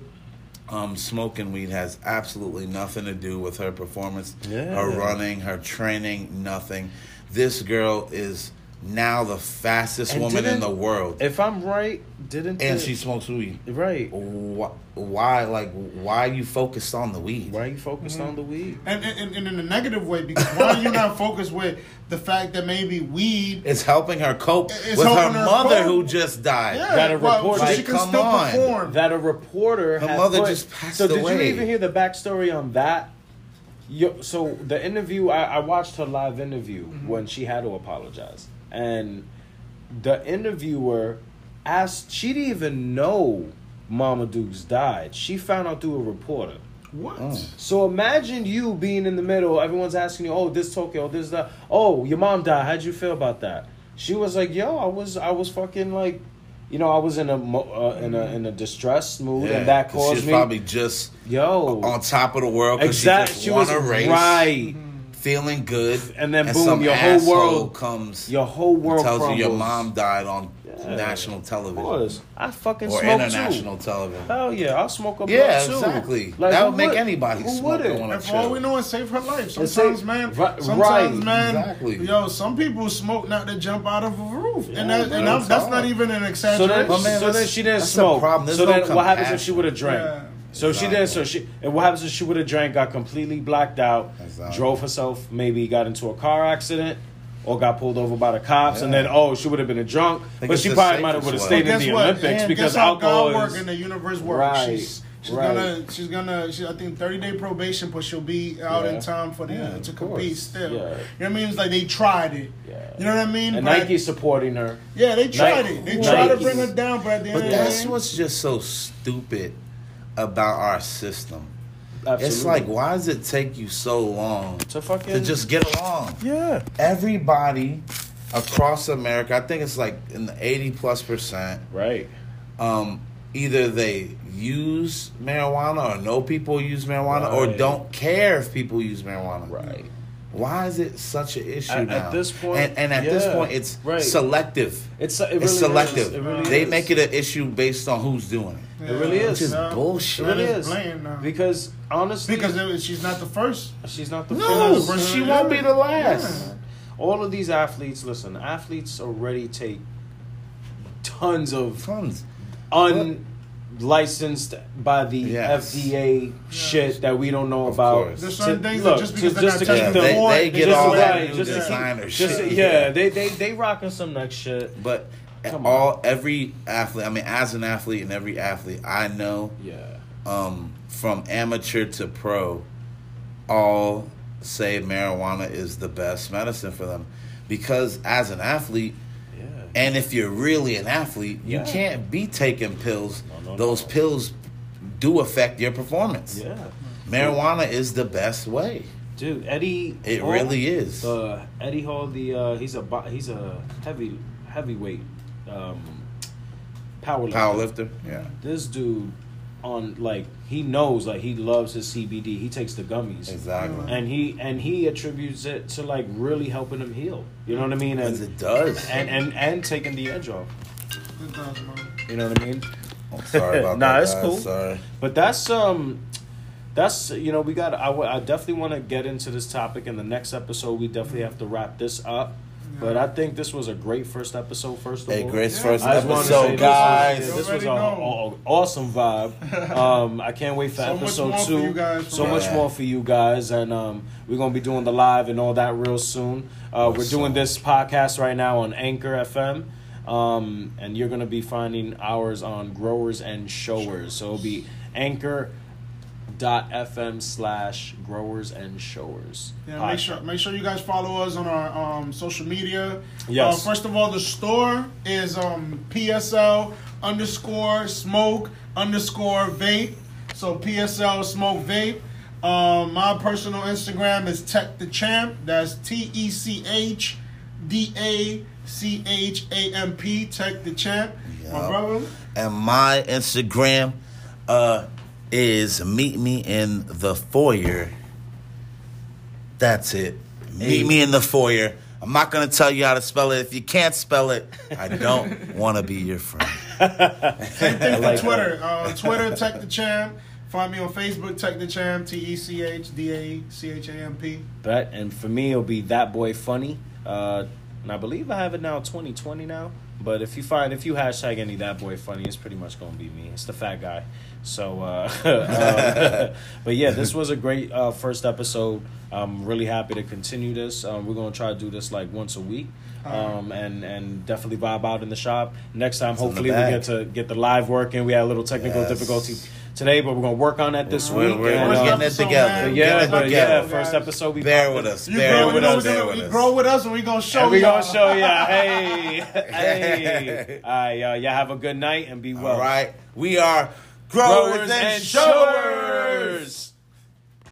[SPEAKER 1] um, smoking weed has absolutely nothing to do with her performance,
[SPEAKER 2] Yeah.
[SPEAKER 1] her running, her training, nothing. This girl is now the fastest
[SPEAKER 2] And
[SPEAKER 1] woman in the world,
[SPEAKER 2] if I'm right, didn't
[SPEAKER 1] and
[SPEAKER 2] the-
[SPEAKER 1] she smokes weed.
[SPEAKER 2] right?
[SPEAKER 1] Why, why, like, why are you focused on the weed?
[SPEAKER 2] Why are you focused
[SPEAKER 1] Mm-hmm.
[SPEAKER 2] on the weed?
[SPEAKER 3] And, and, and in a negative way, because why are you not focused with the fact that maybe weed
[SPEAKER 1] is helping her cope with her
[SPEAKER 3] her
[SPEAKER 1] mother
[SPEAKER 3] cope.
[SPEAKER 1] who just died.
[SPEAKER 3] yeah,
[SPEAKER 2] That a
[SPEAKER 3] well, so she
[SPEAKER 1] Like,
[SPEAKER 3] can
[SPEAKER 1] come
[SPEAKER 3] still
[SPEAKER 1] on.
[SPEAKER 3] perform.
[SPEAKER 2] That a reporter,
[SPEAKER 1] Her mother
[SPEAKER 2] put-
[SPEAKER 1] just passed
[SPEAKER 2] So did
[SPEAKER 1] away.
[SPEAKER 2] you even hear the backstory on that? Yo, so the interview, I, I watched her live interview
[SPEAKER 3] Mm-hmm.
[SPEAKER 2] when she had to apologize, and the interviewer asked. She didn't even know Mama Dukes died. She found out through a reporter.
[SPEAKER 3] what?
[SPEAKER 1] Mm.
[SPEAKER 2] So imagine you being in the middle. Everyone's asking you, "Oh, this Tokyo, this that. Oh, your mom died. How'd you feel about that?" She was like, "Yo, I was, I was fucking like, you know, I was in a, mo- uh, in a, in a distressed mood, and that caused
[SPEAKER 1] she's
[SPEAKER 2] me,
[SPEAKER 1] probably just
[SPEAKER 2] yo,
[SPEAKER 1] on top of the world because
[SPEAKER 2] exactly.
[SPEAKER 1] she
[SPEAKER 2] She was
[SPEAKER 1] won a race,
[SPEAKER 2] right.
[SPEAKER 1] Feeling good,
[SPEAKER 2] And then boom,
[SPEAKER 1] some
[SPEAKER 2] your whole world-
[SPEAKER 1] comes,
[SPEAKER 2] Your whole
[SPEAKER 1] and
[SPEAKER 2] world
[SPEAKER 1] tells you your mom died on
[SPEAKER 2] Yeah.
[SPEAKER 1] national
[SPEAKER 2] Of
[SPEAKER 1] television
[SPEAKER 2] course, I fucking
[SPEAKER 1] or
[SPEAKER 2] smoke
[SPEAKER 1] international
[SPEAKER 2] too.
[SPEAKER 1] television.
[SPEAKER 2] Hell yeah, I'll smoke a
[SPEAKER 1] Yeah,
[SPEAKER 2] blunt too.
[SPEAKER 1] exactly.
[SPEAKER 2] Like,
[SPEAKER 1] that would make anybody
[SPEAKER 2] Who
[SPEAKER 1] smoke
[SPEAKER 2] wouldn't?
[SPEAKER 1] on a
[SPEAKER 3] And for all we know, it saved her life. Sometimes,
[SPEAKER 2] saved-
[SPEAKER 3] man.
[SPEAKER 2] Right-
[SPEAKER 3] sometimes,
[SPEAKER 2] right.
[SPEAKER 3] man.
[SPEAKER 1] Exactly.
[SPEAKER 3] Yo, some people smoke not to jump out of a roof,
[SPEAKER 2] Yeah,
[SPEAKER 3] and that, and that, that's not even an
[SPEAKER 2] So
[SPEAKER 3] exaggeration.
[SPEAKER 2] then,
[SPEAKER 1] man,
[SPEAKER 2] so then she didn't
[SPEAKER 1] that's the
[SPEAKER 2] smoke.
[SPEAKER 1] problem. There's
[SPEAKER 2] So
[SPEAKER 1] no
[SPEAKER 2] then, what happens if she would have drank?
[SPEAKER 3] Yeah.
[SPEAKER 2] So she did. So she. And what happens if she would have drank? Got completely blacked out.
[SPEAKER 1] Exactly.
[SPEAKER 2] Drove herself. Maybe got into a car accident. Or got pulled over by the cops, and then oh, she would have been a drunk, but she probably might have would have stayed in the
[SPEAKER 3] what?
[SPEAKER 2] Olympics
[SPEAKER 3] And
[SPEAKER 2] because
[SPEAKER 3] guess how
[SPEAKER 2] alcohol
[SPEAKER 3] God work
[SPEAKER 2] is
[SPEAKER 3] and the universe works.
[SPEAKER 2] Right.
[SPEAKER 3] She's She's
[SPEAKER 2] Right.
[SPEAKER 3] gonna, she's gonna, she, I think thirty day probation, but she'll be out
[SPEAKER 2] Yeah.
[SPEAKER 3] in time for the
[SPEAKER 2] Yeah,
[SPEAKER 3] to compete
[SPEAKER 2] course.
[SPEAKER 3] still.
[SPEAKER 2] Yeah.
[SPEAKER 3] You know what I mean? It's like they tried it.
[SPEAKER 2] Yeah.
[SPEAKER 3] You know what I mean?
[SPEAKER 2] And
[SPEAKER 3] But-
[SPEAKER 2] Nike's supporting her.
[SPEAKER 3] yeah, they tried
[SPEAKER 2] Nike-
[SPEAKER 3] it. They tried to bring her down, but at the end
[SPEAKER 1] But
[SPEAKER 3] of the
[SPEAKER 1] that's
[SPEAKER 3] day,
[SPEAKER 1] what's just so stupid about our system.
[SPEAKER 2] Absolutely.
[SPEAKER 1] It's like, why does it take you so long
[SPEAKER 2] to fucking
[SPEAKER 1] to just get along?
[SPEAKER 2] yeah.
[SPEAKER 1] Everybody across America, I think it's like in the 80 plus percent,
[SPEAKER 2] Right.
[SPEAKER 1] um, either they use marijuana or know people use marijuana or don't care if people use marijuana.
[SPEAKER 2] Right.
[SPEAKER 1] Why is it such an issue
[SPEAKER 2] At-
[SPEAKER 1] now?
[SPEAKER 2] at this point,
[SPEAKER 1] and, and at this point, it's
[SPEAKER 2] Right.
[SPEAKER 1] selective.
[SPEAKER 2] It's it really
[SPEAKER 1] it's
[SPEAKER 2] is.
[SPEAKER 1] selective.
[SPEAKER 2] It really
[SPEAKER 1] they
[SPEAKER 2] is.
[SPEAKER 1] make it an issue based on who's doing it.
[SPEAKER 2] It really is.
[SPEAKER 1] Which is
[SPEAKER 3] yeah.
[SPEAKER 1] bullshit.
[SPEAKER 2] It really
[SPEAKER 3] That
[SPEAKER 2] is.
[SPEAKER 3] blatant now.
[SPEAKER 2] Because honestly,
[SPEAKER 3] because it, she's not the first.
[SPEAKER 2] she's not the
[SPEAKER 1] No,
[SPEAKER 2] first.
[SPEAKER 3] first
[SPEAKER 1] she won't be the last.
[SPEAKER 3] Yeah.
[SPEAKER 2] All of these athletes, listen, athletes already take tons of
[SPEAKER 1] Tons.
[SPEAKER 2] Unlicensed by the
[SPEAKER 1] Yes.
[SPEAKER 2] FDA shit that we don't know
[SPEAKER 1] Of
[SPEAKER 2] about.
[SPEAKER 1] course.
[SPEAKER 3] There's certain
[SPEAKER 2] To-
[SPEAKER 3] things
[SPEAKER 2] look,
[SPEAKER 3] that just because
[SPEAKER 2] to- just to keep
[SPEAKER 1] Yeah,
[SPEAKER 2] them-
[SPEAKER 1] they,
[SPEAKER 3] for
[SPEAKER 1] they get
[SPEAKER 3] just
[SPEAKER 1] all that
[SPEAKER 3] it.
[SPEAKER 1] new
[SPEAKER 2] just to keep-
[SPEAKER 1] designer
[SPEAKER 2] Just
[SPEAKER 1] shit.
[SPEAKER 2] yeah, they they they rocking some next shit.
[SPEAKER 1] But
[SPEAKER 2] Come
[SPEAKER 1] all every athlete, I mean, as an athlete and every athlete I know,
[SPEAKER 2] Yeah,
[SPEAKER 1] um, from amateur to pro, all say marijuana is the best medicine for them, because as an athlete,
[SPEAKER 2] yeah.
[SPEAKER 1] And if you're really an athlete, you
[SPEAKER 2] Yeah.
[SPEAKER 1] can't be taking pills.
[SPEAKER 2] No, no,
[SPEAKER 1] Those
[SPEAKER 2] no.
[SPEAKER 1] pills do affect your performance.
[SPEAKER 2] Yeah,
[SPEAKER 1] Marijuana is the best way.
[SPEAKER 2] dude, Eddie.
[SPEAKER 1] It
[SPEAKER 2] Hall,
[SPEAKER 1] really is.
[SPEAKER 2] Uh, Eddie Hall, the uh, he's a he's a heavy heavyweight um, power
[SPEAKER 1] Powerlifter, yeah.
[SPEAKER 2] This dude on like he knows like he loves his CBD. He takes the gummies.
[SPEAKER 1] Exactly.
[SPEAKER 2] And he and he attributes it to like really helping him heal. You know what I mean? And
[SPEAKER 1] it does.
[SPEAKER 2] and, and and taking the edge off.
[SPEAKER 3] It does, man.
[SPEAKER 2] You know what I mean?
[SPEAKER 1] I'm sorry about
[SPEAKER 2] Nah,
[SPEAKER 1] that.
[SPEAKER 2] it's
[SPEAKER 1] guys.
[SPEAKER 2] cool.
[SPEAKER 1] Sorry.
[SPEAKER 2] But that's um that's you know we got I, w- I definitely want to get into this topic in the next episode. We definitely have to wrap this up. But I think this was a great first episode. First of
[SPEAKER 1] Hey,
[SPEAKER 2] all,
[SPEAKER 1] Grace,
[SPEAKER 3] Yeah.
[SPEAKER 1] first
[SPEAKER 2] I just wanted to say
[SPEAKER 1] episode,
[SPEAKER 2] this
[SPEAKER 1] guys.
[SPEAKER 2] was, this was
[SPEAKER 3] already
[SPEAKER 2] an
[SPEAKER 3] know.
[SPEAKER 2] awesome vibe. Um, I can't wait for
[SPEAKER 3] So much
[SPEAKER 2] episode
[SPEAKER 3] more for
[SPEAKER 2] two.
[SPEAKER 3] you guys
[SPEAKER 2] so
[SPEAKER 3] from
[SPEAKER 2] much
[SPEAKER 1] us.
[SPEAKER 2] more for you guys, and um, we're gonna be doing the live and all that real soon. Uh, we're doing this podcast right now on Anchor FM. Um, and you're gonna be finding ours on Growers and Showers. So it'll be Anchor dot fm slash growers and showers
[SPEAKER 3] Yeah, make sure make sure you guys follow us on our um, social media.
[SPEAKER 2] Yes.
[SPEAKER 3] Uh, first of all, the store is um, PSL underscore smoke underscore vape. So PSL smoke vape. Um, my personal Instagram is Tech the Champ. That's T E C H D A C H A M P. Tech the Champ. My brother.
[SPEAKER 1] And my Instagram uh, is meet me in the foyer. That's it. Meet me in the foyer. I'm not gonna tell you how to spell it. If you can't spell it, I don't want to be your friend.
[SPEAKER 3] Same thing for
[SPEAKER 2] like
[SPEAKER 3] Twitter. Uh, Twitter, Tech the Champ. Find me on Facebook, Tech the Champ. T E C H D A C H A M P.
[SPEAKER 2] that and for me it'll be that boy funny uh and i believe i have it now 2020 now but if you find if you hashtag any that boy funny it's pretty much gonna be me it's the fat guy so uh um, but yeah this was a great uh first episode i'm really happy to continue this um, we're gonna try to do this like once a week um and and definitely vibe out in the shop next time
[SPEAKER 1] in the
[SPEAKER 2] hopefully we get to get the live working we had a little technical
[SPEAKER 1] Yes.
[SPEAKER 2] difficulty today but we're gonna work on that this
[SPEAKER 1] We're,
[SPEAKER 2] week
[SPEAKER 1] we're,
[SPEAKER 2] and,
[SPEAKER 1] we're
[SPEAKER 2] uh,
[SPEAKER 1] getting it together.
[SPEAKER 3] man.
[SPEAKER 2] Yeah,
[SPEAKER 1] getting
[SPEAKER 2] but
[SPEAKER 1] together.
[SPEAKER 2] yeah, first episode we
[SPEAKER 1] Bear with
[SPEAKER 2] it.
[SPEAKER 1] us.
[SPEAKER 3] You
[SPEAKER 1] Bear
[SPEAKER 3] grow
[SPEAKER 1] with
[SPEAKER 3] with
[SPEAKER 1] us.
[SPEAKER 3] us.
[SPEAKER 1] Bear
[SPEAKER 3] You
[SPEAKER 1] with us.
[SPEAKER 3] grow with us, and we gonna show
[SPEAKER 2] And we
[SPEAKER 3] y'all.
[SPEAKER 2] gonna show ya. Hey, hey. All right, y'all. Y'all have a good night and be well.
[SPEAKER 1] All right. We are growers, and
[SPEAKER 2] showers.